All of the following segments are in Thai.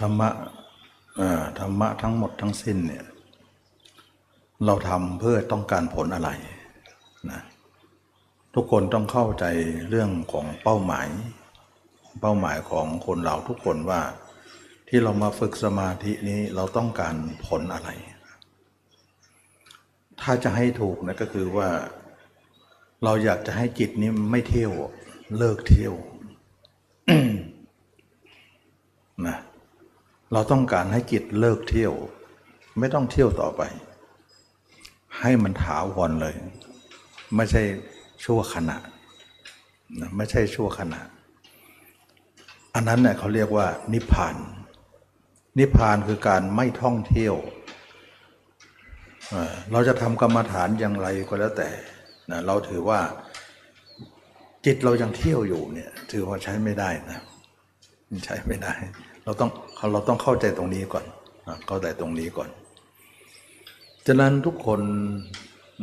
ธรรมะธรรมะทั้งหมดทั้งสิ้นเนี่ยเราทำเพื่อต้องการผลอะไรนะทุกคนต้องเข้าใจเรื่องของเป้าหมาย เป้าหมายของคนเราทุกคนว่าที่เรามาฝึกสมาธินี้เราต้องการผลอะไร ถ้าจะให้ถูกนะก็คือว่า เราอยากจะให้จิตนี้ไม่เที่ยวเลิกเที่ยว นะเราต้องการให้จิตเลิกเที่ยว ไม่ต้องเที่ยวต่อไป ให้มันถาวรเลย ไม่ใช่ชั่วขณะนะไม่ใช่ชั่วขณะ อันนั้นเนี่ยเขาเรียกว่านิพพาน นิพพานคือการไม่ท่องเที่ยวเอ่อเราจะทำกรรมฐานอย่างไรก็แล้วแต่นะเราถือว่าจิตเรายังเที่ยวอยู่เนี่ย ถือว่าใช้ไม่ได้นะใช้ไม่ได้ เราต้องเราต้องเข้าใจตรงนี้ก่อนเข้าใจตรงนี้ก่อนฉะนั้นทุกคน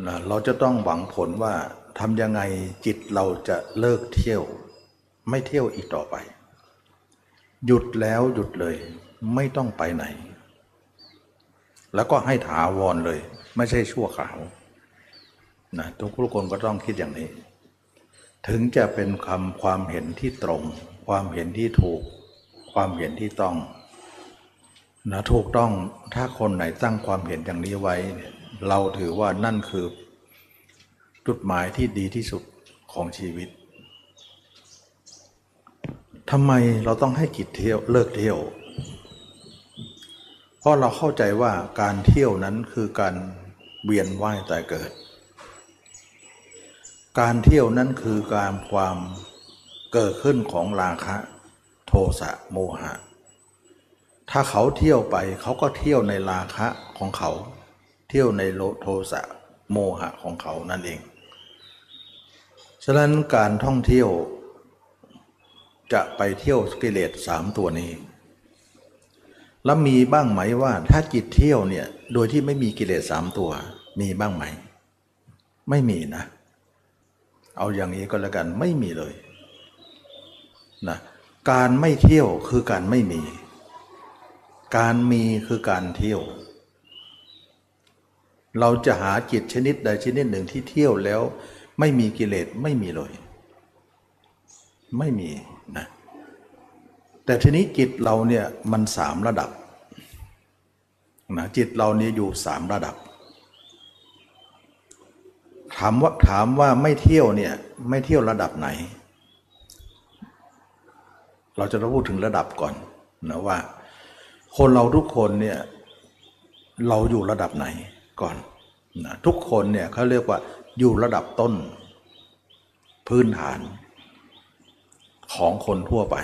นะเราจะต้องหวังผลว่าทำยังไงจิตเราจะเลิกเที่ยว ไม่เที่ยวอีกต่อไป หยุดแล้วหยุดเลย ไม่ต้องไปไหน แล้วก็ให้ถาวรเลย ไม่ใช่ชั่วคราวนะทุกคนก็ต้องคิดอย่างนี้ ถึงจะเป็นคำความเห็นที่ตรง ความเห็นที่ถูก ความเห็นที่ต้องนะถูกต้องถ้าคนไหนตั้งความเห็นอย่างนี้ไว้ เราถือว่านั่นคือจุดหมายที่ดีที่สุดของชีวิตทำไมเราต้องให้กิจเที่ยวเลิกเที่ยว เพราะเราเข้าใจว่าการเที่ยวนั้นคือการเวียนว่ายตายเกิด การเที่ยวนั้นคือการความเกิดขึ้นของราคะ โทสะโมหะ ถ้าเขาเที่ยวไปเขาก็เที่ยวในราคะของเขา เที่ยวในโลโทสะโมหะของเขานั่นเอง ฉะนั้นการท่องเที่ยวจะไปเที่ยวกิเลสสามตัวนี้ แล้วมีบ้างไหมว่าถ้าจิตเที่ยวเนี่ยโดยที่ไม่มีกิเลสสามตัว มีบ้างไหม ไม่มีนะ เอาอย่างนี้ก็แล้วกันไม่มีเลยนะ การไม่เที่ยวคือการไม่มี การมีคือการเที่ยว เราจะหาจิตชนิดใดชนิดหนึ่งที่เที่ยวแล้ว ไม่มีกิเลสไม่มีเลย ไม่มีนะแต่ทีนี้จิตเราเนี่ยมันสามระดับนะจิตเราเนี่ยอยู่สามระดับ ถามว่าถามว่าไม่เที่ยวเนี่ยไม่เที่ยวระดับไหน เราจะต้องพูดถึงระดับก่อนนะว่า คนเราทุกคนเนี่ยเราอยู่ระดับไหนก่อนนะทุกคนเนี่ยเขาเรียกว่าอยู่ระดับต้น พื้นฐาน ของคนทั่วไป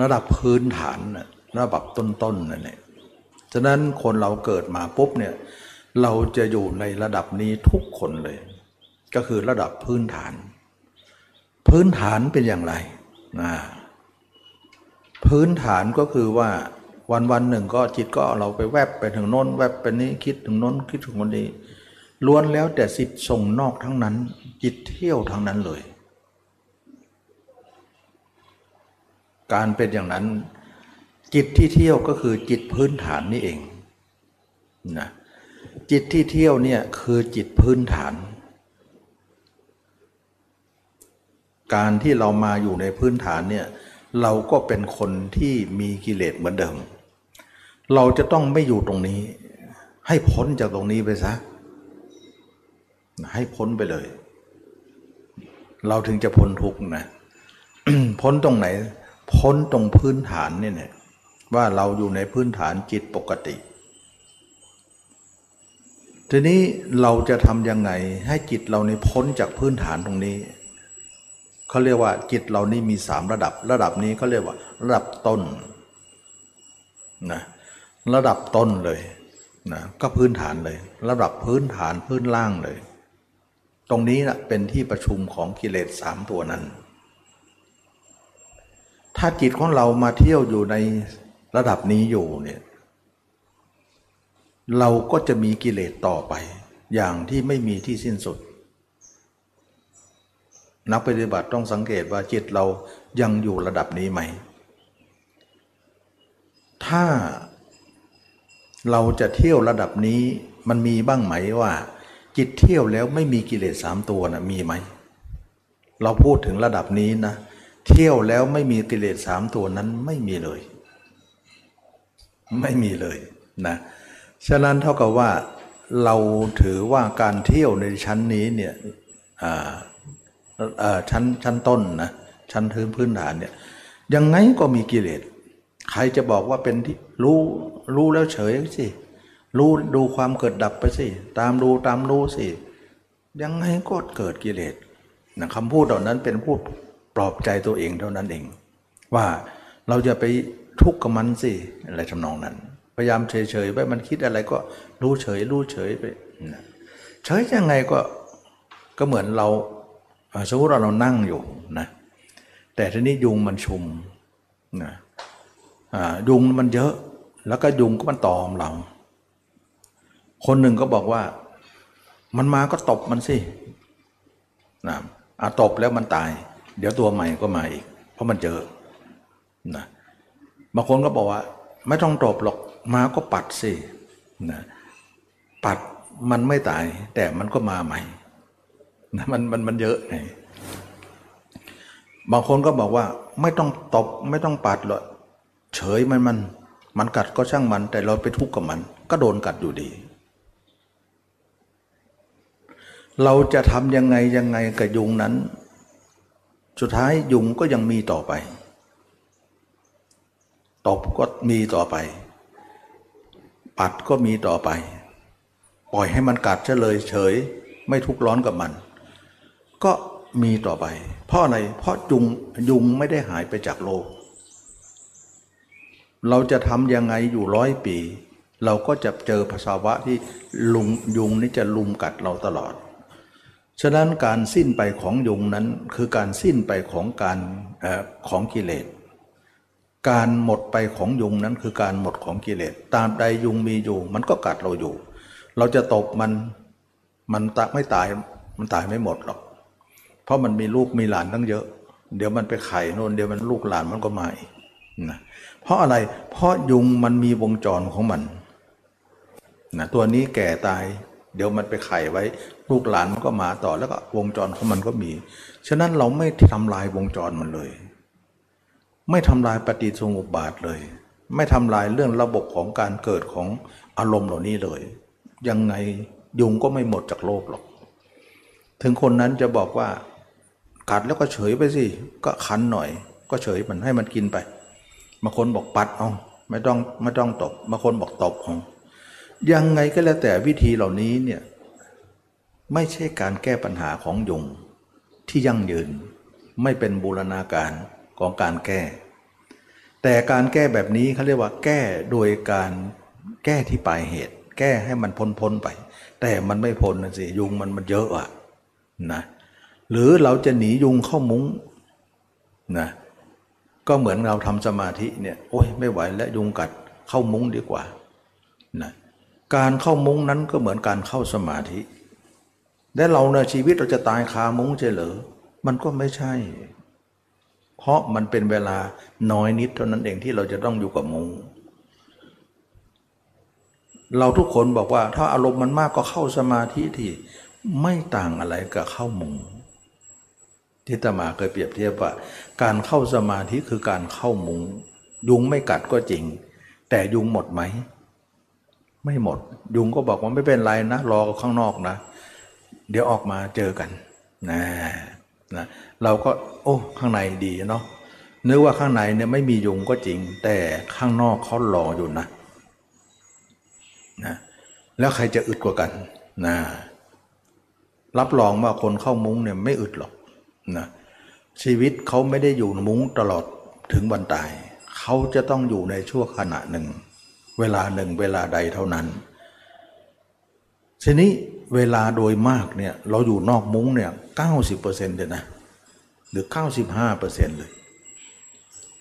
ระดับพื้นฐานนะระดับต้นๆนั่นแหละฉะนั้นคนเราเกิดมาปุ๊บเนี่ยเราจะอยู่ในระดับนี้ทุกคนเลย ก็คือระดับพื้นฐาน พื้นฐานเป็นอย่างไรนะพื้นฐานก็คือว่าวันวันหนึ่งก็จิตก็เราไปแวบไปถึงโน้นแวบไปนี้คิดถึงโน้นคิดถึงคนนี้ล้วนแล้วแต่สิทธิ์ส่งนอกทั้งนั้น จิตเที่ยวทั้งนั้นเลย การเป็นอย่างนั้น จิตที่เที่ยวก็คือจิตพื้นฐานนี่เองนะจิตที่เที่ยวเนี่ยคือจิตพื้นฐาน การที่เรามาอยู่ในพื้นฐานเนี่ยเราก็เป็นคนที่มีกิเลสเหมือนเดิม เราจะต้องไม่อยู่ตรงนี้ ให้พ้นจากตรงนี้ไปซะ ให้พ้นไปเลย เราถึงจะพ้นทุกข์นะพ้นตรงไหน พ้นตรงพื้นฐานเนี่ยเนี่ยว่าเราอยู่ในพื้นฐานจิตปกติ ทีนี้เราจะทำยังไงให้จิตเราในพ้นจากพื้นฐานตรงนี้ เขาเรียกว่าจิตเรานี่มีสามระดับ ระดับนี้เขาเรียกว่า ระดับต้นนะระดับต้นเลยนะก็พื้นฐานเลย ระดับพื้นฐานพื้นล่างเลย ตรงนี้นะเป็นที่ประชุมของกิเลสสามตัวนั้น ถ้าจิตของเรามาเที่ยวอยู่ในระดับนี้อยู่เนี่ยเราก็จะมีกิเลสต่อไป อย่างที่ไม่มีที่สิ้นสุด นักปฏิบัติต้องสังเกตว่าจิตเรายังอยู่ระดับนี้ไหม ถ้าเราจะเที่ยวระดับนี้มันมีบ้างไหมว่า จิตเที่ยวแล้วไม่มีกิเลสสามตัวนะมีไหม เราพูดถึงระดับนี้นะ เที่ยวแล้วไม่มีกิเลสสามตัวนั้นไม่มีเลย ไม่มีเลยนะฉะนั้นเท่ากับว่าเราถือว่าการเที่ยวในชั้นนี้เนี่ย ชั้นชั้นต้นนะชั้นพื้นพื้นฐานเนี่ยยังไงก็มีกิเลสใครจะบอกว่าเป็นที่รู้รู้แล้วเฉยสิรู้ดูความเกิดดับไปสิตามดูตามรู้สิยังไงก็เกิดกิเลสนะคำพูดเหล่านั้นเป็นพูดปลอบใจตัวเองเท่านั้นเอง ว่าเราจะไปทุกข์กับมันสิอะไรทำนองนั้น พยายามเฉยๆไปมันคิดอะไรก็รู้เฉยรู้เฉยไปเฉยยังไงก็ก็เหมือนเรา สมมติเราเรานั่งอยู่นะแต่ทีนี้ยุงมันชุมนะยุงมันเยอะ แล้วก็ยุงก็มันตอมเรา คนหนึ่งก็บอกว่า มันมาก็ตบมันสินะอาตบแล้วมันตาย เดี๋ยวตัวใหม่ก็มาอีก เพราะมันเจอนะบางคนก็บอกว่า ไม่ต้องตบหรอกมาก็ปัดสินะปัดมันไม่ตายแต่มันก็มาใหม่ มันมันมันเยอะไงบางคนก็บอกว่าไม่ต้องตบไม่ต้องปัดหรอกเฉยมันมัน มันกัดก็ช่างมัน แต่เราไปทุกข์กับมัน ก็โดนกัดอยู่ดี เราจะทำยังไงยังไงกับยุงนั้น สุดท้ายยุงก็ยังมีต่อไปตบก็มีต่อไป ปัดก็มีต่อไป ปล่อยให้มันกัดเฉลยเฉย ไม่ทุกข์ร้อนกับมัน ก็มีต่อไป เพราะอะไรเพราะยุงยุงไม่ได้หายไปจากโลก เราจะทำยังไงอยู่ร้อยปี เราก็จะเจอภาวะที่ลุงยุงนี่จะลุมกัดเราตลอด ฉะนั้นการสิ้นไปของยุงนั้นคือการสิ้นไปของการอของกิเลสการหมดไปของยุงนั้นคือการหมดของกิเลสตามใดยุงมีอยู่ มันก็กัดเราอยู่ เราจะตบมันมันตไม่ตายมันตายไม่หมดหรอก ราะมันมีลูกมีหลานตั้งเยอะ เดี๋ยวมันไปไข่โน่นเดี๋ยวมันลูกหลานมันก็มาอีกนะเพราะอะไรเพราะยุงมันมีวงจรของมันนะตัวนี้แก่ตาย เดี๋ยวมันไปไข่ไว้ ลูกหลานมันก็มาต่อแล้วก็วงจรของมันก็มี ฉะนั้นเราไม่ทำลายวงจรมันเลย ไม่ทำลายปฏิสมุปบาทเลย ไม่ทำลายเรื่องระบบของการเกิดของอารมณ์เหล่านี้เลย ยังไงยุงก็ไม่หมดจากโลกหรอก ถึงคนนั้นจะบอกว่า กัดแล้วก็เฉยไปสิก็คันหน่อย ก็เฉยมันให้มันกินไปบางคนบอกปัดเอาไม่ต้องไม่ต้องตบบางคนบอกตบเอายังไงก็แล้วแต่วิธีเหล่านี้เนี่ยไม่ใช่การแก้ปัญหาของยุงที่ยั่งยืนไม่เป็นบูรณาการของการแก้ แต่การแก้แบบนี้เขาเรียกว่าแก้โดยการแก้ที่ปลายเหตุ แก้ให้มันพ้นพ้นไป แต่มันไม่พ้นนะสิยุงมันมันเยอะอะนะ หรือเราจะหนียุงเข้ามุ้งนะก็เหมือนเราทำสมาธิเนี่ยโอ้ยไม่ไหวแล้วยุงกัดเข้ามุ้งดีกว่านะการเข้ามุ้งนั้นก็เหมือนการเข้าสมาธิและเราในชีวิตเราจะตายคามุ้งใช่หรือมันก็ไม่ใช่ เพราะมันเป็นเวลาน้อยนิดเท่านั้นเองที่เราจะต้องอยู่กับมุ้งเราทุกคนบอกว่าถ้าอารมณ์มันมากก็เข้าสมาธิที่ไม่ต่างอะไรกับเข้ามุ้ง ที่ตมาเคยเปรียบเทียบว่า การเข้าสมาธิคือการเข้ามุงยุงไม่กัดก็จริง แต่ยุงหมดไหม ไม่หมด ยุงก็บอกว่าไม่เป็นไรนะ รอข้างนอกนะ เดี๋ยวออกมาเจอกันนะนะเราก็ โอ้ข้างในดีเนาะนึกว่าข้างในเนี่ยไม่มียุงก็จริง แต่ข้างนอกเขารออยู่นะนะแล้วใครจะอึดกว่ากันนะรับรองว่าคนเข้ามุ้งเนี่ยไม่อึดหรอก นะชีวิตเขาไม่ได้อยู่มุ้งตลอดถึงวันตาย เขาจะต้องอยู่ในช่วงขณะหนึ่ง เวลาหนึ่งเวลาใดเท่านั้น ทีนี้เวลาโดยมากเนี่ยเราอยู่นอกมุ้งเนี่ยเก้าสิบเปอร์เซ็นต์เลยนะหรือเก้าสิบห้าเปอร์เซ็นต์เลย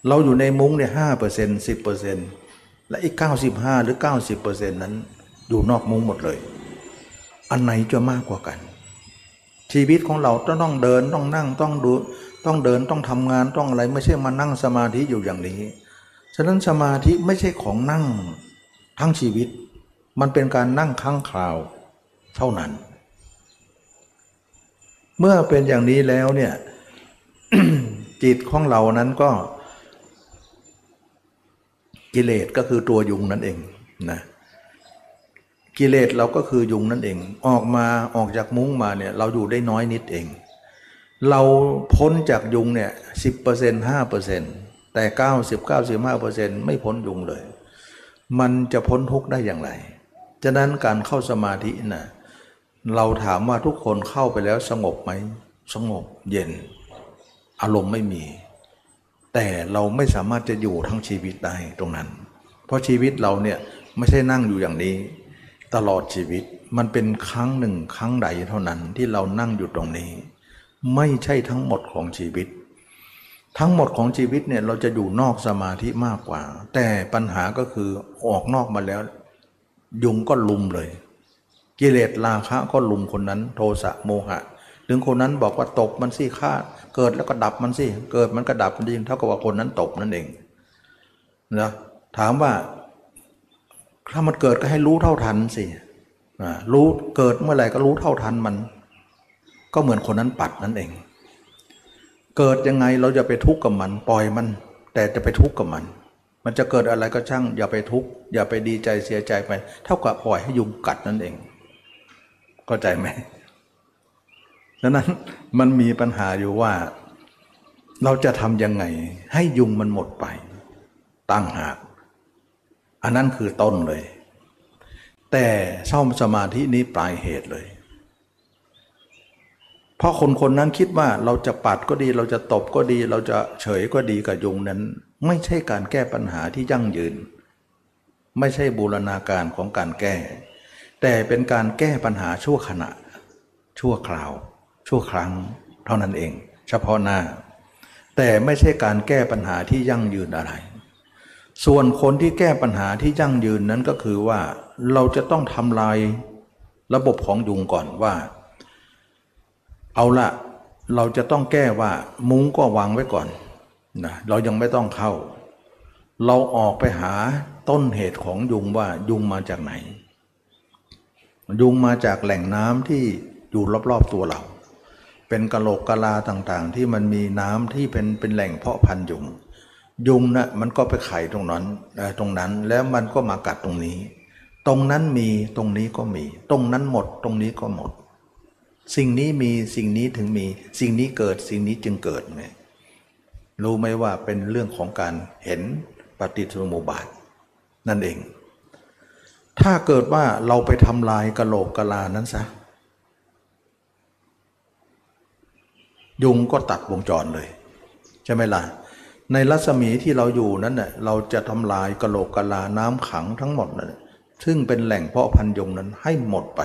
เราอยู่ในมุ้งเนี่ยห้าเปอร์เซ็นต์สิบเปอร์เซ็นต์และอีกเก้าสิบห้าหรือเก้าสิบเปอร์เซ็นต์นั้นอยู่นอกมุ้งหมดเลย อันไหนจะมากกว่ากัน ชีวิตของเราต้องต้องเดินต้องนั่งต้องดูต้องเดินต้องทำงานต้องอะไรไม่ใช่มานั่งสมาธิอยู่อย่างนี้ ฉะนั้นสมาธิไม่ใช่ของนั่งทั้งชีวิต มันเป็นการนั่งครั้งคราวเท่านั้น เมื่อเป็นอย่างนี้แล้วเนี่ยจิตของเรานั้นก็กิเลสก็คือตัวยุงนั่นเองนะ กิเลสเราก็คือยุงนั่นเอง ออกมาออกจากมุ้งมาเนี่ยเราอยู่ได้น้อยนิดเอง เราพ้นจากยุงเนี่ยสิบเปอร์เซ็นต์ห้าเปอร์เซ็นต์แต่เก้าสิบเก้าสิบห้าเปอร์เซ็นต์ไม่พ้นยุงเลย มันจะพ้นทุกข์ได้อย่างไรฉะนั้นการเข้าสมาธินะเราถามว่าทุกคนเข้าไปแล้วสงบไหมสงบเย็น อารมณ์ไม่มี แต่เราไม่สามารถจะอยู่ทั้งชีวิตได้ตรงนั้น เพราะชีวิตเราเนี่ยไม่ใช่นั่งอยู่อย่างนี้ ตลอดชีวิตมันเป็นครั้งหนึ่งครั้งใดเท่านั้นที่เรานั่งอยู่ตรงนี้ ไม่ใช่ทั้งหมดของชีวิต ทั้งหมดของชีวิตเนี่ยเราจะอยู่นอกสมาธิมากกว่า แต่ปัญหาก็คือออกนอกมาแล้ว ยุงก็ลุมเลย กิเลสราคะก็ลุมคนนั้น โทสะโมหะ ถึงคนนั้นบอกว่าตบมันสิฆ่า เกิดแล้วก็ดับมันสิเกิดมันก็ดับมันจริงเท่ากับว่าคนนั้นตบนั่นเองนะถามว่า ถ้ามันเกิดก็ให้รู้เท่าทันสิรู้เกิดเมื่อไหร่ก็รู้เท่าทันมัน ก็เหมือนคนนั้นปัดนั่นเอง เกิดยังไงเราจะไปทุกข์กับมันปล่อยมัน แต่จะไปทุกข์กับมัน มันจะเกิดอะไรก็ช่าง อย่าไปทุกข์อย่าไปดีใจเสียใจไปเท่ากับปล่อยให้ยุงกัดนั่นเอง เข้าใจไหมดังนั้นมันมีปัญหาอยู่ว่า เราจะทำยังไง ให้ยุงมันหมดไปตั้งหาก อันนั้นคือต้นเลย แต่เศร้าสมาธินี้ปลายเหตุเลย เพราะคนคนนั้นคิดว่าเราจะปัดก็ดี เราจะตบก็ดี เราจะเฉยก็ดีกับยุงนั้น ไม่ใช่การแก้ปัญหาที่ยั่งยืน ไม่ใช่บูรณาการของการแก้ แต่เป็นการแก้ปัญหาชั่วขณะ ชั่วคราว ชั่วครั้ง เท่านั้นเอง เฉพาะหน้า แต่ไม่ใช่การแก้ปัญหาที่ยั่งยืนอะไร ส่วนคนที่แก้ปัญหาที่ยั่งยืนนั้นก็คือว่าเราจะต้องทำลายระบบของยุงก่อนว่า เอาละเราจะต้องแก้ว่ามุ้งก็วางไว้ก่อนนะเรายังไม่ต้องเข้า เราออกไปหาต้นเหตุของยุงว่ายุงมาจากไหน ยุงมาจากแหล่งน้ำที่อยู่รอบๆตัวเรา เป็นกะโหลกกะลาต่างๆ ที่มันมีน้ำที่เป็นเป็นแหล่งเพาะพันธุ์ยุง ยุงนะมันก็ไปไข่ตรงนั้นตรงนั้นแล้วมันก็มากัดตรงนี้ ตรงนั้นมีตรงนี้ก็มี ตรงนั้นหมดตรงนี้ก็หมด สิ่งนี้มีสิ่งนี้ถึงมี สิ่งนี้เกิดสิ่งนี้จึงเกิดไหมรู้ไหมว่าเป็นเรื่องของการเห็นปฏิสมุบาทนั่นเอง ถ้าเกิดว่าเราไปทำลายกะโหลกกะลานั้นซะยุงก็ตัดวงจรเลย ใช่ไหมล่ะ ในรัศมีที่เราอยู่นั้นเน่ยเราจะทำลายกะโหลกกะลาน้ำขังทั้งหมดนั่นซึ่งเป็นแหล่งเพาะพันยุงนั้นให้หมดไป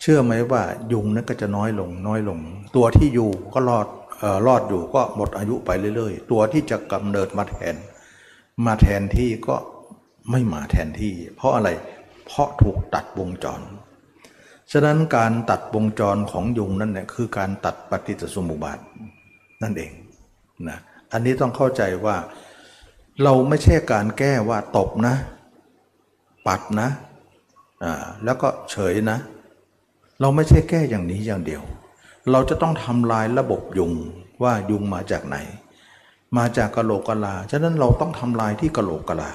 เชื่อไหมว่ายุงนั้นก็จะน้อยลงน้อยลง ตัวที่อยู่ก็รอดออรอดอยู่ก็หมดอายุไปเรื่อยๆ ตัวที่จะกำเนิดมาแทน มาแทนที่ก็ไม่มาแทนที่ เพราะอะไรเพราะถูกตัดวงจร ฉะนั้นการตัดวงจรของยุงนั่นเนี่ยคือการตัดปฏิจจสมุปบาทนั่นเองนะ อันนี้ต้องเข้าใจว่า เราไม่ใช่การแก้ว่าตบนะ ปัดนะอ่าแล้วก็เฉยนะ เราไม่ใช่แก้อย่างนี้อย่างเดียว เราจะต้องทำลายระบบยุงว่ายุงมาจากไหน มาจากกะโหลกกะลา ฉะนั้นเราต้องทำลายที่กะโหลกกะลา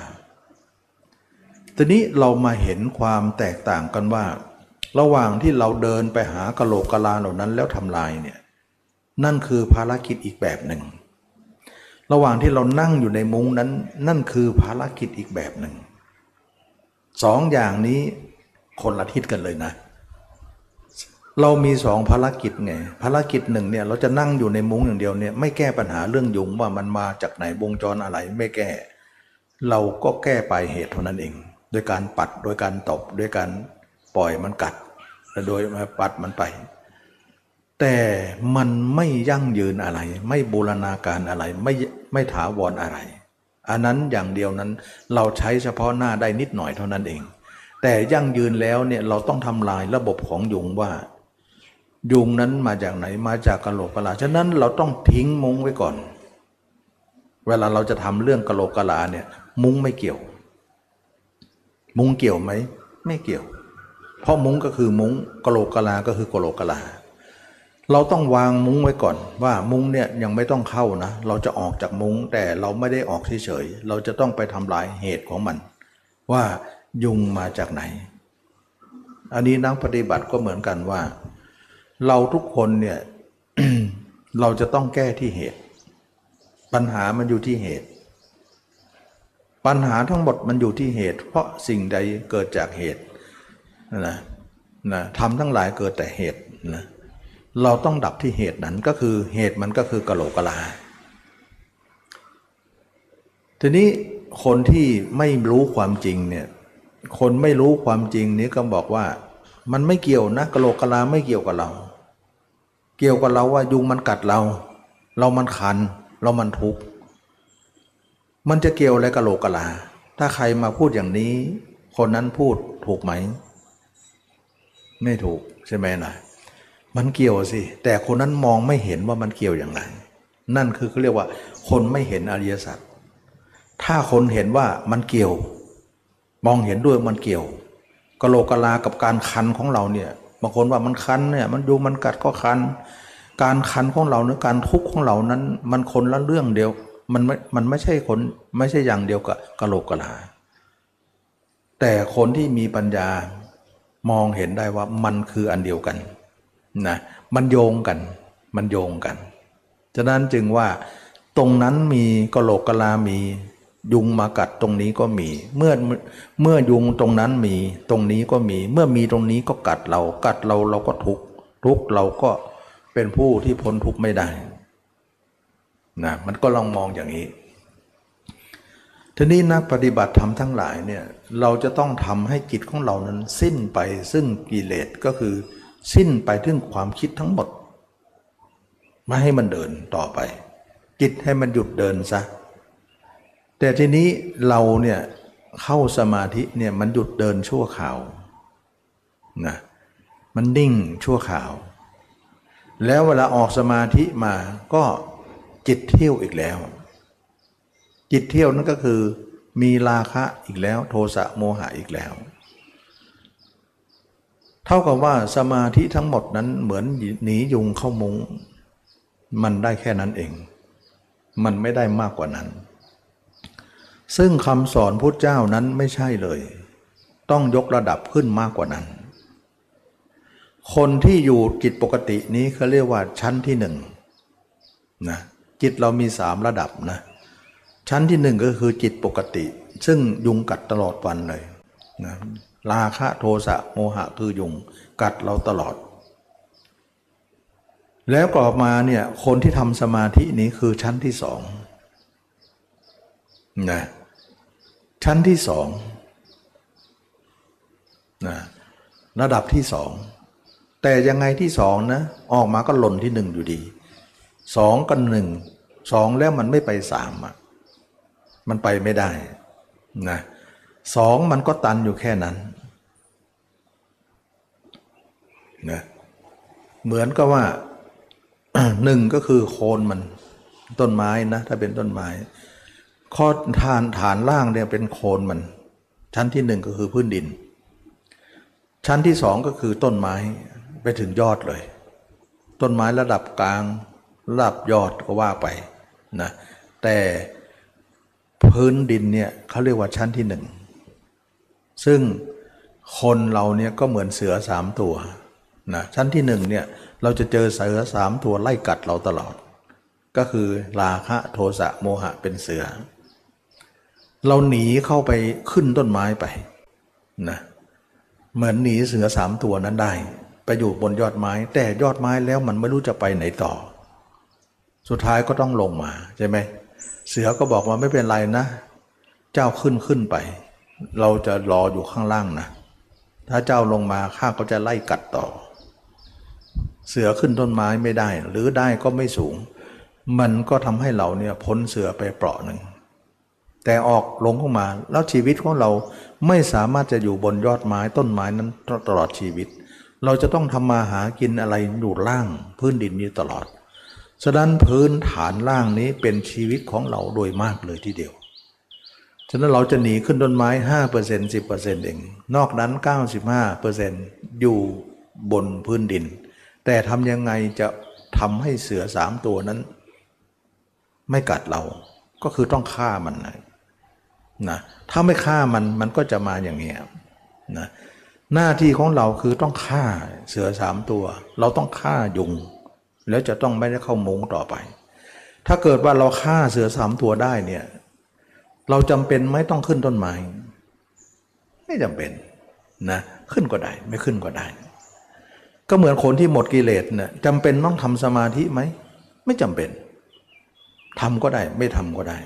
ทีนี้เรามาเห็นความแตกต่างกันว่า ระหว่างที่เราเดินไปหากะโหลกกะลาเหล่านั้นแล้วทำลายเนี่ยนั่นคือภารกิจอีกแบบหนึ่ง ระหว่างที่เรานั่งอยู่ในมุ้งนั้น นั่นคือภารกิจอีกแบบหนึ่งสองอย่างนี้คนละทิศกันเลยนะ เรามีสองภารกิจไงภารกิจหนึ่งเนี่ยเราจะนั่งอยู่ในมุ้งอย่างเดียวเนี่ยไม่แก้ปัญหาเรื่องยุงว่ามันมาจากไหนวงจรอะไรไม่แก้ เราก็แก้ไปเหตุเท่านั้นเอง โดยการปัดโดยการตบโดยการปล่อยมันกัดและโดยมาปัดมันไป แต่มันไม่ยั่งยืนอะไร ไม่บูรณาการอะไร ไม่ไม่ถาวรออะไร อันนั้นอย่างเดียวนั้นเราใช้เฉพาะหน้าได้นิดหน่อยเท่านั้นเอง แต่ยั่งยืนแล้วเนี่ยเราต้องทำลายระบบของยุงว่า ยุงนั้นมาจากไหนมาจากกะโหลกกะลาฉะนั้นเราต้องทิ้งมุ้งไว้ก่อน เวลาเราจะทำเรื่องกะโหลกกะลาเนี่ยมุ้งไม่เกี่ยว มุ้งเกี่ยวไหมไม่เกี่ยว เพราะมุ้งก็คือมุ้งกะโหลกกะลาก็คือกะโหลกกะลา เราต้องวางมุ้งไว้ก่อน ว่ามุ้งเนี่ยยังไม่ต้องเข้านะ เราจะออกจากมุ้งแต่เราไม่ได้ออกเฉยๆเราจะต้องไปทำลายเหตุของมัน ว่ายุงมาจากไหน อันนี้นักปฏิบัติก็เหมือนกันว่า เราทุกคนเนี่ยเราจะต้องแก้ที่เหตุ ปัญหามันอยู่ที่เหตุ ปัญหาทั้งหมดมันอยู่ที่เหตุ เพราะสิ่งใดเกิดจากเหตุนะนะทำทั้งหลายเกิดแต่เหตุนะ เราต้องดับที่เหตุนั้นก็คือเหตุมันก็คือกะโหลกกะลา ทีนี้คนที่ไม่รู้ความจริงเนี่ยคนไม่รู้ความจริงนี้ก็บอกว่า มันไม่เกี่ยวนะกะโหลกกะลาไม่เกี่ยวกับเรา เกี่ยวกับเราว่ายุงมันกัดเรา เรามันคัน เรามันทุกข์มันจะเกี่ยวอะไรกะโหลกกะลา ถ้าใครมาพูดอย่างนี้ คนนั้นพูดถูกไหม ไม่ถูกใช่ไหมนะ มันเกี่ยวสิ แต่คนนั้นมองไม่เห็นว่ามันเกี่ยวอย่างไร นั่นคือเขาเรียกว่า คนไม่เห็นอริยสัจถ้าคนเห็นว่ามันเกี่ยว มองเห็นด้วยมันเกี่ยวกะโลกะลากับการคันของเราเนี่ยบางคนว่ามันคันเนี่ยมันยุงมันกัดก็คัน การคันของเราเนื้อการทุกข์ของเรานั้น มันคนละเรื่องเดียว มันไม่มันไม่ใช่คนไม่ใช่อย่างเดียวกับกะโหลกกะลา แต่คนที่มีปัญญามองเห็นได้ว่ามันคืออันเดียวกัน นะมันโยงกัน มันโยงกันฉะนั้นจึงว่าตรงนั้นมีกะโหลกกะลามี ยุงมากัดตรงนี้ก็มี เมื่อเมื่อยุงตรงนั้นมีตรงนี้ก็มี เมื่อมีตรงนี้ก็กัดเรากัดเราเราก็ทุกทุกเราก็เป็นผู้ที่พ้นทุกข์ไม่ได้นะมันก็ลองมองอย่างนี้ทีนี้นักปฏิบัติธรรมทั้งหลายเนี่ยเราจะต้องทำให้จิตของเรานั้นสิ้นไปซึ่งกิเลสก็คือ สิ้นไปถึงความคิดทั้งหมด ไม่ให้มันเดินต่อไป จิตให้มันหยุดเดินซะ แต่ทีนี้เราเนี่ยเข้าสมาธิเนี่ยมันหยุดเดินชั่วข่าวนะมันนิ่งชั่วข่าว แล้วเวลาออกสมาธิมาก็จิตเที่ยวอีกแล้ว จิตเที่ยวนั่นก็คือมีราคะอีกแล้ว โทสะโมหะอีกแล้ว เท่ากับว่าสมาธิทั้งหมดนั้นเหมือนหนียุงเข้ามุง มันได้แค่นั้นเอง มันไม่ได้มากกว่านั้น ซึ่งคำสอนพุทธเจ้านั้นไม่ใช่เลย ต้องยกระดับขึ้นมากกว่านั้น คนที่อยู่จิตปกตินี้เขาเรียกว่าชั้นที่หนึ่งนะจิตเรามีสามระดับนะชั้นที่หนึ่งก็คือจิตปกติ ซึ่งยุงกัดตลอดวันเลยนะ ราคะโทสะโมหะคือยุงกัดเราตลอด แล้วกลับมาเนี่ยคนที่ทำสมาธินี้คือชั้นที่สองนะชั้นที่สองนะระดับที่สอง แต่ยังไงที่สองนะออกมาก็หล่นที่หนึ่งอยู่ดีสองกับหนึ่งสองแล้วมันไม่ไปสามอะมันไปไม่ได้นะสองมันก็ตันอยู่แค่นั้น นะเหมือนกับว่าหนึ่งก็คือโคนมันต้นไม้นะ ถ้าเป็นต้นไม้ข้อฐานฐานล่างเนี่ยเป็นโคนมัน ชั้นที่หนึ่งก็คือพื้นดิน ชั้นที่สองก็คือต้นไม้ไปถึงยอดเลย ต้นไม้ระดับกลางระดับยอดก็ว่าไปนะแต่พื้นดินเนี่ยเขาเรียกว่าชั้นที่หนึ่งซึ่งคนเราเนี่ยก็เหมือนเสือสามตัว นะชั้นที่หนึ่งเนี่ยเราจะเจอเสือสามตัวไล่กัดเราตลอด ก็คือราคะโทสะโมหะเป็นเสือ เราหนีเข้าไปขึ้นต้นไม้ไปนะเหมือนหนีเสือสามตัวนั้นได้ ไปอยู่บนยอดไม้ แต่ยอดไม้แล้วมันไม่รู้จะไปไหนต่อ สุดท้ายก็ต้องลงมาใช่ไหมเสือก็บอกว่าไม่เป็นไรนะ เจ้าขึ้นขึ้นไป เราจะรออยู่ข้างล่างนะ ถ้าเจ้าลงมาข้าก็จะไล่กัดต่อ เสือขึ้นต้นไม้ไม่ได้ หรือได้ก็ไม่สูง มันก็ทำให้เราเนี่ยพ้นเสือไปเปราะหนึ่ง แต่ออกลงเข้ามา แล้วชีวิตของเราไม่สามารถจะอยู่บนยอดไม้ต้นไม้นั้นตลอดชีวิต เราจะต้องทำมาหากินอะไรอยู่ล่างพื้นดินนี้ตลอดฉะนั้นพื้นฐานล่างนี้เป็นชีวิตของเราโดยมากเลยทีเดียว ฉะนั้นเราจะหนีขึ้นต้นไม้ห้าเปอร์เซ็นต์สิบเปอร์เซ็นต์เอง นอกนั้นเก้าสิบห้าเปอร์เซ็นต์อยู่บนพื้นดิน แต่ทำยังไงจะทำให้เสือสามตัวนั้น ไม่กัดเรา ก็คือต้องฆ่ามันนะนะถ้าไม่ฆ่ามันมันก็จะมาอย่างเงี้ยนะหน้าที่ของเราคือต้องฆ่าเสือสามตัว เราต้องฆ่ายุง แล้วจะต้องไม่ได้เข้ามุ้งต่อไป ถ้าเกิดว่าเราฆ่าเสือสามตัวได้เนี่ย เราจำเป็นไม่ต้องขึ้นต้นไม้ไม่จำเป็นนะขึ้นก็ได้ไม่ขึ้นก็ได้ ก็เหมือนคนที่หมดกิเลสเนี่ยจำเป็นต้องทำสมาธิไหม ไม่จำเป็นทำก็ได้ไม่ทำก็ได้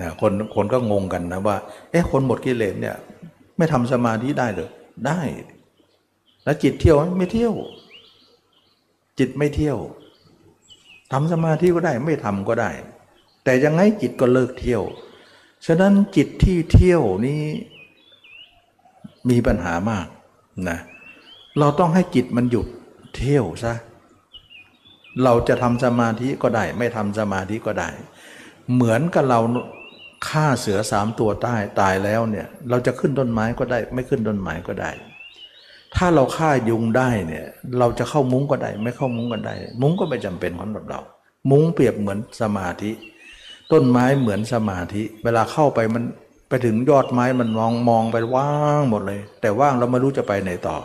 นะคนคนก็งงกันนะว่า เอ๊ะคนหมดกิเลสเนี่ยไม่ทำสมาธิได้หรือได้ แล้วจิตเที่ยวไม่เที่ยว จิตไม่เที่ยวทำสมาธิก็ได้ไม่ทำก็ได้ แต่ยังไงจิตก็เลิกเที่ยว ฉะนั้นจิตที่เที่ยวนี้มีปัญหามากนะเเราต้องให้จิตมันหยุดเที่ยวซะเราจะทำสมาธิก็ได้ ไม่ทำสมาธิก็ได้ เหมือนกับเราฆ่าเสือสามตัวใต้ตายแล้วเนี่ยเราจะขึ้นต้นไม้ก็ได้ ไม่ขึ้นต้นไม้ก็ได้ ถ้าเราฆ่ายุงได้เนี่ยเราจะเข้ามุ้งก็ได้ ไม่เข้ามุ้งก็ได้ มุ้งก็ไม่จำเป็นของเรา มุ้งเปรียบเหมือนสมาธิ ต้นไม้เหมือนสมาธิ เวลาเข้าไปมันไปถึงยอดไม้มันมองมองไปว่างหมดเลย แต่ว่างเราไม่รู้จะไปไหนต่อ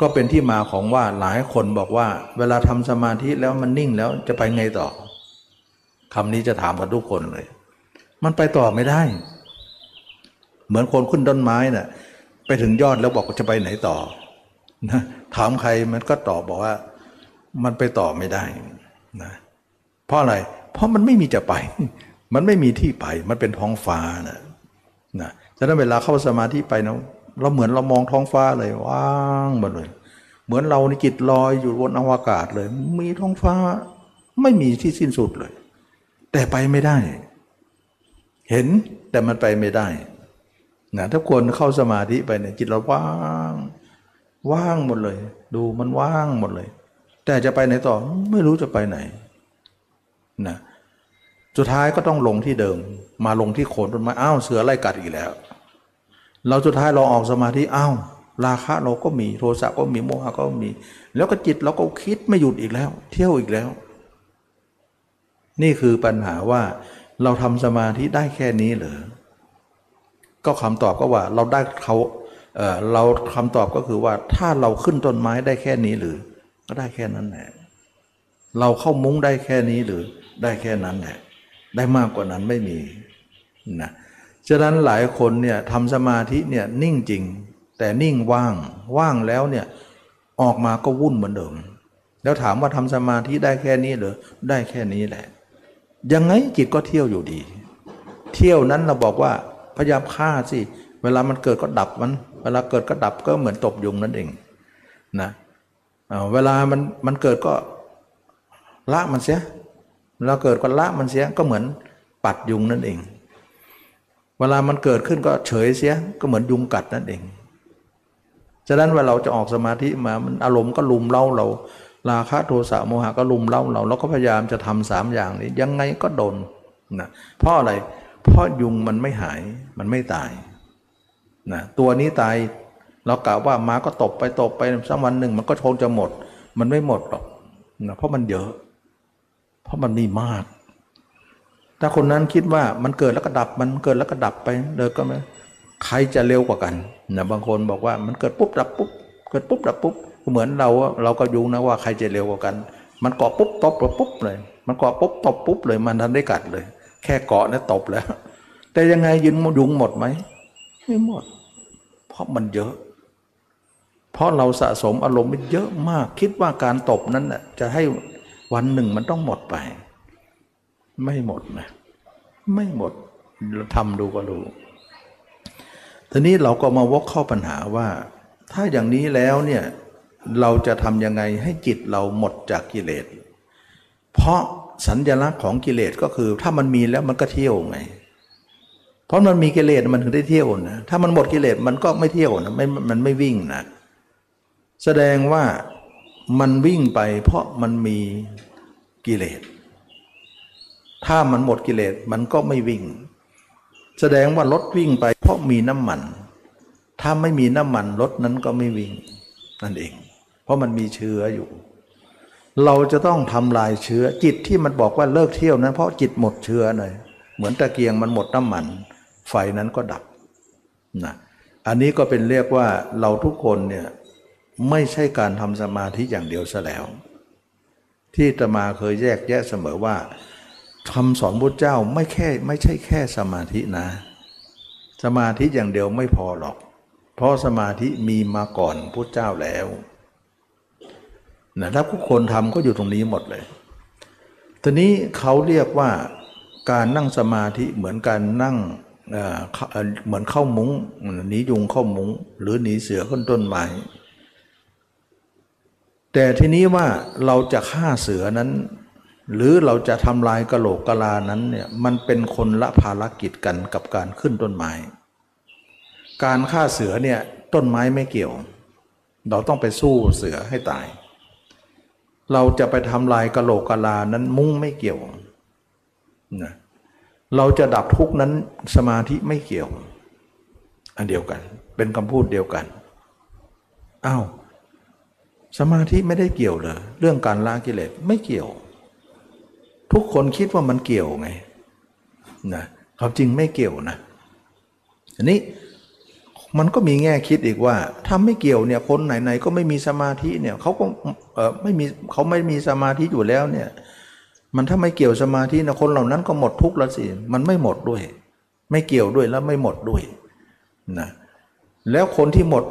ก็เป็นที่มาของว่าหลายคนบอกว่า เวลาทำสมาธิแล้วมันนิ่งแล้วจะไปไงต่อคำนี้จะถามกับทุกคนเลย มันไปต่อไม่ได้ เหมือนคนขึ้นต้นไม้นะ่ะไปถึงยอดแล้วบอกจะไปไหนต่อนะถามใครมันก็ตอบบอกว่า มันไปต่อไม่ได้นะเพราะอะไร เพราะมันไม่มีจะไป มันไม่มีที่ไป มันเป็นท้องฟ้านะนะฉะนั้นเวลาเข้าสมาธิไปนะ เราเหมือนเรามองท้องฟ้าเลยว่างหมดเลย เหมือนเราในจิตลอยอยู่บนอวกาศเลย มีท้องฟ้าไม่มีที่สิ้นสุดเลย แต่ไปไม่ได้ เห็นแต่มันไปไม่ได้นะถ้าคนเข้าสมาธิไปเนี่ยจิตเราว่างว่างหมดเลย ดูมันว่างหมดเลย แต่จะไปไหนต่อไม่รู้จะไปไหนนะสุดท้ายก็ต้องลงที่เดิม มาลงที่โคนต้นไม้อ้าวเสือไล่กัดอีกแล้ว เราสุดท้ายเราออกสมาธิอ้าวราคะเราก็มีโทสะก็มีโมหะก็มี แล้วก็จิตเราก็คิดไม่หยุดอีกแล้ว เที่ยวอีกแล้ว นี่คือปัญหาว่าเราทำสมาธิได้แค่นี้เหรอก็คำตอบก็ว่าเราได้เขาเเราคำตอบก็คือว่าถ้าเราขึ้นต้นไม้ได้แค่นี้หรือ ก็ได้แค่นั้นแหละเราเข้ามุ้งได้แค่นี้หรือได้แค่นั้นแหละได้มากกว่านั้นไม่มีนะ ฉะนั้นหลายคนเนี่ยทำสมาธิเนี่ยนิ่งจริง แต่นิ่งว่างว่างแล้วเนี่ยออกมาก็วุ่นเหมือนเดิม แล้วถามว่าทำสมาธิได้แค่นี้หรือได้แค่นี้แหละ ยังไงจิตก็เที่ยวอยู่ดี เที่ยวนั้นเราบอกว่าพยายามฆ่าสิเวลามันเกิดก็ดับมัน เวลาเกิดก็ดับก็เหมือนตบยุงนั่นเองนะเวลามันมันเกิดก็ละมันเสียเวลาเกิดก็ละมันเสียก็เหมือนปัดยุงนั่นเอง เวลามันเกิดขึ้นก็เฉยเสียก็เหมือนยุงกัดนั่นเอง ฉะนั้นเวลาเราจะออกสมาธิมามันอารมณ์ก็ลุมเล่าเรา ราคะโทสะโมหะก็ลุมเล่าเราเราก็พยายามจะทำสามอย่างนี้ยังไงก็โดนนะเพราะอะไร เพราะยุงมันไม่หายมันไม่ตายนะตัวนี้ตายเรากล่าวว่ามาก็ตบไปตบไปสักวันหนึ่งมันก็คงจะหมด มันไม่หมดหรอกนะเพราะมันเยอะ เพราะมันมีมาก ถ้าคนนั้นคิดว่ามันเกิดแล้วก็ดับ มันเกิดแล้วก็ดับไปเดินก็ไม่ใครจะเร็วกว่ากันนะบางคนบอกว่ามันเกิดปุ๊บดับปุ๊บเกิดปุ๊บดับปุ๊บเหมือนเราเราก็ยุงนะว่าใครจะเร็วกว่ากัน มันเกาะปุ๊บตบปุ๊บเลย มันเกาะปุ๊บตบปุ๊บเลยมันทันได้กัดเลย แค่เกาะนี่ตบแล้ว แต่ยังไงยุงยุงหมดไหมไม่หมด เพราะมันเยอะ เพราะเราสะสมอารมณ์มันเยอะมาก คิดว่าการตบนั้นน่ะจะให้วันหนึ่งมันต้องหมดไป ไม่หมดนะไม่หมดทำดูก็รู้ทีนี้เราก็มาวกเข้าปัญหาว่า ถ้าอย่างนี้แล้วเนี่ยเราจะทำยังไงให้จิตเราหมดจากกิเลส เพราะสัญลักษณ์ของกิเลสก็คือ ถ้ามันมีแล้วมันก็เที่ยวไง เพราะมันมีกิเลสมันถึงได้เที่ยวนะ ถ้ามันหมดกิเลสมันก็ไม่เที่ยวนะไม่มันไม่วิ่งนะ แสดงว่ามันวิ่งไปเพราะมันมีกิเลส ถ้ามันหมดกิเลสมันก็ไม่วิ่ง แสดงว่ารถวิ่งไป เพราะมีน้ำมัน ถ้าไม่มีน้ำมันรถนั้นก็ไม่วิ่งนั่นเอง เพราะมันมีเชื้ออยู่ เราจะต้องทำลายเชื้อจิตที่มันบอกว่าเลิกเที่ยวนั้นเพราะจิตหมดเชื้อเลยเหมือนตะเกียงมันหมดน้ำมัน ไฟนั้นก็ดับนะอันนี้ก็เป็นเรียกว่าเราทุกคนเนี่ยไม่ใช่การทำสมาธิอย่างเดียวซะแล้ว ที่ตมาเคยแยกแยะเสมอว่า คำสอนพุทธเจ้าไม่แค่ไม่ใช่แค่สมาธินะ สมาธิอย่างเดียวไม่พอหรอก เพราะสมาธิมีมาก่อนพุทธเจ้าแล้วนะถ้าทุกคนทำก็อยู่ตรงนี้หมดเลยทีนี้เขาเรียกว่าการนั่งสมาธิเหมือนการนั่งเหมือนเข้ามุง้งหนียุงเข้ามุง้ง หรือหนีเสือข้นต้นไม้แต่ทีนี้ว่าเราจะฆ่าเสือนั้น หรือเราจะทำลายกะโหลกกะลานั้นเนี่ยมันเป็นคนละภารกิจกันกับการขึ้นต้นไม้ การฆ่าเสือเนี่ยต้นไม้ไม่เกี่ยว เราต้องไปสู้เสือให้ตาย เราจะไปทำลายกะโหลกกะลานั้นมุ้งไม่เกี่ยวนะเราจะดับทุกนั้นสมาธิไม่เกี่ยว อันเดียวกัน เป็นคำพูดเดียวกันอ้าวสมาธิไม่ได้เกี่ยวเลยเรื่องการละกิเลสไม่เกี่ยว ทุกคนคิดว่ามันเกี่ยวไงนะความจริงไม่เกี่ยวนะอันนี้มันก็มีแง่คิดอีกว่าถ้าไม่เกี่ยวเนี่ยคนไหนๆก็ไม่มีสมาธิเนี่ยเขาก็เออไม่มีเขาไม่มีสมาธิอยู่แล้วเนี่ยมันถ้าไม่เกี่ยวสมาธินะคนเหล่านั้นก็หมดทุกข์แล้วสิมันไม่หมดด้วย ไม่เกี่ยวด้วยแล้วไม่หมดด้วยนะแล้วคนที่หมด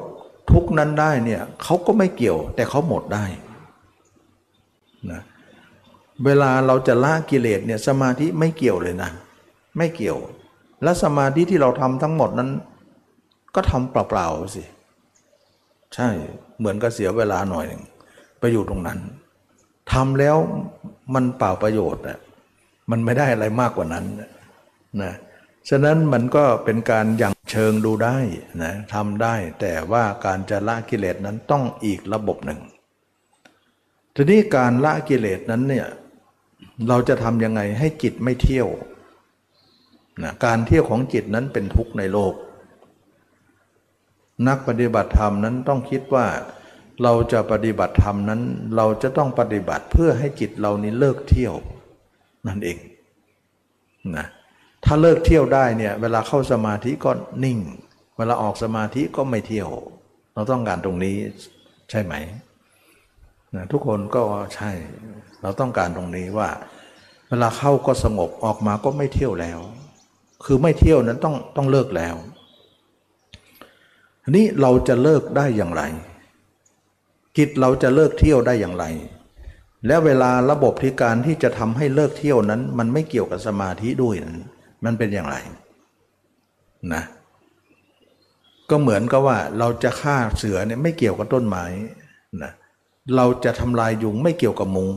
ทุกนั้นได้เนี่ยเขาก็ไม่เกี่ยวแต่เขาหมดได้นะเเวลาเราจะละกิเลสเนี่ยสมาธิไม่เกี่ยวเลยนะ ไม่เกี่ยว และสมาธิที่เราทำทั้งหมดนั้น ก็ทำเปล่าๆสิ ใช่เหมือนกับเสียเวลาหน่อยหนึ่งไปอยู่ตรงนั้นทำแล้วมันเปล่าประโยชน์อะมันไม่ได้อะไรมากกว่านั้นนะฉะนั้นมันก็เป็นการอย่างเชิงดูได้นะทำได้แต่ว่าการจะละกิเลสนั้นต้องอีกระบบหนึ่งทีนี้การละกิเลสนั้นเนี่ย เราจะทำยังไงให้จิตไม่เที่ยวนะการเที่ยวของจิตนั้นเป็นทุกข์ในโลก นักปฏิบัติธรรมนั้นต้องคิดว่าเราจะปฏิบัติธรรมนั้น เราจะต้องปฏิบัติเพื่อให้จิตเรานี้เลิกเที่ยวนั่นเองนะถ้าเลิกเที่ยวได้เนี่ยเวลาเข้าสมาธิก็นิ่ง เวลาออกสมาธิก็ไม่เที่ยว เราต้องการตรงนี้ใช่ไหมนะทุกคนก็ใช่ เราต้องการตรงนี้ว่า เวลาเข้าก็สงบออกมาก็ไม่เที่ยวแล้ว คือไม่เที่ยวนั้นต้องต้องเลิกแล้วนี้เราจะเลิกได้อย่างไรจิตเราจะเลิกเที่ยวได้อย่างไร แล้วเวลาระบบที่การที่จะทำให้เลิกเที่ยวนั้น มันไม่เกี่ยวกับสมาธิด้วยนั้นมันเป็นอย่างไรนะก็เหมือนกับว่าเราจะฆ่าเสือเนี่ยไม่เกี่ยวกับต้นไม้นะเราจะทำลายยุงไม่เกี่ยวกับมุง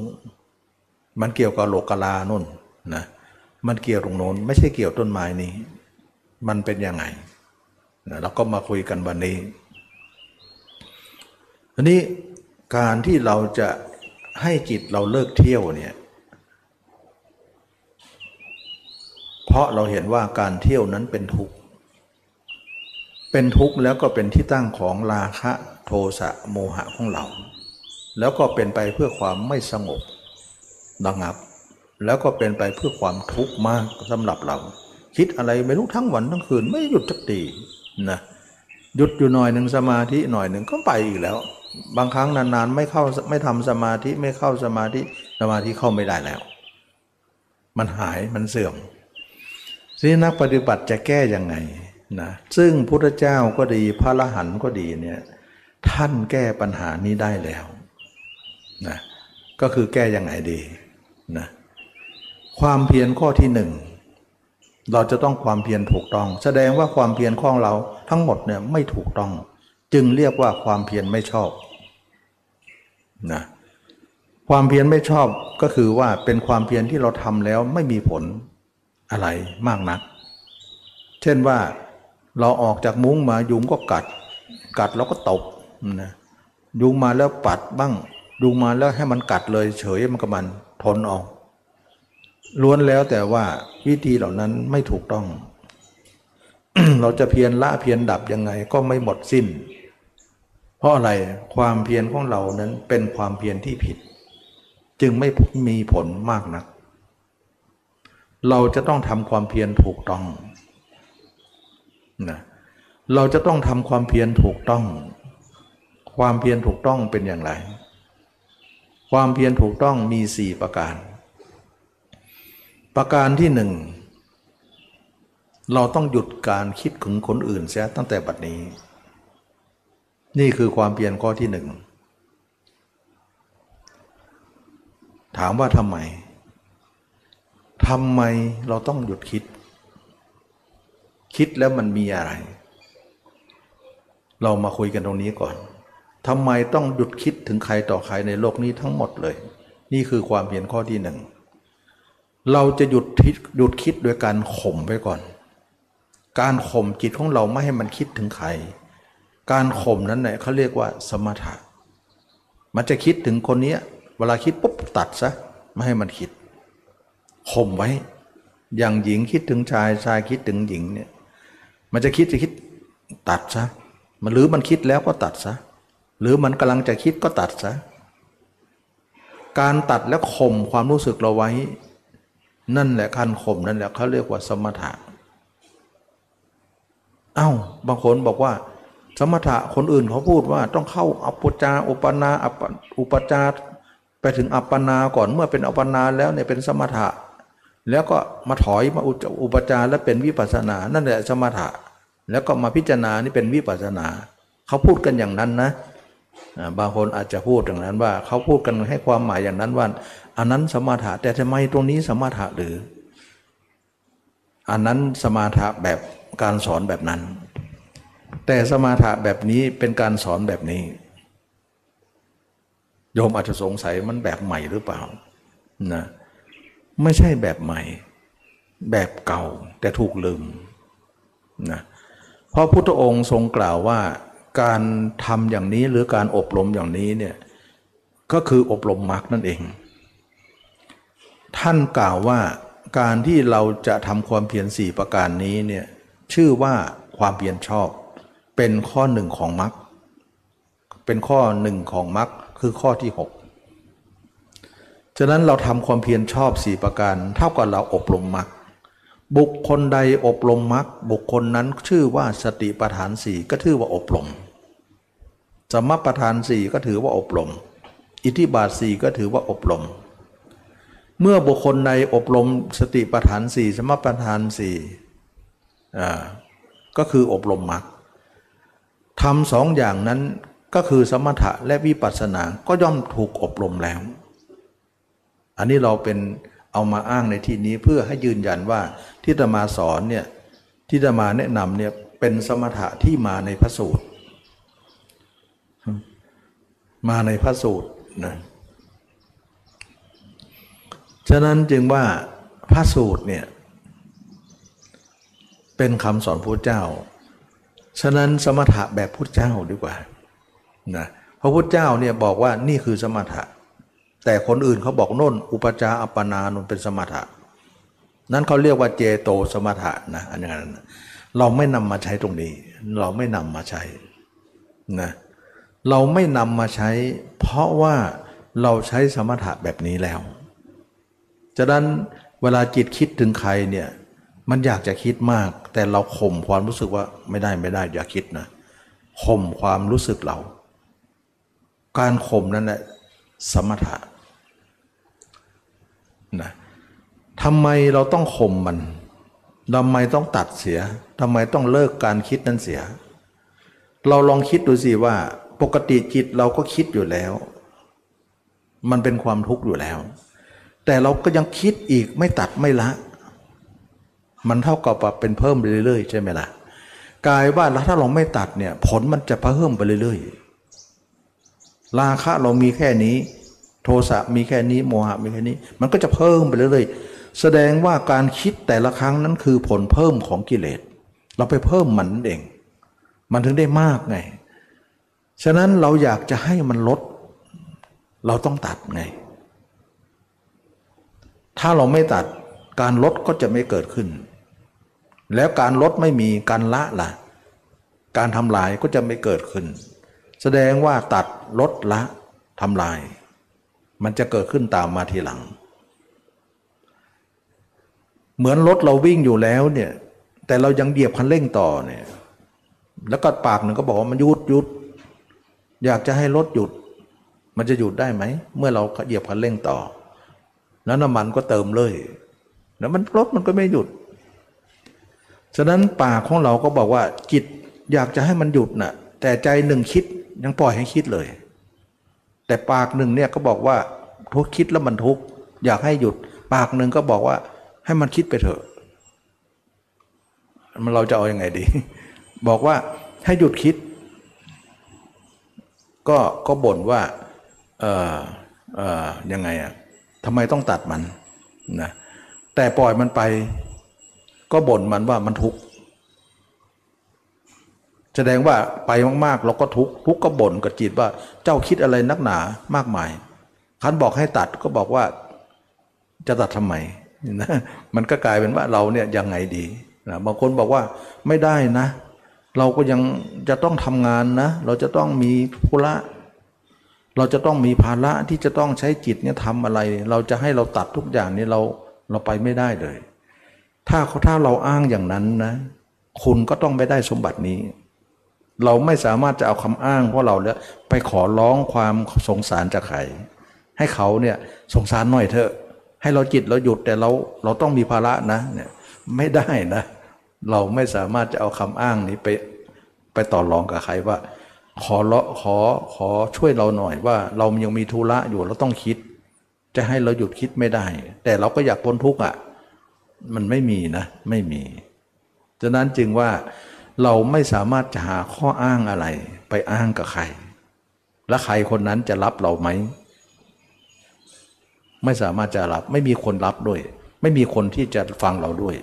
มันเกี่ยวกับโลกาลานุ่นนะมันเกี่ยวตรงโน้นไม่ใช่เกี่ยวต้นไม้นี้ มันเป็นยังไงนะเราก็มาคุยกันวันนี้ทีนี้การที่เราจะให้จิตเราเลิกเที่ยวเนี่ยเพราะเราเห็นว่าการเที่ยวนั้นเป็นทุกข์เป็นทุกข์แล้วก็เป็นที่ตั้งของราคะโทสะโมหะของเรา แล้วก็เป็นไปเพื่อความไม่สงบ ดังับ แล้วก็เป็นไปเพื่อความทุกข์มากสำหรับเรา คิดอะไรไม่รู้ทั้งวันทั้งคืนไม่หยุดจักตีนะหยุดอยู่หน่อยหนึ่งสมาธิหน่อยหนึ่งก็ไปอีกแล้ว บางครั้งนานๆไม่เข้าไม่ทำสมาธิไม่เข้าสมาธิสมาธิเข้าไม่ได้แล้ว มันหายมันเสื่อมทีนักปฏิบัติจะแก้ยังไงนะซึ่งพุทธเจ้าก็ดีพระละหันก็ดีเนี่ยท่านแก้ปัญหานี้ได้แล้วนะก็คือแก้ยังไงดี นะความเพียรข้อที่หนึ่งเราจะต้องความเพียรถูกต้อง แสดงว่าความเพียรของเราทั้งหมดเนี่ยไม่ถูกต้อง จึงเรียกว่าความเพียรไม่ชอบนะความเพียรไม่ชอบก็คือว่าเป็นความเพียรที่เราทำแล้วไม่มีผลอะไรมากนัก เช่นว่าเราออกจากมุ้งมายุงก็กัด กัดแล้วก็ตบนะยุงมาแล้วปัดบ้างยุงมาแล้วให้มันกัดเลย เฉยมันก็มัน ทนเอาล้วนแล้วแต่ว่าวิธีเหล่านั้นไม่ถูกต้อง เราจะเพียรละเพียรดับยังไงก็ไม่หมดสิ้น เพราะอะไรความเพียรของเรานั้นเป็นความเพียรที่ผิด จึงไม่มีผลมากนัก เราจะต้องทำความเพียรถูกต้องนะเราจะต้องทำความเพียรถูกต้อง ความเพียรถูกต้องเป็นอย่างไร ความเพียรถูกต้องมีสี่ประการ ประการที่หนึ่งเราต้องหยุดการคิดถึงคนอื่นเสียตั้งแต่บัดนี้ นี่คือความเพียรข้อที่หนึ่ง ถามว่าทำไมทำไมเราต้องหยุดคิด คิดแล้วมันมีอะไร เรามาคุยกันตรงนี้ก่อน ทำไมต้องหยุดคิดถึงใครต่อใครในโลกนี้ทั้งหมดเลย นี่คือความเพียรข้อที่หนึ่งเราจะหยุดคิดหยุดคิดโดยการข่มไว้ก่อน การข่มจิตของเราไม่ให้มันคิดถึงใคร การข่มนั้นเนี่ยเขาเรียกว่าสมถะ มันจะคิดถึงคนนี้เวลาคิดปุ๊บตัดซะไม่ให้มันคิดข่มไว้ อย่างหญิงคิดถึงชายชายคิดถึงหญิงเนี่ยมันจะคิดจะคิดตัดซะมันหรือมันคิดแล้วก็ตัดซะ หรือมันกำลังจะคิดก็ตัดซะการตัดและข่มความรู้สึกเราไว้ นั่นแหละการข่มนั่นแหละเขาเรียกว่าสมถะเอา้าบางคนบอกว่า สมถะคนอื่นเขาพูดว่าต้องเข้าอัปปจาอุปนาอุปจาไปถึงอัปปนาก่อนเมื่อเป็นอัปปนาแล้วเนี่ยเป็นสมถะ แล้วก็มาถอยมาอุปจาแล้วเป็นวิปัสนา นั่นแหละสมถะ แล้วก็มาพิจารณานี่เป็นวิปัสนา เขาพูดกันอย่างนั้นนะ บางคนอาจจะพูดอย่างนั้นว่า เขาพูดกันให้ความหมายอย่างนั้นว่าอันนั้นสมาถะแต่ทำไมตรงนี้สมาถะหรือ อันนั้นสมาถะแบบการสอนแบบนั้น แต่สมาถะแบบนี้เป็นการสอนแบบนี้ โยมอาจจะสงสัยมันแบบใหม่หรือเปล่านะไม่ใช่แบบใหม่ แบบเก่าแต่ถูกลืมนะเพราะพุทธองค์ทรงกล่าวว่า การทำอย่างนี้หรือการอบรมอย่างนี้เนี่ยก็คืออบรมมรรคนั่นเอง ท่านกล่าวว่าการที่เราจะทำความเพียรสี่ประการนี้เนี่ยชื่อว่าความเพียรชอบ เป็นข้อหนึ่งของมรรคเป็นข้อหนึ่งของมรรคคือข้อที่หกฉะนั้นเราทำความเพียรชอบสี่ประการ เท่ากับเราอบรมมรรคบุคคลใดอบรมมรรคบุคคลนั้นชื่อว่าสติปัฏฐานสี่ก็ถือว่าอบรม สมปัฏฐานสี่ก็ถือว่าอบรม อิทธิบาทสี่ก็ถือว่าอบรม เมื่อบุคคลใดอบรมสติปัฏฐานสี่สมปัฏฐานสี่ก็คืออบรมมรรคทำสองอย่างนั้นก็คือสมถะและวิปัสสนาก็ย่อมถูกอบรมแล้ว อันนี้เราเป็นเอามาอ้างในที่นี้เพื่อให้ยืนยันว่าที่จะมาสอนเนี่ยที่จะมาแนะนำเนี่ยเป็นสมถะที่มาในพระสูตร มาในพระสูตรนะฉะนั้นจึงว่าพระสูตรเนี่ยเป็นคำสอนพระเจ้า ฉะนั้นสมถะแบบพุทธเจ้าดีกว่านะพระพุทธเจ้าเนี่ยบอกว่านี่คือสมถะ แต่คนอื่นเขาบอกโน่น อุปจาอัปปนานนเป็นสมถะ นั้นเขาเรียกว่าเจโตสมถะนะอันนั้นเราไม่นำมาใช้ตรงนี้ เราไม่นำมาใช้นะเเราไม่นำมาใช้ เพราะว่าเราใช้สมถะแบบนี้แล้วฉะนั้นเวลาจิตคิดถึงใครเนี่ยมันอยากจะคิดมาก แต่เราข่มความรู้สึกว่าไม่ได้ไม่ได้อย่าคิดนะข่มความรู้สึกเรา การข่มนั้นแหละสมถะนะทำไมเราต้องข่มมันทำไมต้องตัดเสียทำไมต้องเลิกการคิดนั้นเสีย เราลองคิดดูสิว่า ปกติจิตเราก็คิดอยู่แล้ว มันเป็นความทุกข์อยู่แล้ว แต่เราก็ยังคิดอีกไม่ตัดไม่ละ มันเท่ากับเป็นเพิ่มไปเรื่อยๆ ใช่ไหมล่ะกลายว่าถ้าเราไม่ตัดเนี่ย ผลมันจะเพิ่มไปเรื่อยๆราคะเรามีแค่นี้ โทสะมีแค่นี้โมหะมีแค่นี้ มันก็จะเพิ่มไปเรื่อยๆแสดงว่าการคิดแต่ละครั้งนั้นคือผลเพิ่มของกิเลส เราไปเพิ่มมันเอง มันถึงได้มากไง ฉะนั้นเราอยากจะให้มันลด เราต้องตัดไง ถ้าเราไม่ตัดการลดก็จะไม่เกิดขึ้น แล้วการลดไม่มีการละล่ะ การทำลายก็จะไม่เกิดขึ้น แสดงว่าตัดลดละทำลาย มันจะเกิดขึ้นตามมาทีหลัง เหมือนรถเราวิ่งอยู่แล้วเนี่ยแต่เรายังเหยียบคันเร่งต่อเนี่ยแล้วก็ปากหนึ่งก็บอกว่ามันยุดยุด อยากจะให้รถหยุด มันจะหยุดได้ไหม เมื่อเราเหยียบคันเร่งต่อ แล้วน้ำมันก็เติมเลย แล้วมันรถมันก็ไม่หยุด ฉะนั้นปากของเราก็บอกว่า จิตอยากจะให้มันหยุดน่ะ แต่ใจหนึ่งคิดยังปล่อยให้คิดเลย แต่ปากหนึ่งเนี่ยก็บอกว่าทุกคิดแล้วมันทุกอยากให้หยุด ปากหนึ่งก็บอกว่า ให้มันคิดไปเถอะมันเราจะเอาอยัางไงดี บอกว่าให้หยุดคิด ก็ก็บ่นว่าเออเออยังไงอะทำไมต้องตัดมันนะแต่ปล่อยมันไป ก็บ่นมันว่ามันทุกข์แสดงว่าไปมากๆเราก็ทุกข์ทุกข์ก็บ่นกับจิตว่าเจ้าคิดอะไรนักหนามากมายคันบอกให้ตัดก็บอกว่าจะตัดทำไมนะมันก็กลายเป็นว่าเราเนี่ยยังไงดีนะบางคนบอกว่าไม่ได้นะ เราก็ยังจะต้องทำงานนะ เราจะต้องมีภุระ เราจะต้องมีภาระที่จะต้องใช้จิตเนี่ยทำอะไร เราจะให้เราตัดทุกอย่างนี้เราเราไปไม่ได้เลย ถ้าถ้าเราอ้างอย่างนั้นนะ คุณก็ต้องไม่ได้สมบัตินี้ เราไม่สามารถจะเอาคำอ้างเพราะเราเนี่ยไปขอร้องความสงสารจากใคร ให้เขาเนี่ยสงสารหน่อยเถอะ ให้เราจิตเราหยุดแต่เราเราต้องมีภาระนะเนี่ยไม่ได้นะเเราไม่สามารถจะเอาคำอ้างนี้ไปไปต่อรองกับใครว่า ขอละขอขอช่วยเราหน่อยว่า เรายังมีธุระอยู่เราต้องคิด จะให้เราหยุดคิดไม่ได้ แต่เราก็อยากพ้นทุกข์อะมันไม่มีนะ ไม่มีฉะนั้นจึงว่าเราไม่สามารถจะหาข้ออ้างอะไร ไปอ้างกับใคร และใครคนนั้นจะรับเราไหม ไม่สามารถจะรับ ไม่มีคนรับด้วย ไม่มีคนที่จะฟังเราด้วย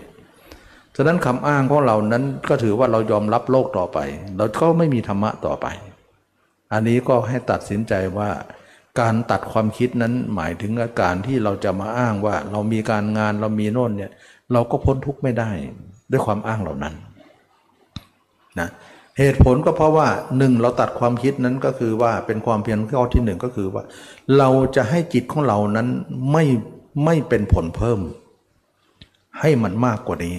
ฉะนั้นคำอ้างของเรานั้นก็ถือว่าเรายอมรับโลกต่อไป เราก็ไม่มีธรรมะต่อไป อันนี้ก็ให้ตัดสินใจว่า การตัดความคิดนั้นหมายถึงอาการที่เราจะมาอ้างว่า เรามีการงานเรามีโน่นเนี่ยเราก็พ้นทุกข์ไม่ได้ด้วยความอ้างเหล่านั้นนะเหตุผลก็เพราะว่าหนึ่งเราตัดความคิดนั้นก็คือว่าเป็นความเพียรข้อที่หนึ่งก็คือว่า เราจะให้จิตของเรานั้นไม่ไม่เป็นผลเพิ่ม ให้มันมากกว่านี้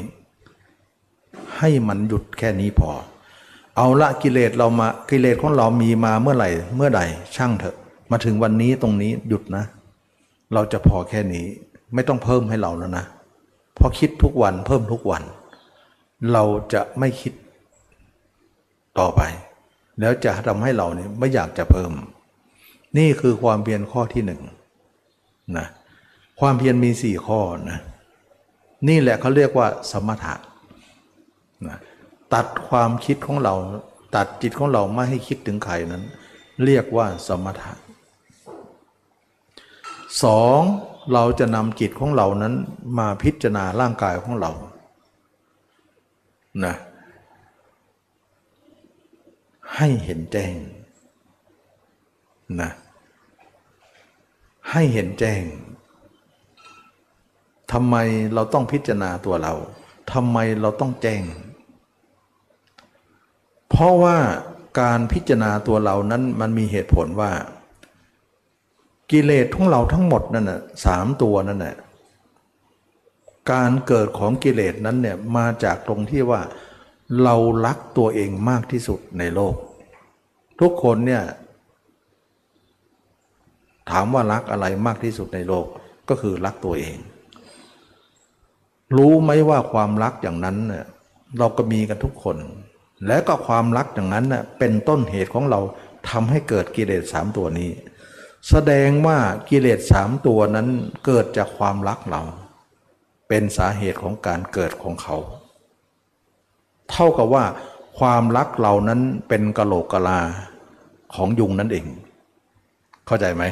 ให้มันหยุดแค่นี้พอ เอาละกิเลสเรามากิเลสของเรามีมาเมื่อไหร่ เมื่อใดช่างเถอะ มาถึงวันนี้ตรงนี้หยุดนะ เราจะพอแค่นี้ไม่ต้องเพิ่มให้เราแล้วนะเพราะคิดทุกวันเพิ่มทุกวัน เราจะไม่คิดต่อไป แล้วจะทำให้เราเนี่ยไม่อยากจะเพิ่ม นี่คือความเพียรข้อที่หนึ่งนะความเพียรมีสี่ข้อนะนี่แหละเขาเรียกว่าสมถะ นะตัดความคิดของเรา ตัดจิตของเราไม่ให้คิดถึงใครนั้น เรียกว่าสมถะสองเราจะนำจิตของเรานั้นมาพิจารณาร่างกายของเรานะให้เห็นแจ้งนะให้เห็นแจ้งทำไมเราต้องพิจารณาตัวเราทำไมเราต้องแจ้ง เพราะว่าการพิจารณาตัวเรานั้นมันมีเหตุผลว่า กิเลสของเราทั้งหมดนั่นน่ะสามตัวนั่นน่ะการเกิดของกิเลสนั้นเนี่ยมาจากตรงที่ว่า เรารักตัวเองมากที่สุดในโลก ทุกคนเนี่ยถามว่ารักอะไรมากที่สุดในโลกก็คือรักตัวเอง รู้ไหมว่าความรักอย่างนั้นเนี่ยเราก็มีกันทุกคน และก็ความรักอย่างนั้นเน่ยเป็นต้นเหตุของเราทำให้เกิดกิเลสสามตัวนี้ แสดงว่ากิเลสสามตัวนั้นเกิดจากความรักเรา เป็นสาเหตุของการเกิดของเขา เท่ากับว่า ความรักเรานั้นเป็นกะโหลกกะลาของยุงนั่นเอง เข้าใจไหม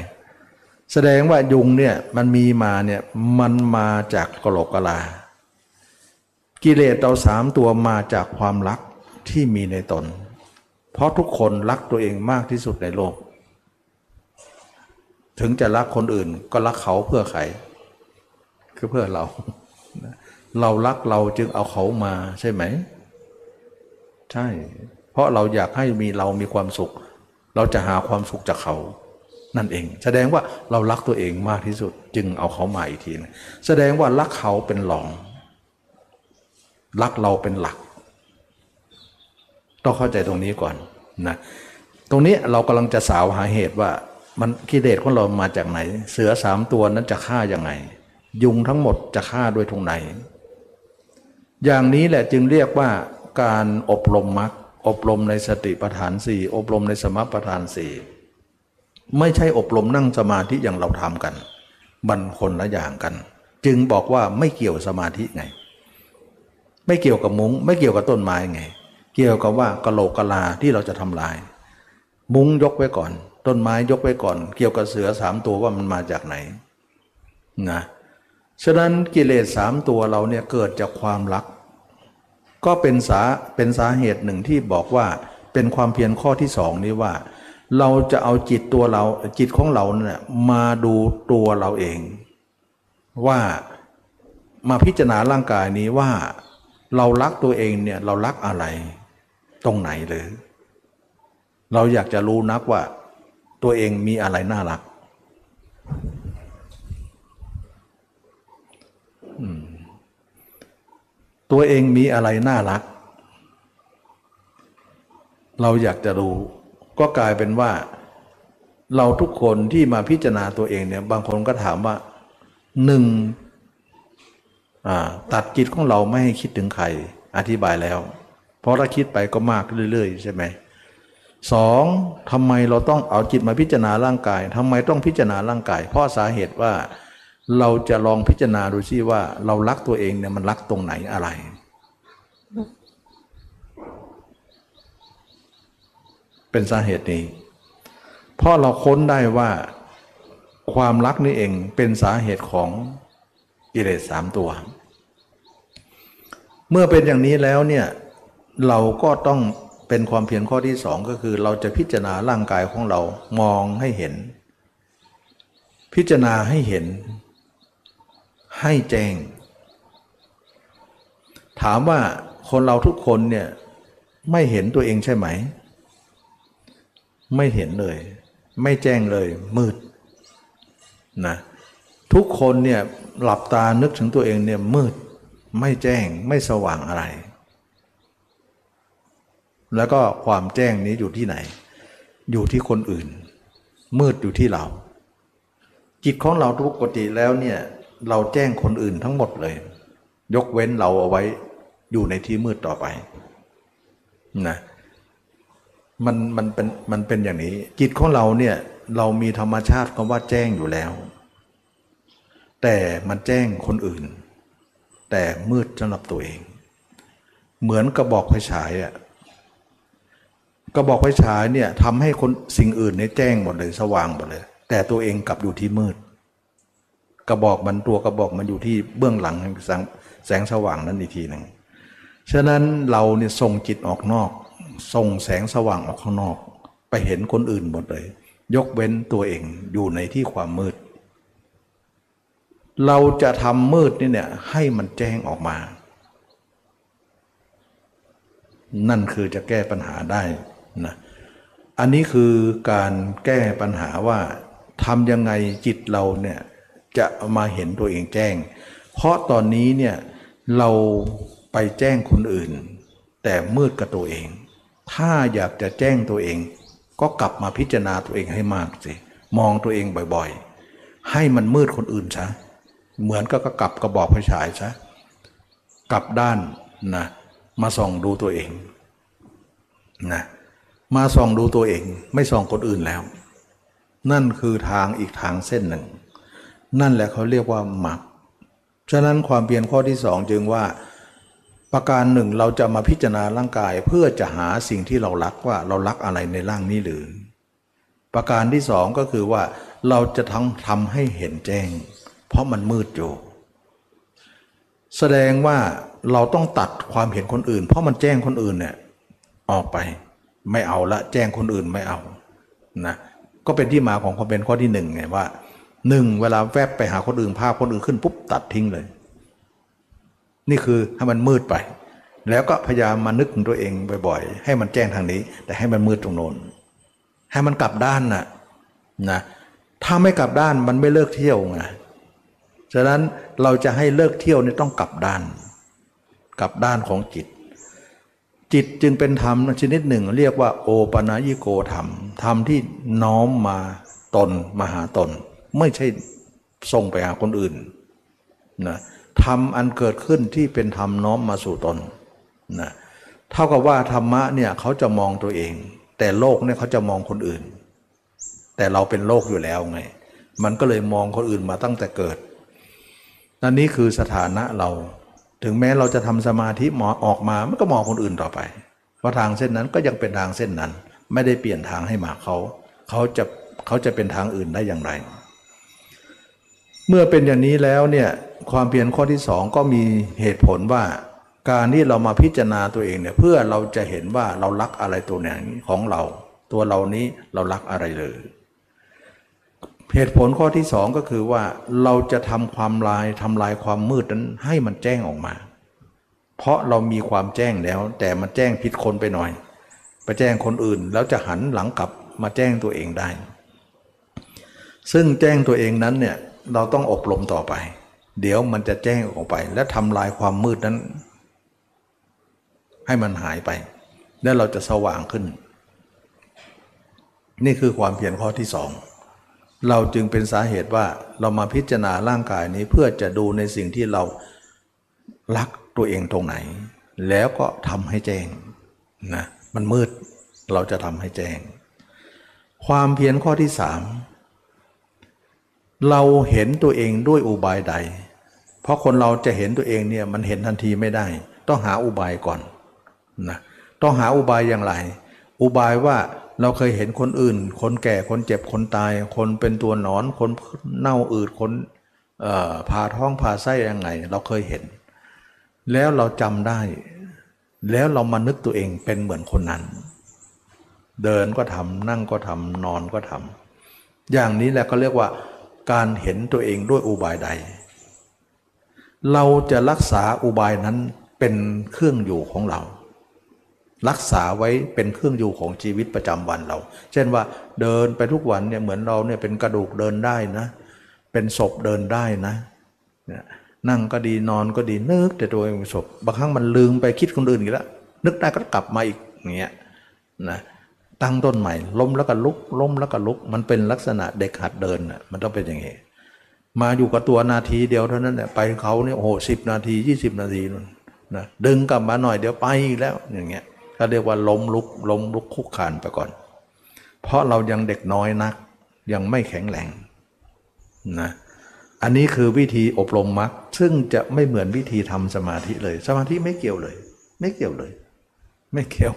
แสดงว่ายุงเนี่ยมันมีมาเนี่ยมันมาจากกะโหลกกะลา กิเลสเราสามตัวมาจากความรัก ที่มีในตน เพราะทุกคนรักตัวเองมากที่สุดในโลก ถึงจะรักคนอื่นก็รักเขาเพื่อใคร คือเพื่อเรา เรารักเราจึงเอาเขามาใช่ไหม ใช่ เพราะเราอยากให้มีเรามีความสุข เราจะหาความสุขจากเขานั่นเอง แสดงว่าเรารักตัวเองมากที่สุด จึงเอาเขามาอีกทีนึงแสดงว่ารักเขาเป็นหลองรักเราเป็นหลัก ต้องเข้าใจตรงนี้ก่อนนะตรงนี้เรากำลังจะสาวหาเหตุว่า มันกิเลสของเรามาจากไหน เสือสามตัวนั้นจะฆ่ายังไง ยุงทั้งหมดจะฆ่าด้วยตรงไหน อย่างนี้แหละจึงเรียกว่าการอบรมมรรคอบรมในสติปัฏฐานสี่อบรมในสมปัฏฐานสี่ไม่ใช่อบรมนั่งสมาธิอย่างเราทำกันมันคนละอย่างกัน จึงบอกว่าไม่เกี่ยวสมาธิไง ไม่เกี่ยวกับมุง้ง ไม่เกี่ยวกับต้นไม้ไง เกี่ยวกับว่ากะโหลกกะลาที่เราจะทำลาย มุ้งยกไว้ก่อน ต้นไม้ยกไว้ก่อน เกี่ยวกับเสือสามตัวว่ามันมาจากไหนนะฉะนั้นกิเลสสามตัวเราเนี่ยเกิดจากความรัก ก็เป็นสาเป็นสาเหตุหนึ่งที่บอกว่าเป็นความเพียรข้อที่สองนี้ว่า เราจะเอาจิตตัวเราจิตของเราเนี่ยมาดูตัวเราเอง ว่ามาพิจารณาร่างกายนี้ว่า เรารักตัวเองเนี่ยเรารักอะไร ตรงไหนเลยเราอยากจะรู้นักว่า ตัวเองมีอะไรน่ารักตัวเองมีอะไรน่ารัก เราอยากจะรู้ ก็กลายเป็นว่า เราทุกคนที่มาพิจารณาตัวเองเนี่ย บางคนก็ถามว่าหนึ่งตัดจิตของเราไม่ให้คิดถึงใคร อธิบายแล้ว เพราะถ้าคิดไปก็มากเรื่อย ๆ ใช่ไหมสองทำไมเราต้องเอาจิตมาพิจารณาร่างกายทำไมต้องพิจารณาร่างกาย เพราะสาเหตุว่าเราจะลองพิจารณาดูซิว่า เรารักตัวเองเนี่ยมันรักตรงไหนอะไร เป็นสาเหตุนี้เพราะเราค้นได้ว่าความรักนี่เองเป็นสาเหตุของกิเลสสามตัว เมื่อเป็นอย่างนี้แล้วเนี่ย เราก็ต้องเป็นความเพียรข้อที่สองก็คือเราจะพิจารณาร่างกายของเรามองให้เห็น พิจารณาให้เห็น ให้แจ้ง ถามว่าคนเราทุกคนเนี่ยไม่เห็นตัวเองใช่ไหม ไม่เห็นเลย ไม่แจ้งเลย มืดนะทุกคนเนี่ยหลับตานึกถึงตัวเองเนี่ยมืด ไม่แจ้งไม่สว่างอะไร แล้วก็ความแจ้งนี้อยู่ที่ไหน อยู่ที่คนอื่น มืดอยู่ที่เรา จิตของเราทุกปกติแล้วเนี่ยเราแจ้งคนอื่นทั้งหมดเลย ยกเว้นเราเอาไว้อยู่ในที่มืดต่อไปนะมันมันเป็นมันเป็นอย่างนี้ จิตของเราเนี่ยเรามีธรรมชาติคำว่าแจ้งอยู่แล้ว แต่มันแจ้งคนอื่น แต่มืดสำหรับตัวเอง เหมือนกระบอกไฟฉายอะ กระบอกไฟฉายเนี่ยทำให้คนสิ่งอื่นเนี่ยแจ้งหมดเลยสว่างหมดเลย แต่ตัวเองกลับอยู่ที่มืด กระบอกมันตัวกระบอกมันอยู่ที่เบื้องหลังแสงแสงสว่างนั้นอีกทีหนึ่งฉะนั้นเราเนี่ยส่งจิตออกนอก ส่งแสงสว่างออกข้างนอก ไปเห็นคนอื่นหมดเลย ยกเว้นตัวเองอยู่ในที่ความมืด เราจะทำมืดนี่เนี่ยให้มันแจ้งออกมา นั่นคือจะแก้ปัญหาได้ นะอันนี้คือการแก้ปัญหาว่าทำยังไงจิตเราเนี่ยจะมาเห็นตัวเองแจ้ง เพราะตอนนี้เนี่ยเราไปแจ้งคนอื่น แต่มืดกับตัวเอง ถ้าอยากจะแจ้งตัวเอง ก็กลับมาพิจารณาตัวเองให้มากสิมองตัวเองบ่อยๆ ให้มันมืดคนอื่นซะเหมือนก็กลับกระบอกไฟฉายซะกลับด้านนะมาส่องดูตัวเองนะ มาส่องดูตัวเอง ไม่ส่องคนอื่นแล้ว นั่นคือทางอีกทางเส้นหนึ่ง นั่นแหละเขาเรียกว่าหมักฉะนั้นความเพียรข้อที่สองจึงว่า ประการหนึ่งเราจะมาพิจารณาร่างกายเพื่อจะหาสิ่งที่เรารักว่าเรารักอะไรในร่างนี้หรือ ประการที่สองก็คือว่าเราจะทั้งทำให้เห็นแจ้ง เพราะมันมืดอยู่ แสดงว่าเราต้องตัดความเห็นคนอื่น เพราะมันแจ้งคนอื่นเนี่ยออกไป ไม่เอาละแจ้งคนอื่นไม่เอานะก็เป็นที่มาของความเป็นข้อที่หนึ่งไงว่าหนึ่งเวลาแวบไปหาคนอื่นภาพคนอื่นขึ้นปุ๊บตัดทิ้งเลย นี่คือให้มันมืดไป แล้วก็พยายามมานึกถึงตัวเองบ่อยๆ ให้มันแจ้งทางนี้ แต่ให้มันมืดตรงโน้นให้มันกลับด้านน่ะนะถ้าไม่กลับด้านมันไม่เลิกเที่ยวไงฉะนั้นเราจะให้เลิกเที่ยวนี่ต้องกลับด้าน กลับด้านของจิต จิตจึงเป็นธรรมชนิดหนึ่ง เรียกว่าโอปนายิโกธรรม ธรรมที่น้อมมาตนมาหาตน ไม่ใช่ส่งไปหาคนอื่นนะธรรมอันเกิดขึ้นที่เป็นธรรมน้อมมาสู่ตนนะเท่ากับว่าธรรมะเนี่ยเขาจะมองตัวเอง แต่โลกเนี่ยเขาจะมองคนอื่น แต่เราเป็นโลกอยู่แล้วไง มันก็เลยมองคนอื่นมาตั้งแต่เกิดนั่นนี้คือสถานะเรา ถึงแม้เราจะทำสมาธิหมอออกมามันก็มองคนอื่นต่อไป เพราะทางเส้นนั้นก็ยังเป็นทางเส้นนั้น ไม่ได้เปลี่ยนทางให้มาเขา เขาจะเขาจะเป็นทางอื่นได้อย่างไร เมื่อเป็นอย่างนี้แล้วเนี่ยความเพียรข้อที่สองก็มีเหตุผลว่า การที่เรามาพิจารณาตัวเองเนี่ยเพื่อเราจะเห็นว่าเรารักอะไรตัวไหนของเรา ตัวเรานี้เรารักอะไรเลย เหตุผลข้อที่สองก็คือว่าเราจะทำความลายทำลายความมืดนั้นให้มันแจ้งออกมา เพราะเรามีความแจ้งแล้ว แต่มันแจ้งผิดคนไปหน่อย ไปแจ้งคนอื่น แล้วจะหันหลังกลับมาแจ้งตัวเองได้ ซึ่งแจ้งตัวเองนั้นเนี่ยเราต้องอบรมต่อไป เดี๋ยวมันจะแจ้งออกไป และทำลายความมืดนั้น ให้มันหายไป แล้วเราจะสว่างขึ้น นี่คือความเพียรข้อที่สอง เราจึงเป็นสาเหตุว่าเรามาพิจารณาร่างกายนี้เพื่อจะดูในสิ่งที่เรารักตัวเองตรงไหน แล้วก็ทำให้แจ้งนะมันมืดเราจะทำให้แจ้ง ความเพียรข้อที่สามเราเห็นตัวเองด้วยอุบายใด เพราะคนเราจะเห็นตัวเองเนี่ยมันเห็นทันทีไม่ได้ ต้องหาอุบายก่อนนะต้องหาอุบายอย่างไร อุบายว่า เราเคยเห็นคนอื่น คนแก่คนเจ็บคนตาย คนเป็นตัวหนอนคนเน่าอืดคนผ่าท้องผ่าไส้ยังไง เราเคยเห็น แล้วเราจำได้ แล้วเรามานึกตัวเองเป็นเหมือนคนนั้น เดินก็ทำนั่งก็ทำนอนก็ทำอย่างนี้แหละก็เรียกว่า การเห็นตัวเองด้วยอุบายใด เราจะรักษาอุบายนั้นเป็นเครื่องอยู่ของเรา รักษาไว้เป็นเครื่องอยู่ของชีวิตประจำวันเรา เช่นว่าเดินไปทุกวันเนี่ยเหมือนเราเนี่ยเป็นกระดูกเดินได้นะ เป็นศพเดินได้นะนั่งก็ดีนอนก็ดีนึกแต่ตัวเองเป็นศพบางครั้งมันลืมไปคิดคนอื่นอีกแล้วนึกได้ก็กลับมาอีกอย่างเงี้ยนะตั้งต้นใหม่ล้มแล้วก็ลุกล้มแล้วก็ลุก มันเป็นลักษณะเด็กหัดเดินนะมันต้องเป็นอย่างงี้มาอยู่กับตัวนาทีเดียวเท่านั้นแหละไปเขาเนี่ยโอ้โหสิบนาทียี่สิบนาทีนั่นนะดึงกลับมาหน่อยเดี๋ยวไปอีกแล้วอย่างเงี้ย ก็เรียกว่าล้มลุกล้มลุกคุกคานไปก่อน เพราะเรายังเด็กน้อยนัก ยังไม่แข็งแรงนะอันนี้คือวิธีอบรมมรรคซึ่งจะไม่เหมือนวิธีทำสมาธิเลย สมาธิไม่เกี่ยวเลย ไม่เกี่ยวเลย ไม่เกี่ยว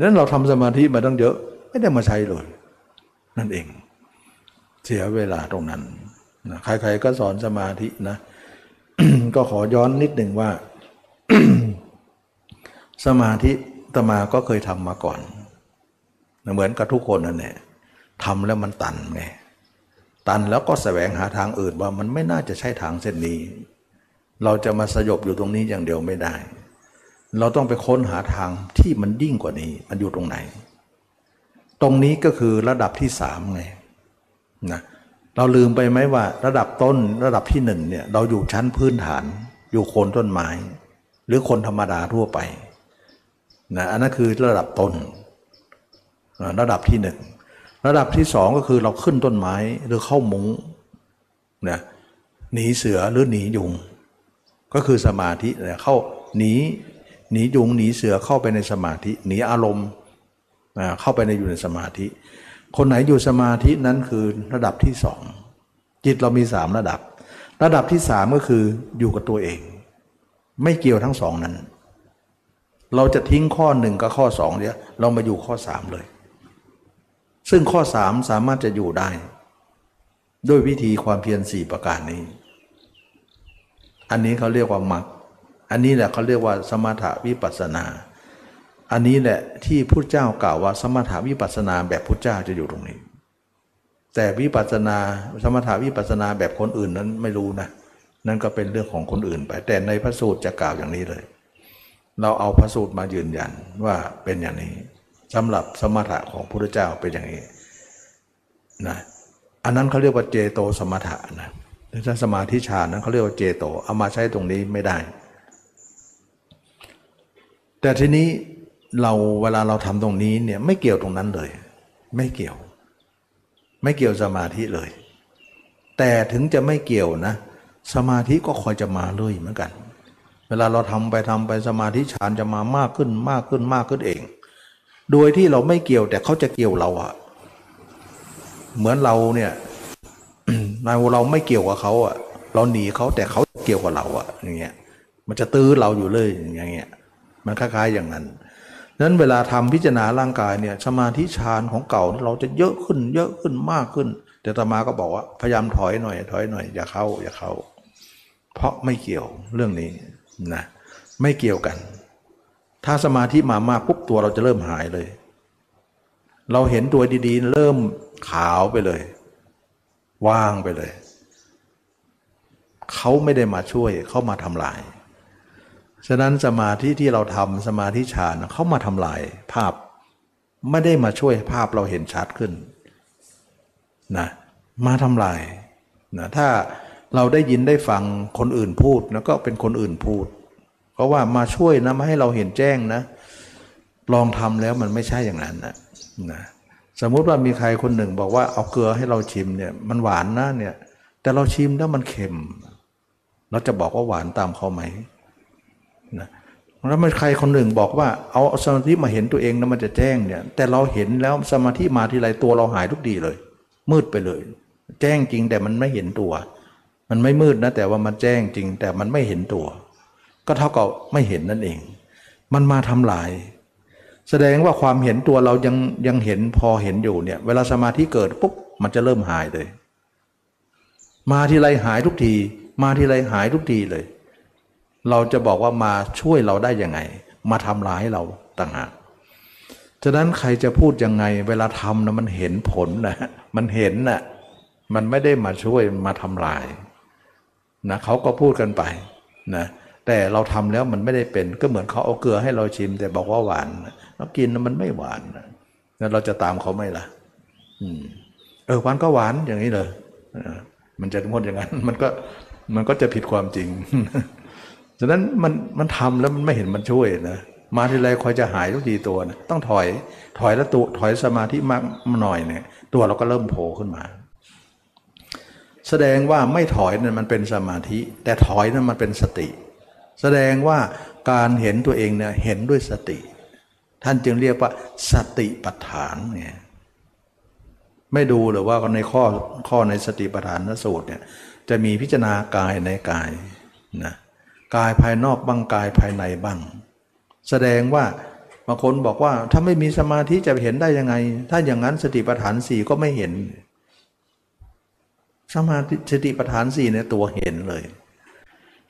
นั้นเราทำสมาธิมาตั้งเยอะ ไม่ได้มาใช้เลย นั่นเอง เสียเวลาตรงนั้นนะใครๆก็สอนสมาธินะ ก็ขอย้อนนิดหนึ่งว่า สมาธิตมาก็เคยทำมาก่อน เหมือนกับทุกคนนั่นแหละทำแล้วมันตันไงตันแล้วก็แสวงหาทางอื่นว่ามันไม่น่าจะใช่ทางเส้นนี้ เราจะมาสยบอยู่ตรงนี้อย่างเดียวไม่ได้ เราต้องไปค้นหาทางที่มันยิ่งกว่านี้ มันอยู่ตรงไหน ตรงนี้ก็คือระดับที่สามไงนะเราลืมไปไหมว่า ระดับต้นระดับที่หนึ่งเนี่ยเราอยู่ชั้นพื้นฐาน อยู่โคนต้นไม้ หรือคนธรรมดาทั่วไป นะอันนั้นคือระดับต้นระดับที่หนึ่งระดับที่สองก็คือเราขึ้นต้นไม้หรือเข้ามุ้งนะหนีเสือหรือหนียุง ก็คือสมาธินี่ยเข้าหนีหนียุงหนีเสือเข้าไปในสมาธิหนีอารมณ์เข้าไปในอยู่ในสมาธิ คนไหนอยู่สมาธินั้นคือระดับที่สองจิตเรามีสามระดับ ระดับที่สามก็คืออยู่กับตัวเอง ไม่เกี่ยวทั้งสองนั้น เราจะทิ้งข้อหนึ่งกับข้อสองเนี่ยเรามาอยู่ข้อสามเลย ซึ่งข้อสามสามารถจะอยู่ได้ ด้วยวิธีความเพียรสี่ประการนี้ อันนี้เขาเรียกว่ามรรคอันนี้แหละเขาเรียกว่าสมถวิปัสนา อันนี้แหละที่พุทธเจ้ากล่าวว่าสมถวิปัสนาแบบพุทธเจ้าจะอยู่ตรงนี้ แต่วิปัสสนาสมถวิปัสสนาแบบคนอื่นนั้นไม่รู้นะนั่นก็เป็นเรื่องของคนอื่นไป แต่ในพระสูตรจะกล่าวอย่างนี้เลย เราเอาพระสูตรมายืนยันว่าเป็นอย่างนี้สำหรับสมถะของพระพุทธเจ้าเป็นอย่างนี้นะอันนั้นเขาเรียกว่าเจโตสมถะนะถ้าสมาธิฌานนั้นเขาเรียกว่าเจโตเอามาใช้ตรงนี้ไม่ได้ แต่ทีนี้เราเวลาเราทำตรงนี้เนี่ยไม่เกี่ยวตรงนั้นเลย ไม่เกี่ยว ไม่เกี่ยวสมาธิเลย แต่ถึงจะไม่เกี่ยวนะ สมาธิก็คอยจะมาเลยเหมือนกัน เวลาเราทำไปทำไปสมาธิฌานจะมามากขึ้นมากขึ้นมากขึ้นเอง โดยที่เราไม่เกี่ยวแต่เขาจะเกี่ยวเราอะเหมือนเราเนี่ยเราเราไม่เกี่ยวกับเขาอะเราหนีเขาแต่เขาเกี่ยวกับเราอะอย่างเงี้ย มันจะตื้อเราอยู่เลยอย่างเงี้ย มันคล้ายๆอย่างนั้นนั้นเวลาทำพิจารณาร่างกายเนี่ยสมาธิฌานของเก่าเราจะเยอะขึ้น เยอะขึ้นมากขึ้น แต่ตมาก็บอกว่าพยายามถอยหน่อย ถอยหน่อยอย่าเข้าอย่าเข้า เพราะไม่เกี่ยวเรื่องนี้ นะไม่เกี่ยวกัน ถ้าสมาธิมามากปุ๊บตัวเราจะเริ่มหายเลย เราเห็นตัวดีๆ เริ่มขาวไปเลย ว่างไปเลย เขาไม่ได้มาช่วยเขามาทำลาย ฉะนั้นสมาธิที่เราทำสมาธิฌานเขามาทำลายภาพไม่ได้มาช่วยภาพเราเห็นชัดขึ้นนะมาทำลายนะถ้า เราได้ยินได้ฟังคนอื่นพูดแล้วก็เป็นคนอื่นพูด เพราะว่ามาช่วยนะมาให้เราเห็นแจ้งนะ ลองทำแล้วมันไม่ใช่อย่างนั้นนะนะสมมุติว่ามีใครคนหนึ่งบอกว่าเอาเกลือให้เราชิมเนี่ยมันหวานนะเนี่ย แต่เราชิมแล้วมันเค็ม เราจะบอกว่าหวานตามเขาไหมนะแล้วมันใครคนหนึ่งบอกว่าเอาสมาธิมาเห็นตัวเองนะมันจะแจ้งเนี่ย แต่เราเห็นแล้วสมาธิมาทีไรตัวเราหายทุกดีเลย มืดไปเลย แจ้งจริงแต่มันไม่เห็นตัว มันไม่มืดนะ แต่ว่ามันแจ้งจริง แต่มันไม่เห็นตัว ก็เท่ากับไม่เห็นนั่นเอง มันมาทำลาย แสดงว่าความเห็นตัวเรายังยังเห็นพอเห็นอยู่เนี่ย เวลาสมาธิเกิดปุ๊บมันจะเริ่มหายเลย มาทีไรหายทุกที มาทีไรหายทุกทีเลย เราจะบอกว่ามาช่วยเราได้ยังไง มาทำร้ายเราต่างหากฉะนั้นใครจะพูดยังไง เวลาทำนะมันเห็นผลนะมันเห็นนะ่ะมันไม่ได้มาช่วยมาทำลาย นะเขาก็พูดกันไปนะแต่เราทำแล้วมันไม่ได้เป็นก็เหมือนเขาเอาเกลือให้เราชิม แต่บอกว่าหวานเรากินมันไม่หวานนะเราจะตามเขาไหมล่ะอืมเออหวานก็หวานอย่างนี้เลยมันจะงดอย่างนั้นมันก็มันก็จะผิดความจริงฉะนั้นมันมันทำแล้วมันไม่เห็นมันช่วยนะมาทีไรคอยจะหายทุกทีตัวนะต้องถอยถอยแล้วตัวถอยสมาธิมากหน่อยเนี่ยตัวเราก็เริ่มโผล่ขึ้นมา แสดงว่าไม่ถอยนั้นมันเป็นสมาธิ แต่ถอยนั้นมันเป็นสติ แสดงว่าการเห็นตัวเองเนี่ยเห็นด้วยสติ ท่านจึงเรียกว่าสติปัฏฐานเนี่ยไม่ดูหรือว่าในข้อข้อในสติปัฏฐานสูตรเนี่ยจะมีพิจารณากายในกายนะกายภายนอกบ้างกายภายในบ้าง แสดงว่าบางคนบอกว่าถ้าไม่มีสมาธิจะเห็นได้ยังไง ถ้าอย่างนั้นสติปัฏฐานสี่ก็ไม่เห็น สมาธิสติปัฏฐานสี่ในตัวเห็นเลย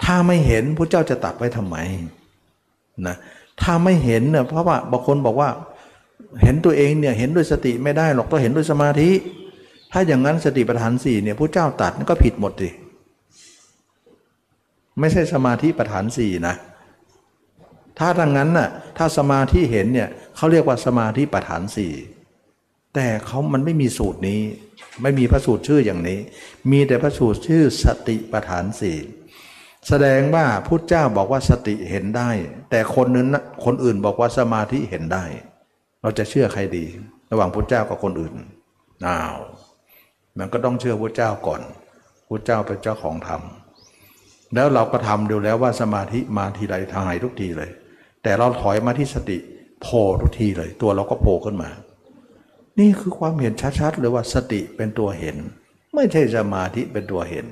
ถ้าไม่เห็นพระเจ้าจะตัดไว้ทำไมนะถ้าไม่เห็นเนี่ยเพราะว่าบางคนบอกว่า เห็นตัวเองเนี่ยเห็นด้วยสติไม่ได้หรอกต้องเห็นด้วยสมาธิ ถ้าอย่างนั้นสติปัฏฐานสี่เนี่ยพระเจ้าตัดก็ผิดหมดสิไม่ใช่สมาธิประฐานสี่นะถ้าดังนั้นน่ะถ้าสมาธิเห็นเนี่ยเขาเรียกว่าสมาธิประฐานสี่ แต่เขามันไม่มีสูตรนี้ ไม่มีพระสูตรชื่ออย่างนี้ มีแต่พระสูตรชื่อสติประฐานสี่แสดงว่าพุทธเจ้าบอกว่าสติเห็นได้ แต่คนนึงคนอื่นบอกว่าสมาธิเห็นได้ เราจะเชื่อใครดี ระหว่างพุทธเจ้ากับคนอื่นอ้าวมันก็ต้องเชื่อพุทธเจ้าก่อนพุทธเจ้าเป็นเจ้าของธรรมแล้วเราก็ทำดูแล้วว่าสมาธิมาทีไรทางไหนทุกทีเลย แต่เราถอยมาที่สติโผล่ทุกทีเลย ตัวเราก็โผล่ขึ้นมา นี่คือความเห็นชัดๆเลยว่าสติเป็นตัวเห็น ไม่ใช่สมาธิเป็นตัวเห็น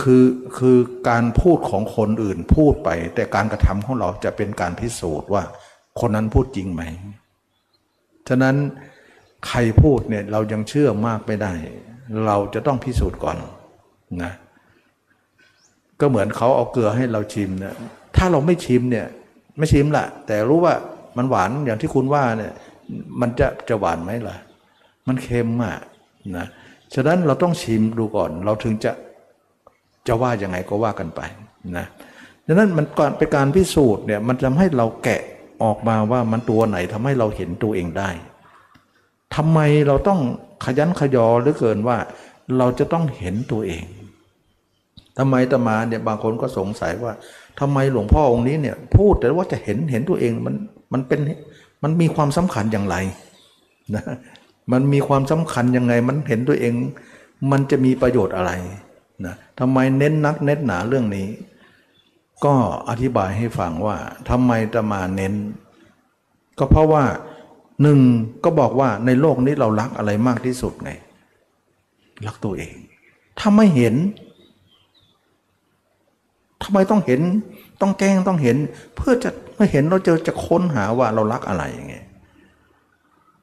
คือคือการพูดของคนอื่นพูดไป แต่การกระทำของเราจะเป็นการพิสูจน์ว่า คนนั้นพูดจริงไหม ฉะนั้นใครพูดเนี่ยเรายังเชื่อมากไม่ได้ เราจะต้องพิสูจน์ก่อนนะก็เหมือนเขาเอาเกลือให้เราชิมเนะถ้าเราไม่ชิมเนี่ย ไม่ชิมละแต่รู้ว่ามันหวานอย่างที่คุณว่าเนี่ย มันจะจะหวานไหมล่ะ มันเค็มอะนะฉะนั้นเราต้องชิมดูก่อน เราถึงจะจะว่ายังไงก็ว่ากันไปนะฉะนั้นมันก่อนเป็นการพิสูจน์เนี่ยมันทำให้เราแกะออกมาว่ามันตัวไหนทำให้เราเห็นตัวเองได้ทำไมเราต้องขยันขยอหลือเกินว่าเราจะต้องเห็นตัวเองทำไมตมาเนี่ยบางคนก็สงสัยว่าทำไมหลวงพ่อองค์นี้เนี่ยพูดแต่ว่าจะเห็นเห็นตัวเองมันมันเป็น มันมีความสำคัญอย่างไรนะมันมีความสำคัญยังไง มันเห็นตัวเอง มันจะมีประโยชน์อะไรนะทำไมเน้นนักเน้นหนาเรื่องนี้ ก็อธิบายให้ฟังว่าทำไมตมาเน้น ก็เพราะว่าหนึ่งก็บอกว่าในโลกนี้เรารักอะไรมากที่สุดไง รักตัวเอง ถ้าไม่เห็นทำไมต้องเห็น ต้องแกล้งต้องเห็น เพื่อจะ เมื่อเห็นเราจะจะค้นหาว่าเรารักอะไรอย่างเงี้ย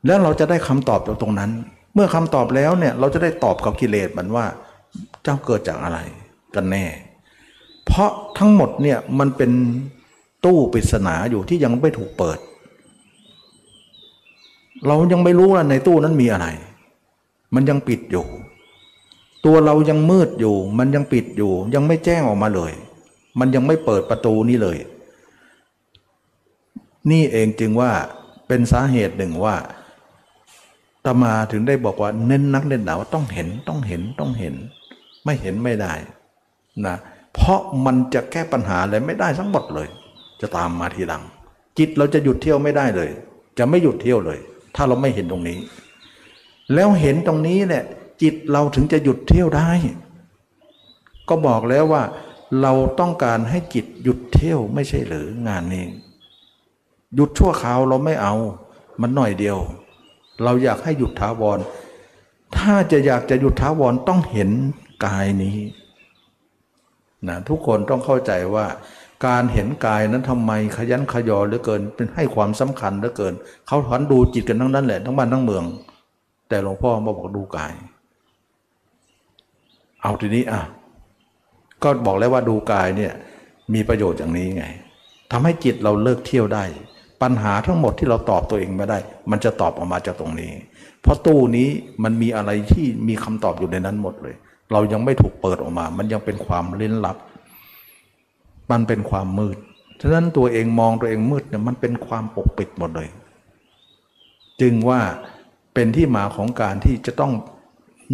แล้วเราจะได้คำตอบจากตรงนั้น เมื่อคำตอบแล้วเนี่ยเราจะได้ตอบกับกิเลสมันว่า เจ้าเกิดจากอะไรกันแน่ เพราะทั้งหมดเนี่ยมันเป็นตู้ปริศนาอยู่ที่ยังไม่ถูกเปิด เรายังไม่รู้ว่าในตู้นั้นมีอะไร มันยังปิดอยู่ ตัวเรายังมืดอยู่ มันยังปิดอยู่ ยังไม่แจ้งออกมาเลย มันยังไม่เปิดประตูนี้เลย นี่เองจึงว่าเป็นสาเหตุหนึ่งว่าตมาถึงได้บอกว่าเน้นนักเน้นหนาว่าต้องเห็นต้องเห็นต้องเห็น ไม่เห็นไม่ได้นะเพราะมันจะแก้ปัญหาอะไรไม่ได้ทั้งหมดเลย จะตามมาทีหลัง จิตเราจะหยุดเที่ยวไม่ได้เลย จะไม่หยุดเที่ยวเลย ถ้าเราไม่เห็นตรงนี้ แล้วเห็นตรงนี้เนี่ยจิตเราถึงจะหยุดเที่ยวได้ ก็บอกแล้วว่า เราต้องการให้จิตหยุดเที่ยวไม่ใช่หรืองานนี้ หยุดชั่วคราวเราไม่เอา มันหน่อยเดียว เราอยากให้หยุดถาวร ถ้าจะอยากจะหยุดถาวรต้องเห็นกายนี้นะทุกคนต้องเข้าใจว่า การเห็นกายนั้นทำไมขยันขยอเหลือเกิน เป็นให้ความสำคัญเหลือเกิน เขาถอนดูจิตกันทั้งนั้นแหละทั้งบ้านทั้งเมือง แต่หลวงพ่อมาบอกดูกาย เอาทีนี้อะก็บอกแล้วว่าดูกายเนี่ยมีประโยชน์อย่างนี้ไงทำให้จิตเราเลิกเที่ยวได้ ปัญหาทั้งหมดที่เราตอบตัวเองไม่ได้ มันจะตอบออกมาจากตรงนี้ เพราะตู้นี้มันมีอะไรที่มีคำตอบอยู่ในนั้นหมดเลย เรายังไม่ถูกเปิดออกมา มันยังเป็นความลิ้นลับ มันเป็นความมืด ฉะนั้นตัวเองมองตัวเองมืดเนี่ยมันเป็นความปกปิดหมดเลย จึงว่าเป็นที่มาของการที่จะต้อง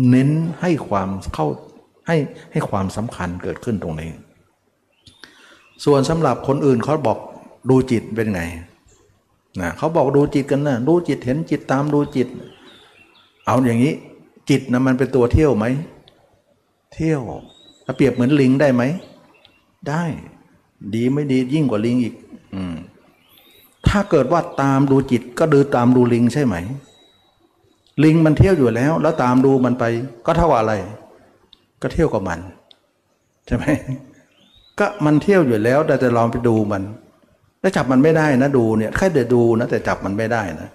เน้นให้ความเข้าให้ให้ความสำคัญเกิดขึ้นตรงนี้ ส่วนสำหรับคนอื่นเขาบอกดูจิตเป็นไง นะเขาบอกดูจิตกันนะดูจิตเห็นจิตตามดูจิต เอาอย่างนี้ จิตนะมันเป็นตัวเที่ยวไหม เที่ยวถ้าเปรียบเหมือนลิงได้ไหม ได้ ดีไม่ดียิ่งกว่าลิงอีก อืมถ้าเกิดว่าตามดูจิตก็ดูตามดูลิงใช่ไหม ลิงมันเที่ยวอยู่แล้ว แล้วตามดูมันไป ก็เท่าอะไร ก็เที่ยวกับมันใช่ไหมก็มันเที่ยวอยู่แล้วแต่จะลองไปดูมัน แล้วจับมันไม่ได้นะดูเนี่ยแค่เดี๋ยวดูนะแต่จับมันไม่ได้นะ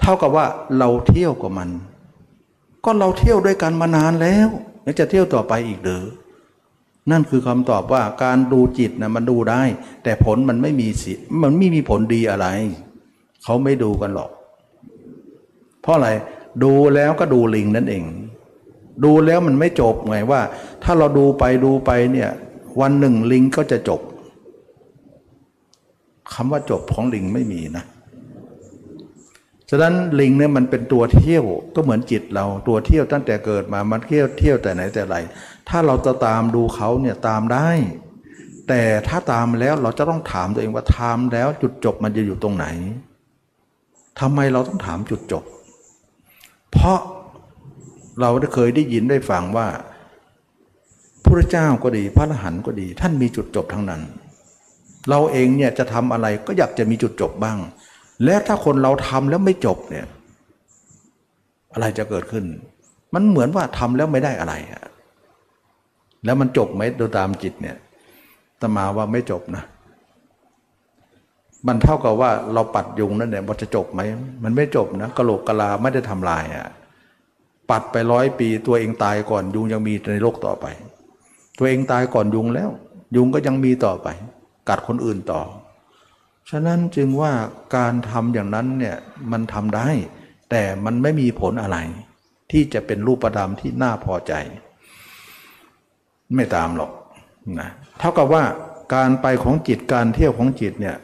เท่ากับว่าเราเที่ยวกับมัน ก็เราเที่ยวด้วยกันมานานแล้วแล้วจะเที่ยวต่อไปอีกหรือนั่นคือคำตอบว่าการดูจิตนะมันดูได้ แต่ผลมันไม่มีสิมันไม่มีผลดีอะไร เขาไม่ดูกันหรอก เพราะอะไรดูแล้วก็ดูลิงนั่นเอง ดูแล้วมันไม่จบไงว่า ถ้าเราดูไปดูไปเนี่ย วันหนึ่งลิงก็จะจบ คำว่าจบของลิงไม่มีนะฉะนั้นลิงเนี่ยมันเป็นตัวเที่ยวก็เหมือนจิตเราตัวเที่ยวตั้งแต่เกิดมามันเที่ยวเที่ยวแต่ไหนแต่ไรถ้าเราจะตามดูเขาเนี่ยตามได้ แต่ถ้าตามแล้วเราจะต้องถามตัวเองว่าทามแล้วจุดจบมันจะอยู่ตรงไหนทำไมเราต้องถามจุดจบ เพราะเราได้เคยได้ยินได้ฟังว่าพระเจ้าก็ดีพระอรหันต์ก็ดี ท่านมีจุดจบทั้งนั้น เราเองเนี่ยจะทำอะไรก็อยากจะมีจุดจบบ้าง และถ้าคนเราทำแล้วไม่จบเนี่ยอะไรจะเกิดขึ้น มันเหมือนว่าทำแล้วไม่ได้อะไร แล้วมันจบไหมโดยตามจิตเนี่ยตมาว่าไม่จบนะ มันเท่ากับว่าเราปัดยุงนั่นเนี่ยมันจะจบไหม มันไม่จบนะกะโหลกกะลาไม่ได้ทำลายอะปัดไปร้อยปีตัวเองตายก่อนยุงยังมีในโลกต่อไป ตัวเองตายก่อนยุงแล้ว ยุงก็ยังมีต่อไป กัดคนอื่นต่อ ฉะนั้นจึงว่าการทำอย่างนั้นเนี่ยมันทำได้ แต่มันไม่มีผลอะไร ที่จะเป็นรูปธรรมที่น่าพอใจ ไม่ตามหรอกนะเท่ากับว่าการไปของจิตการเที่ยวของจิตเนี่ย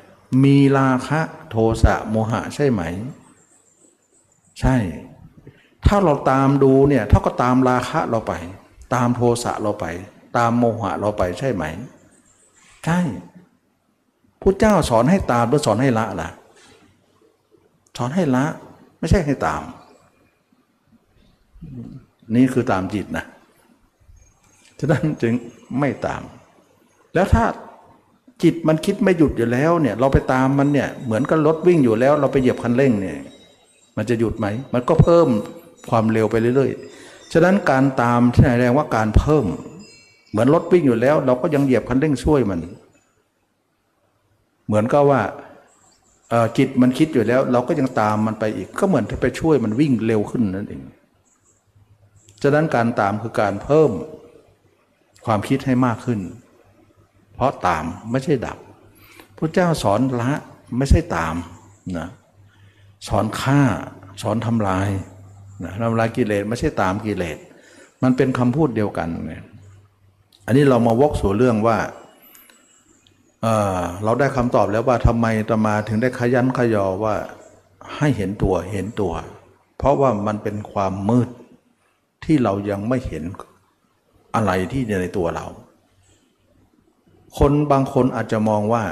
มีราคะโทสะโมหะใช่ไหม ใช่ ถ้าเราตามดูเนี่ยเท่าก็ตามราคะเราไป ตามโทสะเราไป ตามโมหะเราไปใช่ไหม ใช่ พุทธเจ้าสอนให้ตามหรือสอนให้ละล่ะ สอนให้ละ ไม่ใช่ให้ตาม นี่คือตามจิตนะฉะนั้นจึงไม่ตาม แล้วถ้าจิตมันคิดไม่หยุดอยู่แล้วเนี่ย เราไปตามมันเนี่ย เหมือนกับรถวิ่งอยู่แล้ว เราไปเหยียบคันเร่งเนี่ย มันจะหยุดไหม มันก็เพิ่มความเร็วไปเรื่อยๆ ฉะนั้นการตามที่ไหนแรงว่าการเพิ่ม เหมือนรถวิ่งอยู่แล้ว เราก็ยังเหยียบคันเร่งช่วยมัน เหมือนกับว่าจิตมันคิดอยู่แล้ว เราก็ยังตามมันไปอีก ก็เหมือนที่ไปช่วยมันวิ่งเร็วขึ้นนั่นเองฉะนั้นการตามคือการเพิ่มความคิดให้มากขึ้น เพราะตามไม่ใช่ดับพระเจ้าสอนละไม่ใช่ตามนะสอนฆ่าสอนทำลายนะทำลายกิเลสไม่ใช่ตามกิเลส มันเป็นคำพูดเดียวกันเนี่ยอันนี้เรามาวกสู่เรื่องว่า เราได้คำตอบแล้วว่าทำไมตมาถึงได้ขยันขยอว่าให้เห็นตัวเห็นตัว เพราะว่ามันเป็นความมืดที่เรายังไม่เห็นอะไรที่ในตัวเรา คนบางคนอาจจะมองว่า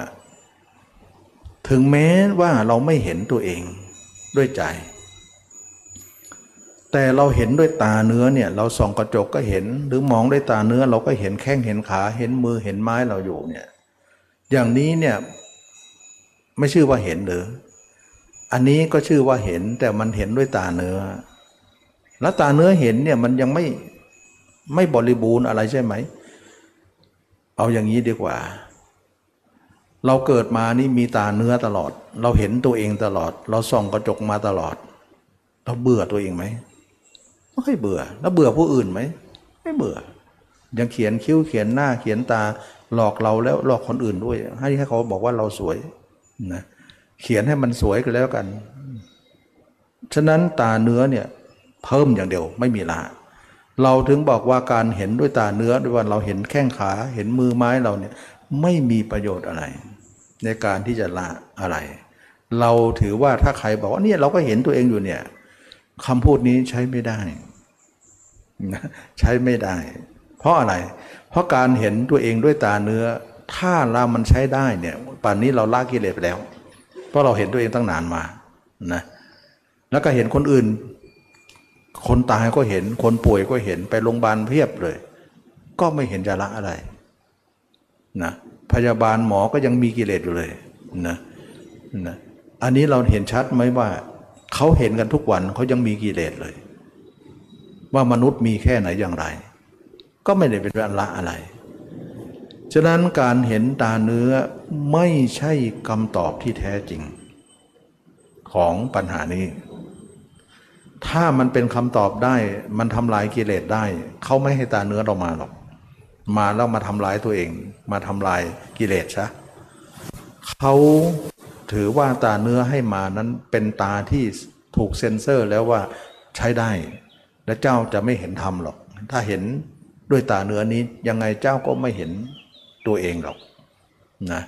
ถึงแม้ว่าเราไม่เห็นตัวเองด้วยใจ แต่เราเห็นด้วยตาเนื้อเนี่ยเราส่องกระจกก็เห็น หรือมองด้วยตาเนื้อเราก็เห็นแข้งเห็นขาเห็นมือเห็นไม้เราอยู่เนี่ย อย่างนี้เนี่ยไม่ชื่อว่าเห็นหรือ อันนี้ก็ชื่อว่าเห็นแต่มันเห็นด้วยตาเนื้อ แล้วตาเนื้อเห็นเนี่ยมันยังไม่ไม่บริบูรณ์อะไรใช่ไหม เอาอย่างนี้ดีกว่า เราเกิดมานี่มีตาเนื้อตลอด เราเห็นตัวเองตลอด เราส่องกระจกมาตลอด เราเบื่อตัวเองไหมไม่เบื่อ แล้วเบื่อผู้อื่นไหม ไม่เบื่อ ยังเขียนคิ้วเขียนหน้าเขียนตา หลอกเราแล้วหลอกคนอื่นด้วย ให้ให้เขาบอกว่าเราสวยนะเขียนให้มันสวยกันแล้วกัน ฉะนั้นตาเนื้อเนี่ยเพิ่มอย่างเดียวไม่มีละเราถึงบอกว่าการเห็นด้วยตาเนื้อด้วยว่าเราเห็นแข้งขาเห็นมือไม้เราเนี่ยไม่มีประโยชน์อะไร ในการที่จะละอะไร เราถือว่าถ้าใครบอกว่าเนี่ยเราก็เห็นตัวเองอยู่เนี่ยคำพูดนี้ใช้ไม่ได้ใช้ไม่ได้ เพราะอะไร ราะการเห็นตัวเองด้วยตาเนื้อ ถ้าเรามันใช้ได้เนี่ยป่านนี้เราละกิเลสไปแล้ว เพราะเราเห็นตัวเองตั้งนานมานะแล้วก็เห็นคนอื่น คนตายก็เห็นคนป่วยก็เห็นไปโรงพยาบาลเพียบเลย ก็ไม่เห็นจะละอะไรนะพยาบาลหมอก็ยังมีกิเลสอยู่เลยนะนะอันนี้เราเห็นชัดไหมว่าเขาเห็นกันทุกวันเขายังมีกิเลสเลย ว่ามนุษย์มีแค่ไหนอย่างไร ก็ไม่ได้เป็นอันละอะไร ฉะนั้นการเห็นตาเนื้อไม่ใช่คำตอบที่แท้จริง ของปัญหานี้ ถ้ามันเป็นคำตอบได้มันทำลายกิเลสได้ เขาไม่ให้ตาเนื้อเรามาหรอก มาแล้วมาทำลายตัวเอง มาทำลายกิเลสซะเขาถือว่าตาเนื้อให้มานั้นเป็นตาที่ถูกเซ็นเซอร์แล้วว่าใช้ได้ และเจ้าจะไม่เห็นธรรมหรอก ถ้าเห็น ด้วยตาเนื้อนี้ยังไงเจ้าก็ไม่เห็นตัวเองหรอกนะ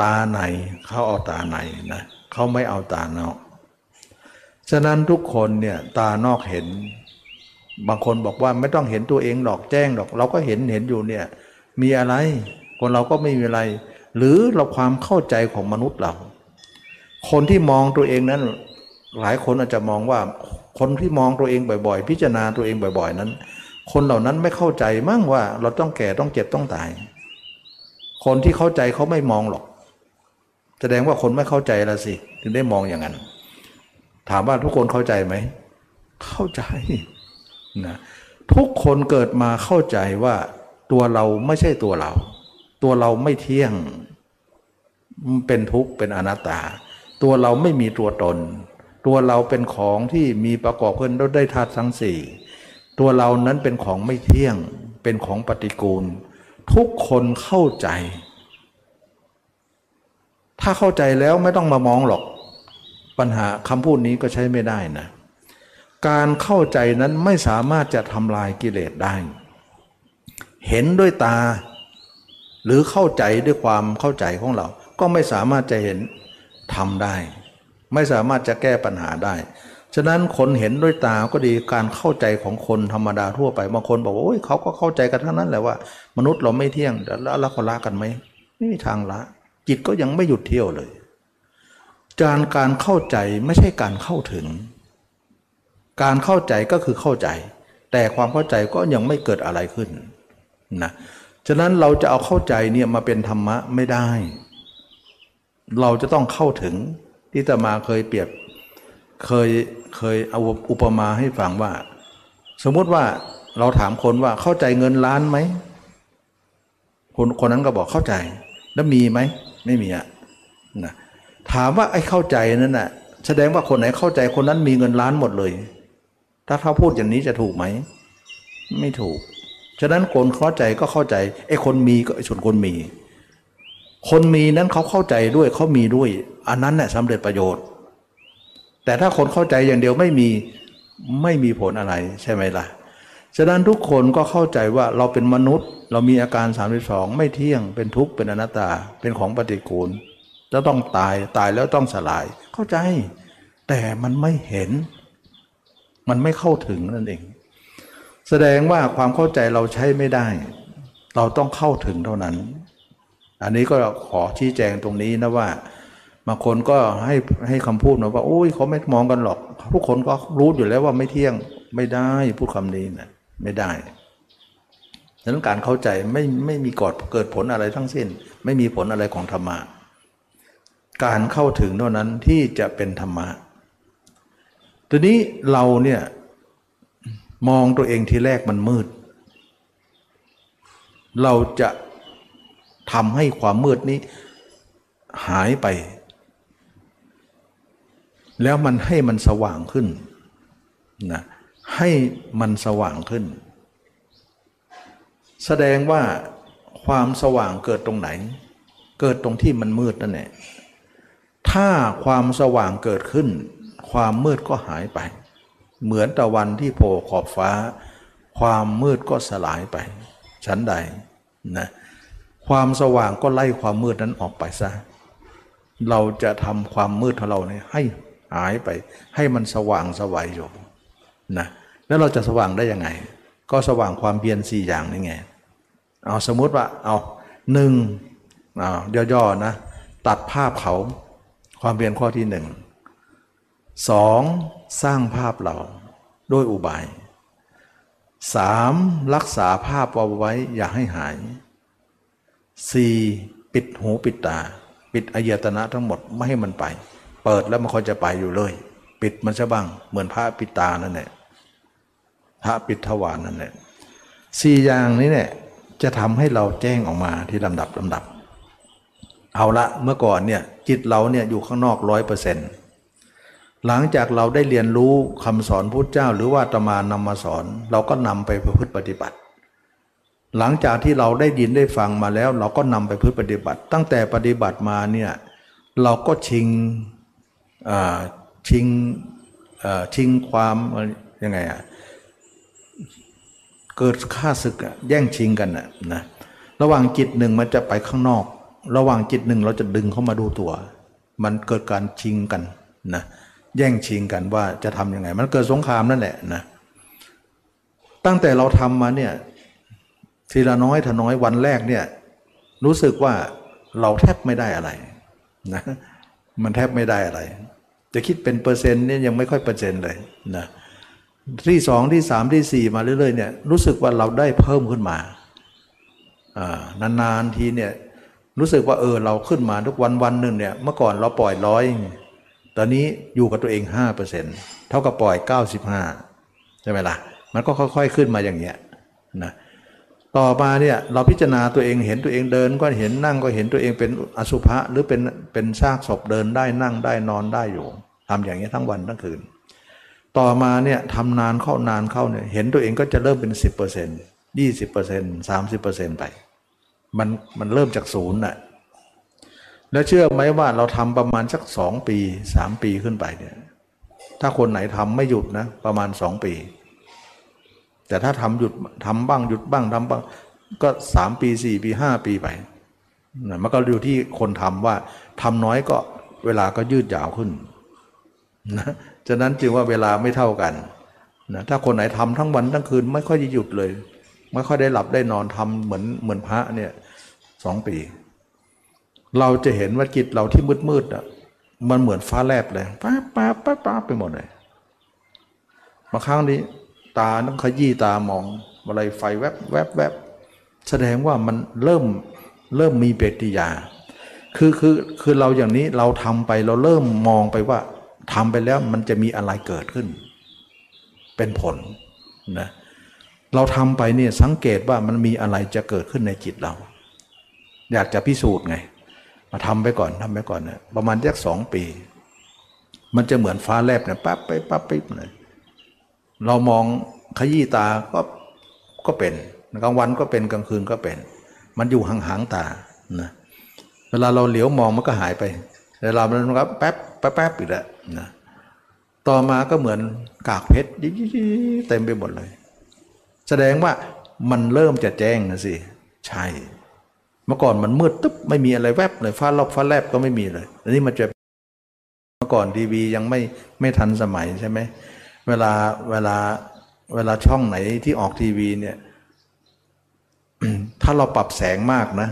ตาไหนเขาเอาตาไหนนะเขาไม่เอาตานอก ฉะนั้นทุกคนเนี่ยตานอกเห็น บางคนบอกว่าไม่ต้องเห็นตัวเองหรอกแจ้งหรอก เราก็เห็นเห็นอยู่เนี่ยมีอะไร คนเราก็ไม่มีอะไร หรือเราความเข้าใจของมนุษย์เรา คนที่มองตัวเองนั้น หลายคนอาจจะมองว่าคนที่มองตัวเองบ่อย ๆ พิจารณาตัวเองบ่อย ๆ นั้น คนเหล่านั้นไม่เข้าใจมั่งว่าเราต้องแก่ต้องเจ็บต้องตาย คนที่เข้าใจเขาไม่มองหรอก แสดงว่าคนไม่เข้าใจละสิ ถึงได้มองอย่างนั้น ถามว่าทุกคนเข้าใจไหม เข้าใจนะทุกคนเกิดมาเข้าใจว่าตัวเราไม่ใช่ตัวเรา ตัวเราไม่เที่ยงเป็นทุกข์เป็นอนัตตา ตัวเราไม่มีตัวตน ตัวเราเป็นของที่มีประกอบเพื่อนได้ธาตุทั้งสี่ ตัวเรานั้นเป็นของไม่เที่ยง เป็นของปฏิกูล ทุกคนเข้าใจ ถ้าเข้าใจแล้วไม่ต้องมามองหรอก ปัญหาคำพูดนี้ก็ใช้ไม่ได้นะ การเข้าใจนั้นไม่สามารถจะทำลายกิเลสได้ เห็นด้วยตา หรือเข้าใจด้วยความเข้าใจของเรา ก็ไม่สามารถจะเห็นทำได้ ไม่สามารถจะแก้ปัญหาได้ ฉะนั้นคนเห็นด้วยตาก็ดีการเข้าใจของคนธรรมดาทั่วไปบางคนบอกว่าโอ้ยเขาก็เข้าใจกันทั้งนั้นแหละว่า มนุษย์เราไม่เที่ยงแล้วเขาละกันไหมไม่มีทางละ จิตก็ยังไม่หยุดเที่ยวเลยการการเข้าใจไม่ใช่การเข้าถึง การเข้าใจก็คือเข้าใจ แต่ความเข้าใจก็ยังไม่เกิดอะไรขึ้นนะฉะนั้นเราจะเอาเข้าใจเนี่ยมาเป็นธรรมะไม่ได้ เราจะต้องเข้าถึงที่ตมาเคยเปรียบ เคยเคยเอาอุปมาให้ฟังว่า สมมุติว่าเราถามคนว่าเข้าใจเงินล้านไหมคนคนนั้นก็บอกเข้าใจ แล้วมีไหมไม่มีอะนะถามว่าไอ้เข้าใจนั้นน่ะแสดงว่าคนไหนเข้าใจคนนั้นมีเงินล้านหมดเลย ถ้าเขาพูดอย่างนี้จะถูกไหม ไม่ถูก ฉะนั้นคนเข้าใจก็เข้าใจไอ้คนมีก็ส่วนคนมี คนมีนั้นเขาเข้าใจด้วยเขามีด้วย อันนั้นแหละสำเร็จประโยชน์ แต่ถ้าคนเข้าใจอย่างเดียวไม่มีไม่มีผลอะไรใช่ไหมล่ะ ฉะนั้นทุกคนก็เข้าใจว่าเราเป็นมนุษย์ เรามีอาการ 32 ไม่เที่ยงเป็นทุกข์เป็นอนัตตาเป็นของปฏิกูลจะต้องตายตายแล้วต้องสลาย เข้าใจ แต่มันไม่เห็น มันไม่เข้าถึงนั่นเอง แสดงว่าความเข้าใจเราใช้ไม่ได้ เราต้องเข้าถึงเท่านั้น อันนี้ก็ขอชี้แจงตรงนี้นะว่า บางคนก็ให้ให้คำพูดมาว่าโอ้ยเขาไม่มองกันหรอกทุกคนก็รู้อยู่แล้วว่าไม่เที่ยงไม่ได้พูดคำนี้นะไม่ได้ฉะนั้นการเข้าใจไม่ไม่มีกอดเกิดผลอะไรทั้งสิ้น ไม่มีผลอะไรของธรรมะการเข้าถึงเท่านั้นที่จะเป็นธรรมะทีนี้เราเนี่ยมองตัวเองทีแรกมันมืด เราจะทำให้ความมืดนี้หายไป แล้วมันให้มันสว่างขึ้นนะให้มันสว่างขึ้น แสดงว่าความสว่างเกิดตรงไหน เกิดตรงที่มันมืดนั่นแหละถ้าความสว่างเกิดขึ้น ความมืดก็หายไป เหมือนตะวันที่โผล่ขอบฟ้า ความมืดก็สลายไป ชั้นใดนะความสว่างก็ไล่ความมืดนั้นออกไปซะเราจะทำความมืดของเราเนี่ยให้ หายไป ให้มันสว่างสวัยอยู่นะแล้วเราจะสว่างได้ยังไง ก็สว่างความเพียรสี่อย่างนี่ไงเอาสมมุติว่าเอาหนึ่งเอาย่อๆนะตัดภาพเขาความเพียรข้อที่หนึ่งสองสร้างภาพเราด้วยอุบายสามรักษาภาพเอาไว้อย่าให้หายสี่ปิดหูปิดตา ปิดอายตนะทั้งหมดไม่ให้มันไป เปิดแล้วมันคอยจะไปอยู่เลย ปิดมันซะบ้าง เหมือนพระปิดตานั่นแหละพระปิดทวารนั่นแหละสี่อย่างนี้เนี่ยจะทำให้เราแจ้งออกมาที่ลำดับลำดับ เอาละเมื่อก่อนเนี่ยจิตเราเนี่ยอยู่ข้างนอกร้อยเปอร์เซ็นต์หลังจากเราได้เรียนรู้คำสอนพุทธเจ้า หรือว่าตมานำมาสอน เราก็นำไปประพฤติปฏิบัติ หลังจากที่เราได้ยินได้ฟังมาแล้ว เราก็นำไปพึ่ปฏิบัติ ตั้งแต่ปฏิบัติมาเนี่ยเราก็ชิง ชิงชิงความยังไงอะเกิดค่าศึกแย่งชิงกันนะระหว่างจิตหนึ่งมันจะไปข้างนอก ระหว่างจิตหนึ่งเราจะดึงเข้ามาดูตัว มันเกิดการชิงกันนะแย่งชิงกันว่าจะทำยังไง มันเกิดสงครามนั่นแหละนะตั้งแต่เราทำมาเนี่ยทีละน้อยทีน้อยวันแรกเนี่ยรู้สึกว่าเราแทบไม่ได้อะไรนะมันแทบไม่ได้อะไร จะคิดเป็นเปอร์เซ็นต์เนี่ยยังไม่ค่อยเปอร์เซ็นต์เลยนะที่สองที่สามที่สี่มาเรื่อยๆเนี่ยรู้สึกว่าเราได้เพิ่มขึ้นมาอ่านานๆทีเนี่ยรู้สึกว่าเออเราขึ้นมาทุกวันวันหนึ่งเนี่ยเมื่อก่อนเราปล่อยร้อยตอนนี้อยู่กับตัวเอง 5%เท่ากับปล่อย 95ใช่ไหมล่ะมันก็ค่อย ๆขึ้นมาอย่างเงี้ยนะ ต่อมาเนี่ยเราพิจารณาตัวเองเห็นตัวเองเดินก็เห็นนั่งก็เห็นตัวเองเป็นอสุภะหรือเป็นเป็นซากศพเดินได้นั่งได้นอนได้อยู่ทำอย่างนี้ทั้งวันทั้งคืน ต่อมาเนี่ยทำนานเข้านานเข้าเนี่ยเห็นตัวเองก็จะเริ่มเป็น 10% 20% 30%ไปมันมันเริ่มจากศูนย์น่ะแล้วเชื่อไหมว่าเราทำประมาณสักสองปีสามปีขึ้นไปเนี่ยถ้าคนไหนทำไม่หยุดนะประมาณสองปี แต่ถ้าทำหยุดทำบ้างหยุดบ้างทำบ้าง ก็สามปีสี่ปีห้าปีไปนะมันก็อยู่ที่คนทำว่าทำน้อยก็เวลาก็ยืดยาวขึ้นนะฉะนั้นจึงว่าเวลาไม่เท่ากันนะถ้าคนไหนทำทั้งวันทั้งคืน ไม่ค่อยจะหยุดเลย ไม่ค่อยได้หลับได้นอนทำเหมือนเหมือนพระเนี่ยสองปี เราจะเห็นว่าจิตเราที่มืดมืดอะมันเหมือนฟ้าแลบเลยป้าป้าป้าป้าไปหมดเลยบางครั้งนี้ ตาต้องขยี้ตามองอะไรไฟแวบแวบแวบแสดงว่ามันเริ่มเริ่มมีปฏิกิยา คือคือคือเราอย่างนี้เราทำไปเราเริ่มมองไปว่าทำไปแล้วมันจะมีอะไรเกิดขึ้น เป็นผลนะเราทำไปเนี่ยสังเกตว่ามันมีอะไรจะเกิดขึ้นในจิตเรา อยากจะพิสูจน์ไง มาทำไปก่อนทำไปก่อนเนี่ยประมาณสักสองปี มันจะเหมือนฟ้าแลบเนี่ยปั๊บไปปั๊บไปเลย เรามองขยี้ตาก็ก็เป็นกลางวันก็เป็นกลางคืนก็เป็น มันอยู่ห่างๆตานะเวลาเราเหลียวมองมันก็หายไปเวลามันก็แป๊บแป๊บแป๊บอีกแล้วนะต่อมาก็เหมือนกากเพชรเต็มไปหมดเลย แสดงว่ามันเริ่มจะแจ้งนะสิ ใช่ เมื่อก่อนมันมืดตึ๊บไม่มีอะไรแวบเลยฟ้าลอบฟ้าแลบก็ไม่มีเลยอันนี้มันจะเมื่อก่อนทีวียังไม่ไม่ทันสมัยใช่ไหม เวลาเวลาเวลาช่องไหนที่ออกทีวีเนี่ย ถ้าเราปรับแสงมากนะ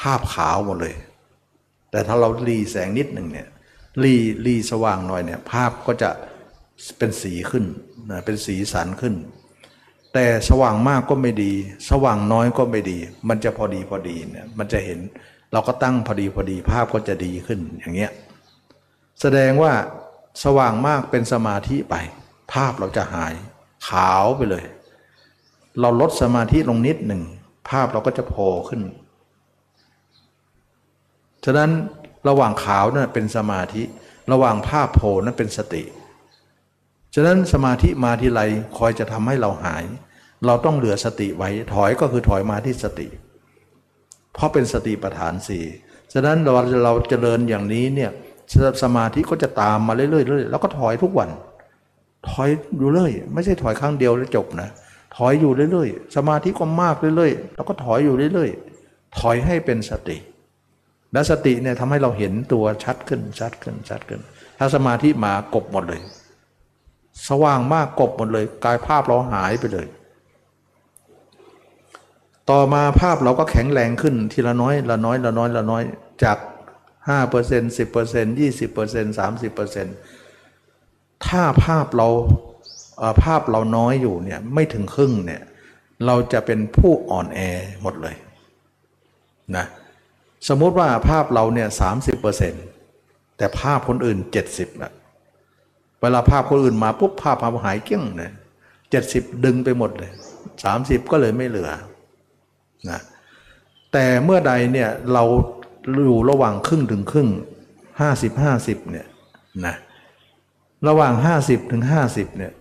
ภาพขาวหมดเลย แต่ถ้าเรารีแสงนิดหนึ่งเนี่ยรีรีสว่างหน่อยเนี่ย ภาพก็จะเป็นสีขึ้นนะเป็นสีสันขึ้น แต่สว่างมากก็ไม่ดี สว่างน้อยก็ไม่ดี มันจะพอดีพอดีเนี่ยมันจะเห็นเราก็ตั้งพอดีพอดีภาพก็จะดีขึ้นอย่างเงี้ยแสดงว่า สว่างมากเป็นสมาธิไป ภาพเราจะหาย ขาวไปเลย เราลดสมาธิลงนิดหนึ่ง ภาพเราก็จะโผล่ขึ้น ฉะนั้นระหว่างขาวนั่นเป็นสมาธิ ระหว่างภาพโผล่นั้นเป็นสติ ฉะนั้นสมาธิมาทีไรคอยจะทำให้เราหาย เราต้องเหลือสติไว้ถอยก็คือถอยมาที่สติ เพราะเป็นสติปัฏฐานสี่ฉะนั้นเราเราเจริญอย่างนี้เนี่ย สมาธิก็จะตามมาเรื่อยๆแล้วก็ถอยทุกวัน ถอยอยู่เรื่อยไม่ใช่ถอยครั้งเดียวแล้วจบนะถอยอยู่เรื่อยๆ สมาธิก็มากเรื่อยๆ แล้วก็ถอยอยู่เรื่อยๆ ถอยให้เป็นสติ และสติเนี่ยทำให้เราเห็นตัวชัดขึ้นชัดขึ้นชัดขึ้น ถ้าสมาธิมากบหมดเลย สว่างมากกบหมดเลยกายภาพเราหายไปเลย ต่อมาภาพเราก็แข็งแรงขึ้นทีละน้อยละน้อยละน้อยละน้อย จาก ห้าเปอร์เซ็นสิบเปอร์เซ็นยี่สิบเปอร์เซ็นสามสิบเปอร์เซ็นถ้าภาพเราภาพเราน้อยอยู่เนี่ยไม่ถึงครึ่งเนี่ยเราจะเป็นผู้อ่อนแอหมดเลยนะสมมติว่าภาพเราเนี่ยสามสิบเปอร์เซ็นแต่ภาพคนอื่นเจ็ดสิบอะเวลาภาพคนอื่นมาปุ๊บภาพภาพหายเกี้ยงเนี่ยเจ็ดสิบดึงไปหมดเลยสามสิบก็เลยไม่เหลือนะแต่เมื่อใดเนี่ยเรา อยู่ระหว่างครึ่งถึงครึ่งห้าสิบห้าสิบเนี่ยนะระหว่างห้าสิบถึงห้าสิบเนี่ย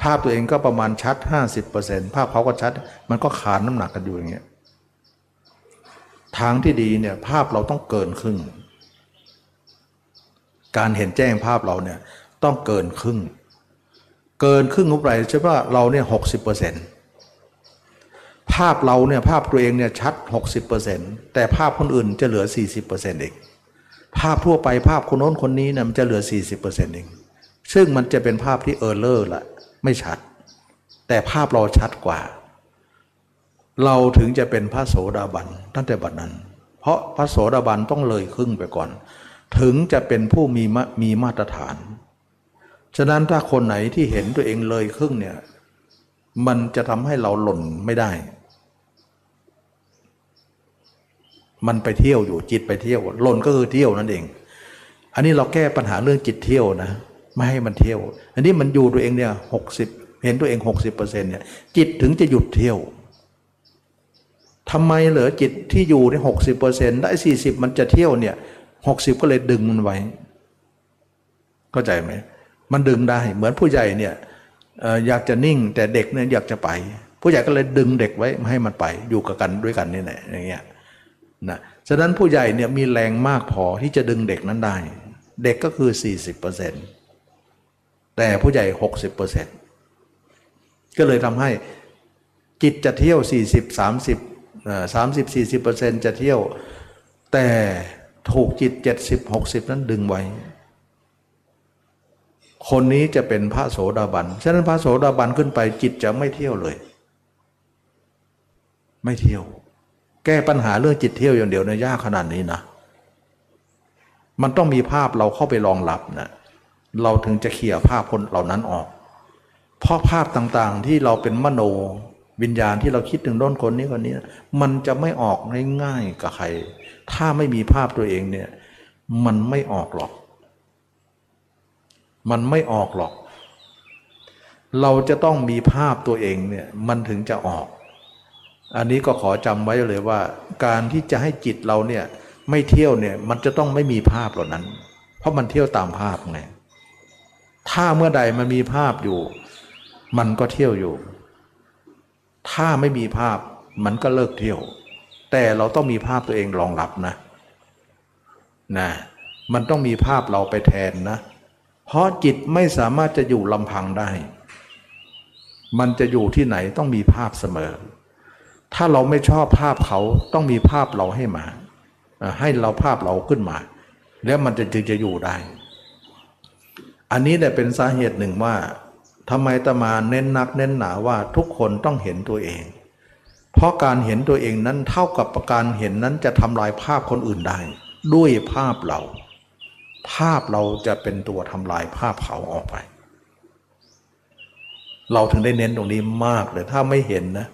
ภาพตัวเองก็ประมาณชัดห้าสิบเปอร์เซ็นภาพเขาก็ชัด มันก็ขานน้ำหนักกันอยู่อย่างเงี้ยทางที่ดีเนี่ยภาพเราต้องเกินครึ่ง การเห็นแจ้งภาพเราเนี่ยต้องเกินครึ่ง เกินครึ่งอุปไรใช่ป่ะเราเนี่ยหกสิบเปอร์เซ็นต์ ภาพเราเนี่ยภาพตัวเองเนี่ยชัด 60%แต่ภาพคนอื่นจะเหลือ 40%เองภาพทั่วไปภาพคนโน้นคนนี้เนี่ยมันจะเหลือ 40%เองซึ่งมันจะเป็นภาพที่เออร์เลอร์ละไม่ชัด แต่ภาพเราชัดกว่า เราถึงจะเป็นพระโสดาบันตั้งแต่บัดนั้น เพราะพระโสดาบันต้องเลยครึ่งไปก่อน ถึงจะเป็นผู้มีมีมาตรฐาน ฉะนั้นถ้าคนไหนที่เห็นตัวเองเลยครึ่งเนี่ยมันจะทำให้เราหล่นไม่ได้ มันไปเที่ยวอยู่จิตไปเที่ยวหล่นก็คือเที่ยวนั่นเอง อันนี้เราแก้ปัญหาเรื่องจิตเที่ยวนะ ไม่ให้มันเที่ยว อันนี้มันอยู่ตัวเองเนี่ยหกสิบเห็นตัวเองหกสิบเปอร์เซ็นต์เนี่ยจิตถึงจะหยุดเที่ยวทำไมเหลือจิตที่อยู่ในหกสิบเปอร์เซ็นต์ได้สี่สิบมันจะเที่ยวเนี่ยหกสิบก็เลยดึงมันไว้เข้าใจไหมมันดึงได้เหมือนผู้ใหญ่เนี่ยอยากจะนิ่งแต่เด็กเนี่ยอยากจะไป ผู้ใหญ่ก็เลยดึงเด็กไว้ไม่ให้มันไปอยู่กับกันด้วยกันนี่แหละอย่างเงี้ย นะฉะนั้นผู้ใหญ่เนี่ยมีแรงมากพอที่จะดึงเด็กนั้นได้ เด็กก็คือ 40%เแต่ผู้ใหญ่ 60%ก็เลยทำให้จิตจะเที่ยว 40 30เอ่อ30 40%จะเที่ยว แต่ถูกจิต 70 60 นั้นดึงไว้ คนนี้จะเป็นพระโสดาบัน ฉะนั้นพระโสดาบันขึ้นไปจิตจะไม่เที่ยวเลย ไม่เที่ยว แก้ปัญหาเรื่องจิตเที่ยวอย่างเดียวในยยากขนาดนี้นะ มันต้องมีภาพเราเข้าไปรองรับนะเราถึงจะเขี่ยภาพคนเหล่านั้นออก เพราะภาพต่างๆที่เราเป็นมโนวิญญาณที่เราคิดถึงโน้นคนนี้คนนี้ มันจะไม่ออกง่ายๆกับใคร ถ้าไม่มีภาพตัวเองเนี่ย มันไม่ออกหรอก มันไม่ออกหรอก เราจะต้องมีภาพตัวเองเนี่ย มันถึงจะออก อันนี้ก็ขอจำไว้เลยว่า การที่จะให้จิตเราเนี่ยไม่เที่ยวเนี่ยมันจะต้องไม่มีภาพเหล่านั้น เพราะมันเที่ยวตามภาพไงถ้าเมื่อใดมันมีภาพอยู่ มันก็เที่ยวอยู่ ถ้าไม่มีภาพมันก็เลิกเที่ยว แต่เราต้องมีภาพตัวเองรองรับนะนะมันต้องมีภาพเราไปแทนนะ เพราะจิตไม่สามารถจะอยู่ลำพังได้ มันจะอยู่ที่ไหนต้องมีภาพเสมอ ถ้าเราไม่ชอบภาพเขาต้องมีภาพเราให้มา ให้เราภาพเราขึ้นมา แล้วมันจะจึงจะอยู่ได้ อันนี้เนี่ยเป็นสาเหตุหนึ่งว่าทำไมตมาเน้นนักเน้นหนาว่าทุกคนต้องเห็นตัวเอง เพราะการเห็นตัวเองนั้นเท่ากับการเห็นนั้นจะทำลายภาพคนอื่นได้ ด้วยภาพเรา ภาพเราจะเป็นตัวทำลายภาพเขาออกไป เราถึงได้เน้นตรงนี้มากเลยถ้าไม่เห็นนะ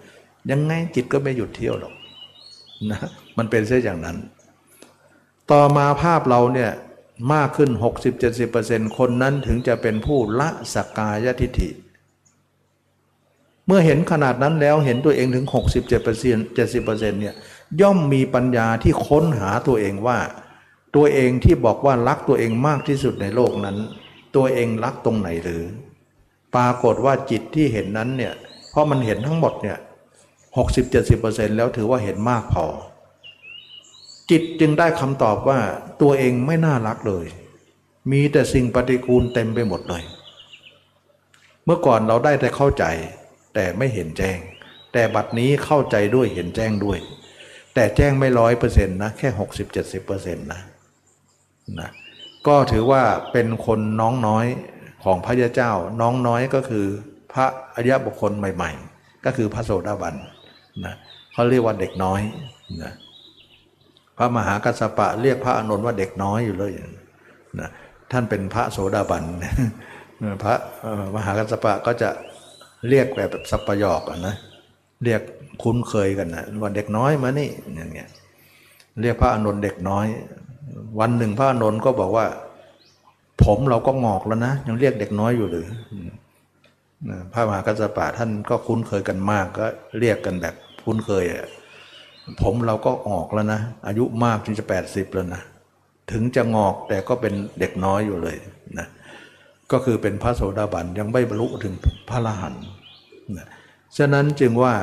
ยังไงจิตก็ไม่หยุดเที่ยวหรอกนะมันเป็นเช่นอย่างนั้น ต่อมาภาพเราเนี่ยมากขึ้น 60-70%คนนั้นถึงจะเป็นผู้ละสกกายทิฏฐิ เมื่อเห็นขนาดนั้นแล้วเห็นตัวเองถึง67% 70%เนี่ยย่อมมีปัญญาที่ค้นหาตัวเองว่า ตัวเองที่บอกว่ารักตัวเองมากที่สุดในโลกนั้น ตัวเองรักตรงไหนหรือ ปรากฏว่าจิตที่เห็นนั้นเนี่ยเพราะมันเห็นทั้งหมดเนี่ย 60-70%แล้วถือว่าเห็นมากพอ จิตจึงได้คำตอบว่าตัวเองไม่น่ารักเลย มีแต่สิ่งปฏิกูลเต็มไปหมดเลย เมื่อก่อนเราได้แต่เข้าใจ แต่ไม่เห็นแจ้ง แต่บัดนี้เข้าใจด้วยเห็นแจ้งด้วย แต่แจ้งไม่ร้อยเปอร์เซ็นต์นะแค่หกสิบเจ็ดสิบเปอร์เซ็นต์นะนะก็ถือว่าเป็นคนน้องน้อยของพระยาเจ้าน้องน้อยก็คือพระอริยบุคคลใหม่ ๆ ก็คือพระโสดาบัน นะเขาเรียกว่าเด็กน้อยนะพระมหากัสสปะเรียกพระอนุนว่าเด็กน้อยอยู่เลยนะท่านเป็นพระโสดาบันพระมหากัสสปะก็จะเรียกแบบสัพยอกนะเรียกคุ้นเคยกันนะว่าเด็กน้อยมานี่อย่างเงี้ยเรียกพระอนุนเด็กน้อย วันหนึ่งพระอนุนก็บอกว่า ผมเราก็งอกแล้วนะยังเรียกเด็กน้อยอยู่หรือพระมหากัสสปะท่านก็คุ้นเคยกันมากก็เรียกกันแบบ คุ้นเคยอะผมเราก็ออกแล้วนะ อายุมากถึงจะ80แล้วนะ ถึงจะงอกแต่ก็เป็นเด็กน้อยอยู่เลยนะก็คือเป็นพระโสดาบันยังไม่บรรลุถึงพระอรหันต์นะฉะนั้นจึงว่า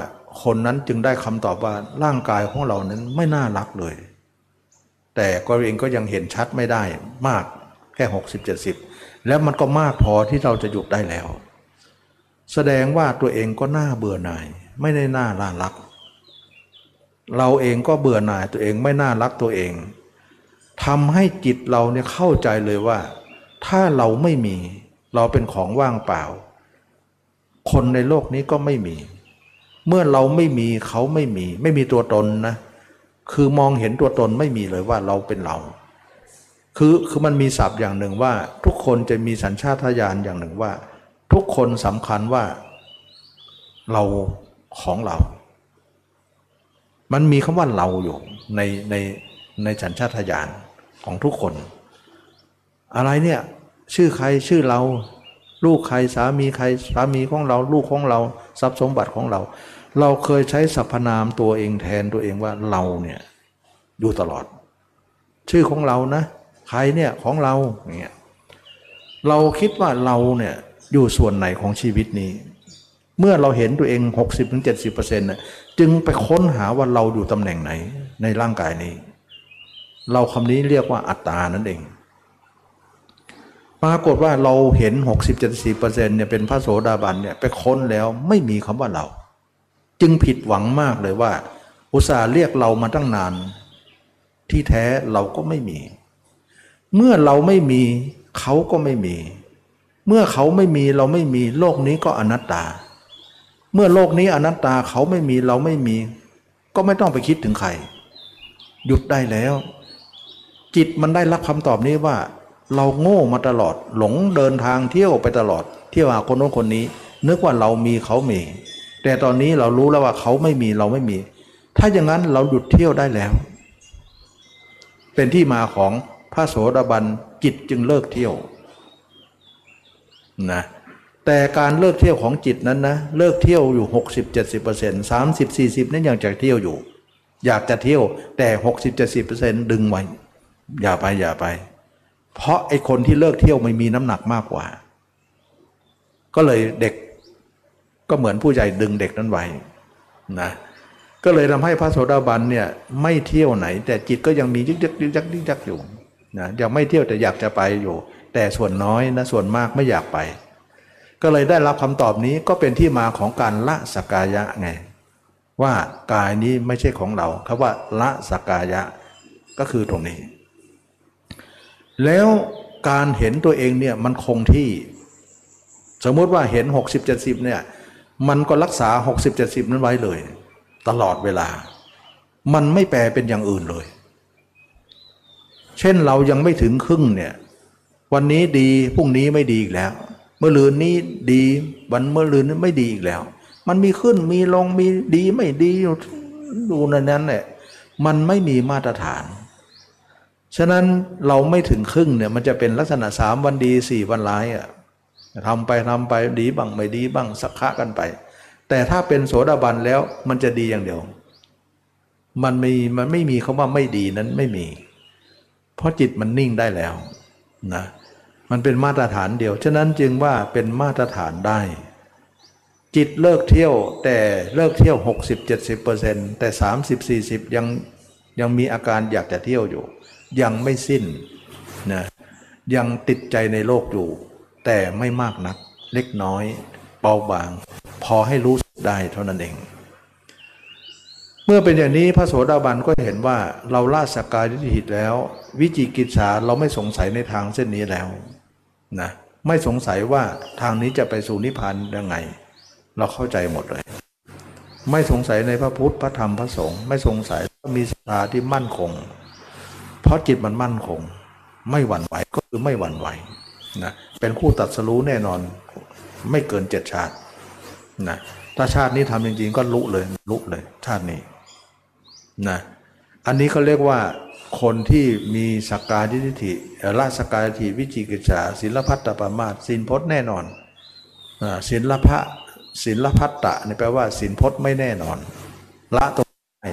คนนั้นจึงได้คำตอบว่าร่างกายของเรานั้นไม่น่ารักเลย แต่ก็เองก็ยังเห็นชัดไม่ได้มากแค่60 70 แล้วมันก็มากพอที่เราจะหยุดได้แล้ว แสดงว่าตัวเองก็น่าเบื่อหน่าย ไม่ได้น่าล่ารัก เราเองก็เบื่อหน่ายตัวเองไม่น่ารักตัวเองทำให้จิตเราเนี่ยเข้าใจเลยว่า ถ้าเราไม่มี เราเป็นของว่างเปล่า คนในโลกนี้ก็ไม่มี เมื่อเราไม่มีเขาไม่มี ไม่มีตัวตนนะคือมองเห็นตัวตนไม่มีเลยว่าเราเป็นเรา คือคือมันมีศัพท์อย่างหนึ่งว่า ทุกคนจะมีสัญชาตญาณอย่างหนึ่งว่า ทุกคนสำคัญว่า เราของเรา มันมีคำว่าเราอยู่ในในในสัญชาตญาณของทุกคน อะไรเนี่ยชื่อใครชื่อเรา ลูกใครสามีใครสามีของเรา ลูกของเราทรัพย์สมบัติของเรา เราเคยใช้สรรพนามตัวเองแทนตัวเองว่าเราเนี่ยอยู่ตลอด ชื่อของเรานะใครเนี่ยของเราเนี่ยเราคิดว่าเราเนี่ยอยู่ส่วนไหนของชีวิตนี้ เมื่อเราเห็นตัวเอง 60-70%นะ จึงไปค้นหาว่าเราอยู่ตำแหน่งไหนในร่างกายนี้ เราคำนี้เรียกว่าอัตตานั่นเอง ปรากฏว่าเราเห็น 60-70%เนี่ยเป็นพระโสดาบันเนี่ยไปค้นแล้วไม่มีคำว่าเรา จึงผิดหวังมากเลยว่า อุตส่าห์เรียกเรามาตั้งนาน ที่แท้เราก็ไม่มี เมื่อเราไม่มีเขาก็ไม่มี เมื่อเขาไม่มีเราไม่มีโลกนี้ก็อนัตตา เมื่อโลกนี้อนัตตาเขาไม่มีเราไม่มี ก็ไม่ต้องไปคิดถึงใคร หยุดได้แล้ว จิตมันได้รับคำตอบนี้ว่า เราโง่มาตลอด หลงเดินทางเที่ยวไปตลอด เที่ยวหาคนโน้นคนนี้ นึกว่าเรามีเขามี แต่ตอนนี้เรารู้แล้วว่าเขาไม่มีเราไม่มี ถ้าอย่างนั้นเราหยุดเที่ยวได้แล้ว เป็นที่มาของพระโสดาบันจิตจึงเลิกเที่ยวนะ แต่การเลิกเที่ยวของจิตนั้นนะเลิกเที่ยวอยู่ 60 70 30 40 นั่นยังจะเที่ยวอยู่ อยากจะเที่ยวแต่ 60 70 ดึงไว้อย่าไปอย่าไป เพราะไอ้คนที่เลิกเที่ยวไม่มีน้ำหนักมากกว่า ก็เลยเด็กก็เหมือนผู้ใหญ่ดึงเด็กนั้นไว้นะก็เลยทำให้พระโสดาบันเนี่ยไม่เที่ยวไหน แต่จิตก็ยังมียึกยักยึกยักยึกยักอยู่นะยังไม่เที่ยวแต่อยากจะไปอยู่ แต่ส่วนน้อยนะส่วนมากไม่อยากไป ก็เลยได้รับคำตอบนี้ก็เป็นที่มาของการละสกายะไง ว่ากายนี้ไม่ใช่ของเราคำว่าละสกายะก็คือตรงนี้ แล้วการเห็นตัวเองเนี่ยมันคงที่ สมมติว่าเห็น 60 70เนี่ยมันก็รักษา 60 70 นั้นไว้เลย ตลอดเวลา มันไม่แปลเป็นอย่างอื่นเลย เช่นเรายังไม่ถึงครึ่งเนี่ยวันนี้ดีพรุ่งนี้ไม่ดีอีกแล้ว มื่อลืนนี้ดีวันเมื่อลืนนี้ไม่ดีอีกแล้ว มันมีขึ้นมีลงมีดีไม่ดีดูในนั้นเนี่ยมันไม่มีมาตรฐาน ฉะนั้นเราไม่ถึงครึ่งเนี่ยมันจะเป็นลักษณะสามวันดีสี่วันร้ายอะทำไปทำไปดีบ้างไม่ดีบ้างสักขะกันไป แต่ถ้าเป็นโสดาบันแล้วมันจะดีอย่างเดียว มันมีมันไม่มีคาว่าไม่ดีนั้นไม่มี เพราะจิตมันนิ่งได้แล้วนะ มันเป็นมาตรฐานเดียว ฉะนั้นจึงว่าเป็นมาตรฐานได้ จิตเลิกเที่ยวแต่เลิกเที่ยว 60-70%แต่ 30-40 ยังยังมีอาการอยากจะเที่ยวอยู่ ยังไม่สิ้นนะยังติดใจในโลกอยู่ แต่ไม่มากนัก เล็กน้อยเบาบาง พอให้รู้ได้เท่านั้นเอง เมื่อเป็นอย่างนี้พระโสดาบันก็เห็นว่าเราละสกกายทิฏฐิแล้ว วิจิกิจฉาเราไม่สงสัยในทางเส้นนี้แล้ว นะไม่สงสัยว่าทางนี้จะไปสู่นิพพานยังไง เราเข้าใจหมดเลย ไม่สงสัยในพระพุทธพระธรรมพระสงฆ์ไม่สงสัยมีศรัทธาที่มั่นคง เพราะจิตมันมั่นคง ไม่หวั่นไหวก็คือไม่หวั่นไหวนะเป็นคู่ตัดสรู้แน่นอนไม่เกินเจ็ดชาตินะถ้าชาตินี้ทำจริงๆ ก็ลุเลยลุเลย ชาตินี้นะอันนี้เขาเรียกว่า คนที่มีสักการทิฏฐิละสักการทิฏฐิวิจิกิจฉาศิลพัตตปรามาสสินพจน์แน่นอนศิลพะศิลพัตตะนี่แปลว่าสินพจน์ไม่แน่นอน ละตรงไหน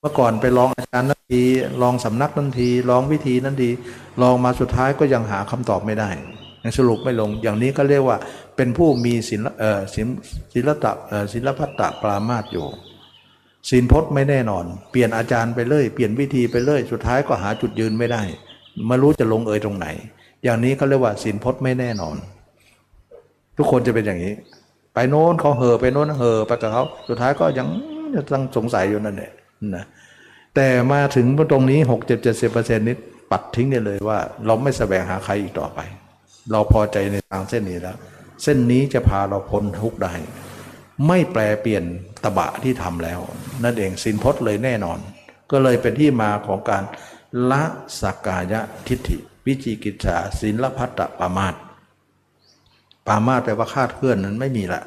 เมื่อก่อนไปลองอาจารย์นันทีลองสำนักนันทีลองวิธีนันทีลองมาสุดท้ายก็ยังหาคำตอบไม่ได้ยังสรุปไม่ลงอย่างนี้ก็เรียกว่าเป็นผู้มีศิลเอ่อศิลศิลตะเอ่อศิลพัตตะปรามาสอยู่ สินพจน์ไม่แน่นอน เปลี่ยนอาจารย์ไปเลยเปลี่ยนวิธีไปเลยสุดท้ายก็หาจุดยืนไม่ได้ไม่รู้จะลงเอยตรงไหน อย่างนี้เขาเรียกว่าสินพจน์ไม่แน่นอน ทุกคนจะเป็นอย่างนี้ ไปโน้นเขาเห่อไปโน้นเห่อไปกับเขาสุดท้ายก็ยังต้องสงสัยอยู่นั่นแหละนะแต่มาถึงตรงนี้หกเจ็ดเจ็ดสิบเปอร์เซ็นต์นี้ปัดทิ้งได้เลยว่า เราไม่แสวงหาใครอีกต่อไป เราพอใจในทางเส้นนี้แล้ว เส้นนี้จะพาเราพ้นทุกได้ ไม่แปลเปลี่ยน ตบะที่ทำแล้ว นั่นเองสินพจน์เลยแน่นอน ก็เลยเป็นที่มาของการละสักกายะทิฏฐิ วิจิกิจฉาศินละพัตตปามาตปามาตแปลว่าคาดเคลื่อนนั้นไม่มีละ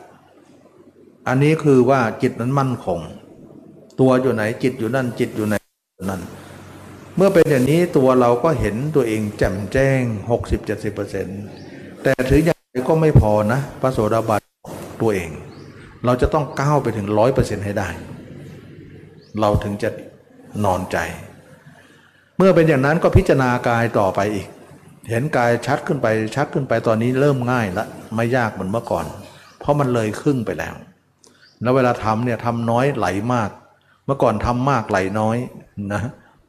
อันนี้คือว่าจิตนั้นมั่นคง ตัวอยู่ไหนจิตอยู่นั่นจิตอยู่ไหนนั่นเมื่อเป็นอย่างนี้ตัวเราก็เห็นตัวเองแจ่มแจ้ง 60-70%แต่ถืออย่างไรก็ไม่พอนะพระโสดาบันตัวเอง เราจะต้องก้าวไปถึงร้อยเปอร์เซ็นต์ให้ได้ เราถึงจะนอนใจ เมื่อเป็นอย่างนั้นก็พิจารณากายต่อไปอีก เห็นกายชัดขึ้นไปชัดขึ้นไปตอนนี้เริ่มง่ายละไม่ยากเหมือนเมื่อก่อน เพราะมันเลยครึ่งไปแล้ว แล้วเวลาทำเนี่ยทำน้อยไหลมาก เมื่อก่อนทำมากไหลน้อยนะ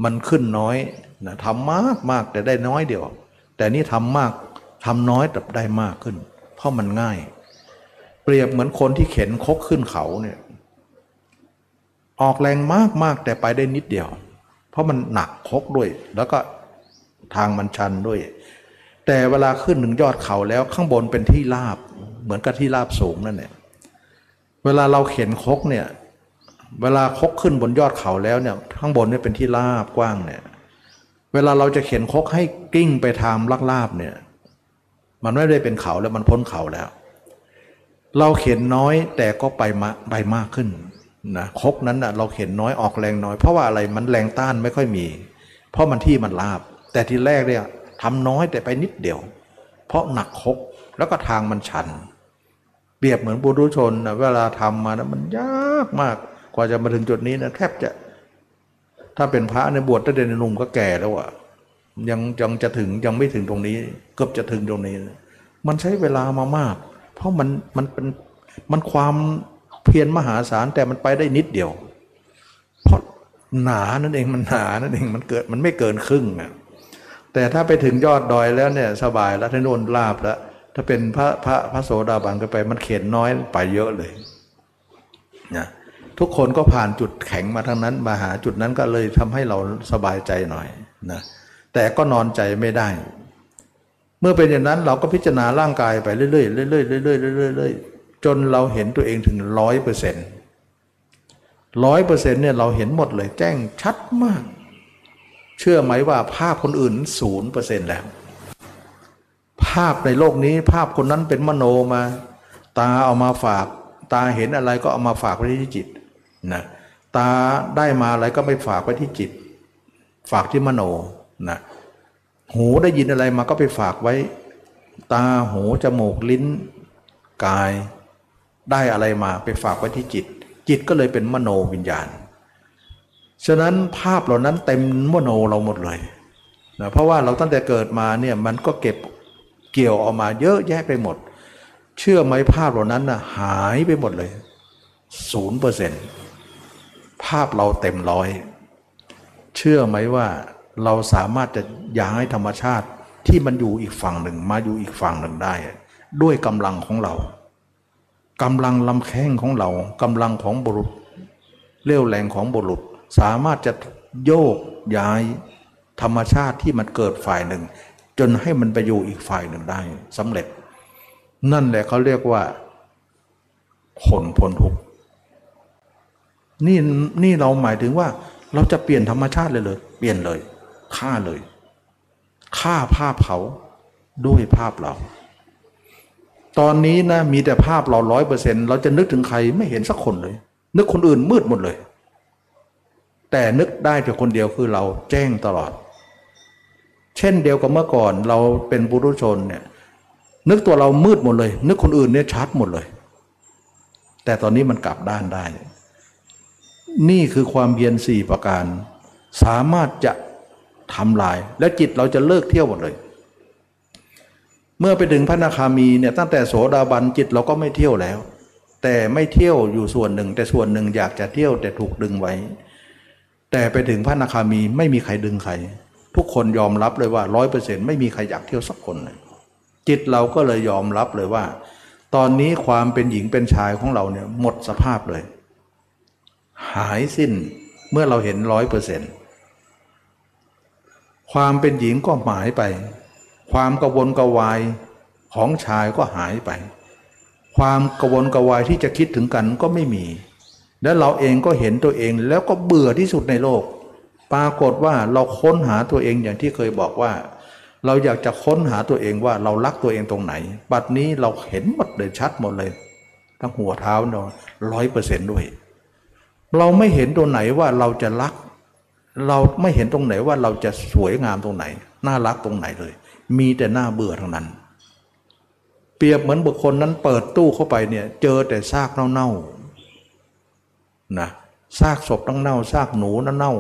มันขึ้นน้อยนะทำมากมากแต่ได้น้อยเดียว แต่นี่ทำมากทำน้อยแต่ได้มากขึ้น เพราะมันง่าย เปรียบเหมือนคนที่เข็นคกขึ้นเขาเนี่ยออกแรงมากมากแต่ไปได้นิดเดียว เพราะมันหนักคกด้วย แล้วก็ทางมันชันด้วย แต่เวลาขึ้นถึงยอดเขาแล้วข้างบนเป็นที่ราบ เหมือนกับที่ราบสูงนั่นแหละเวลาเราเข็นคกเนี่ยเวลาคกขึ้นบนยอดเขาแล้วเนี่ยข้างบนเนี่ยเป็นที่ราบกว้างเนี่ยเวลาเราจะเข็นคกให้กิ้งไปทางลาบๆเนี่ยมันไม่ได้เป็นเขาแล้วมันพ้นเขาแล้ว เราเข็นน้อยแต่ก็ไปมาไปมากขึ้นนะคกนั้นนะเราเข็นน้อยออกแรงน้อย เพราะว่าอะไรมันแรงต้านไม่ค่อยมี เพราะมันที่มันลาบ แต่ทีแรกเนี่ยทำน้อยแต่ไปนิดเดียว เพราะหนักคกแล้วก็ทางมันชัน เปรียบเหมือนบุรุชนนะเวลาทำมานะมันยากมากกว่าจะมาถึงจุดนี้นะแทบจะถ้าเป็นพระในบวชตั้งแต่ในหนุ่มก็แก่แล้วอะยังยังจะถึงยังไม่ถึงตรงนี้ เกือบจะถึงตรงนี้ มันใช้เวลามามาก เพราะมันมันเป็นมันความเพียรมหาศาลแต่มันไปได้นิดเดียว เพราะหนานั่นเองมันหนานั่นเองมันเกิดมันไม่เกินครึ่งอะแต่ถ้าไปถึงยอดดอยแล้วเนี่ยสบายแล้วท่านโนนลาบแล้วถ้าเป็นพระพระพระโสดาบันก็ไปมันเข็นน้อยไปเยอะเลยนะทุกคนก็ผ่านจุดแข็งมาทั้งนั้น มาหาจุดนั้นก็เลยทำให้เราสบายใจหน่อยนะแต่ก็นอนใจไม่ได้ เมื่อเป็นอย่างนั้นเราก็พิจารณาร่างกายไปเรื่อยๆเรื่อยๆเรื่อยๆเรื่อยๆเรื่อยๆจนเราเห็นตัวเองถึงร้อยเปอร์เซ็นต์ร้อยเปอร์เซ็นต์เนี่ยเราเห็นหมดเลยแจ้งชัดมาก เชื่อไหมว่าภาพคนอื่นศูนย์เปอร์เซ็นต์แล้ว ภาพในโลกนี้ภาพคนนั้นเป็นมโนมา ตาเอามาฝาก ตาเห็นอะไรก็เอามาฝากไว้ที่จิตนะตาได้มาอะไรก็ไม่ฝากไว้ที่จิต ฝากที่มโนนะ หูได้ยินอะไรมาก็ไปฝากไว้ ตาหูจมูกลิ้น กายได้อะไรมาไปฝากไว้ที่จิต จิตก็เลยเป็นมโนวิญญาณ ฉะนั้นภาพเหล่านั้นเต็มมโนเราหมดเลยนะเพราะว่าเราตั้งแต่เกิดมาเนี่ยมันก็เก็บเกี่ยวออกมาเยอะแยะไปหมด เชื่อไหมภาพเหล่านั้นนะหายไปหมดเลยศูนย์เปอร์เซ็นต์ภาพเราเต็มร้อย เชื่อไหมว่า เราสามารถจะย้ายธรรมชาติที่มันอยู่อีกฝั่งหนึ่งมาอยู่อีกฝั่งหนึ่งได้ ด้วยกำลังของเรากำลังลำแข้งของเรากำลังของบุรุษเรี่ยวแรงของบุรุษ สามารถจะโยกย้ายธรรมชาติที่มันเกิดฝ่ายหนึ่ง จนให้มันไปอยู่อีกฝ่ายหนึ่งได้สำเร็จ นั่นแหละเขาเรียกว่าผลพ้นทุกนี่นี่เราหมายถึงว่าเราจะเปลี่ยนธรรมชาติเลยเลยเปลี่ยนเลย ฆ่าเลยฆ่าภาพเขาด้วยภาพเรา ตอนนี้นะมีแต่ภาพเราร้อยเปอร์เซ็นเราจะนึกถึงใครไม่เห็นสักคนเลย นึกคนอื่นมืดหมดเลย แต่นึกได้แต่คนเดียวคือเราแจ้งตลอด เช่นเดียวกับเมื่อก่อนเราเป็นบุรุษชนเนี่ยนึกตัวเรามืดหมดเลย นึกคนอื่นเนี่ยชัดหมดเลย แต่ตอนนี้มันกลับด้านได้ นี่คือความเบียนสี่ประการ สามารถจะ ทำลาย และจิตเราจะเลิกเที่ยวหมดเลย เมื่อไปถึงพระนาคามีเนี่ยตั้งแต่โสดาบันจิตเราก็ไม่เที่ยวแล้ว แต่ไม่เที่ยวอยู่ส่วนหนึ่ง แต่ส่วนหนึ่งอยากจะเที่ยวแต่ถูกดึงไว้ แต่ไปถึงพระนาคามีไม่มีใครดึงใคร ทุกคนยอมรับเลยว่าร้อยเปอร์เซ็นต์ไม่มีใครอยากเที่ยวสักคนเลยจิตเราก็เลยยอมรับเลยว่า ตอนนี้ความเป็นหญิงเป็นชายของเราเนี่ยหมดสภาพเลย หายสิ้นเมื่อเราเห็นร้อยเปอร์เซ็นต์ ความเป็นหญิงก็หายไป ความกระวนกระวายของชายก็หายไป ความกระวนกระวายที่จะคิดถึงกันก็ไม่มี และเราเองก็เห็นตัวเองแล้วก็เบื่อที่สุดในโลก ปรากฏว่าเราค้นหาตัวเองอย่างที่เคยบอกว่า เราอยากจะค้นหาตัวเองว่าเรารักตัวเองตรงไหน บัดนี้เราเห็นหมดเลยชัดหมดเลย ทั้งหัวเท้าเนาะร้อยเปอร์เซนต์ด้วย เราไม่เห็นตัวไหนว่าเราจะรัก เราไม่เห็นตรงไหนว่าเราจะสวยงามตรงไหน น่ารักตรงไหนเลย มีแต่หน้าเบื่อทั้งนั้น เปรียบเหมือนบุคคลนั้นเปิดตู้เข้าไปเนี่ย เจอแต่ซากเน่าๆนะซากศพตั้งเน่าซากหนูเน่า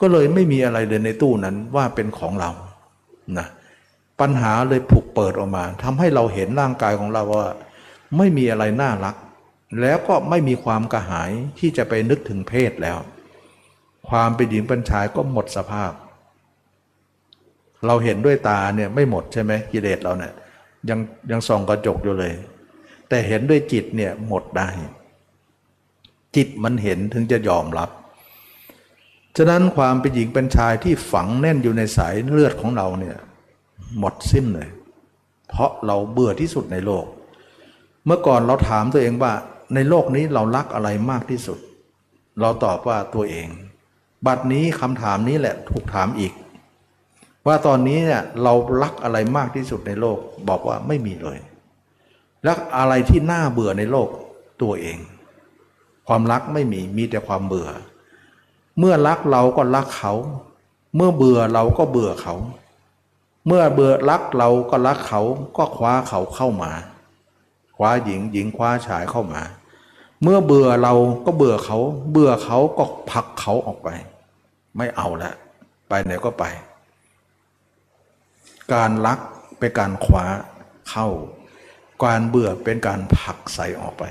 ก็เลยไม่มีอะไรเลยในตู้นั้นว่าเป็นของเรานะปัญหาเลยผูกเปิดออกมาทำให้เราเห็นร่างกายของเราว่า ไม่มีอะไรน่ารัก แล้วก็ไม่มีความกระหายที่จะไปนึกถึงเพศแล้ว ความเป็นหญิงเป็นชายก็หมดสภาพ เราเห็นด้วยตาเนี่ยไม่หมดใช่ไหมกิเลสเราเนี่ยยังยังส่องกระจกอยู่เลย แต่เห็นด้วยจิตเนี่ยหมดได้ จิตมันเห็นถึงจะยอมรับ ฉะนั้นความเป็นหญิงเป็นชายที่ฝังแน่นอยู่ในสายเลือดของเราเนี่ยหมดสิ้นเลย เพราะเราเบื่อที่สุดในโลก เมื่อก่อนเราถามตัวเองว่าในโลกนี้เรารักอะไรมากที่สุด เราตอบว่าตัวเอง บัดนี้คำถามนี้แหละถูกถามอีก ว่าตอนนี้เนี่ยเรารักอะไรมากที่สุดในโลก บอกว่าไม่มีเลย รักอะไรที่น่าเบื่อในโลกตัวเอง ความรักไม่มีมีแต่ความเบื่อ เมื่อรักเราก็รักเขา เมื่อเบื่อเราก็เบื่อเขา เมื่อเบื่อรักเราก็รักเขาก็คว้าเขาเข้ามา คว้าหญิงหญิงคว้าชายเข้ามาเมื่อเบื่อเราก็เบื่อเขา เบื่อเขาก็ผลักเขาออกไป ไม่เอาละไปไหนก็ไป การรักเป็นการคว้าเข้า การเบื่อเป็นการผลักใส่ออกไป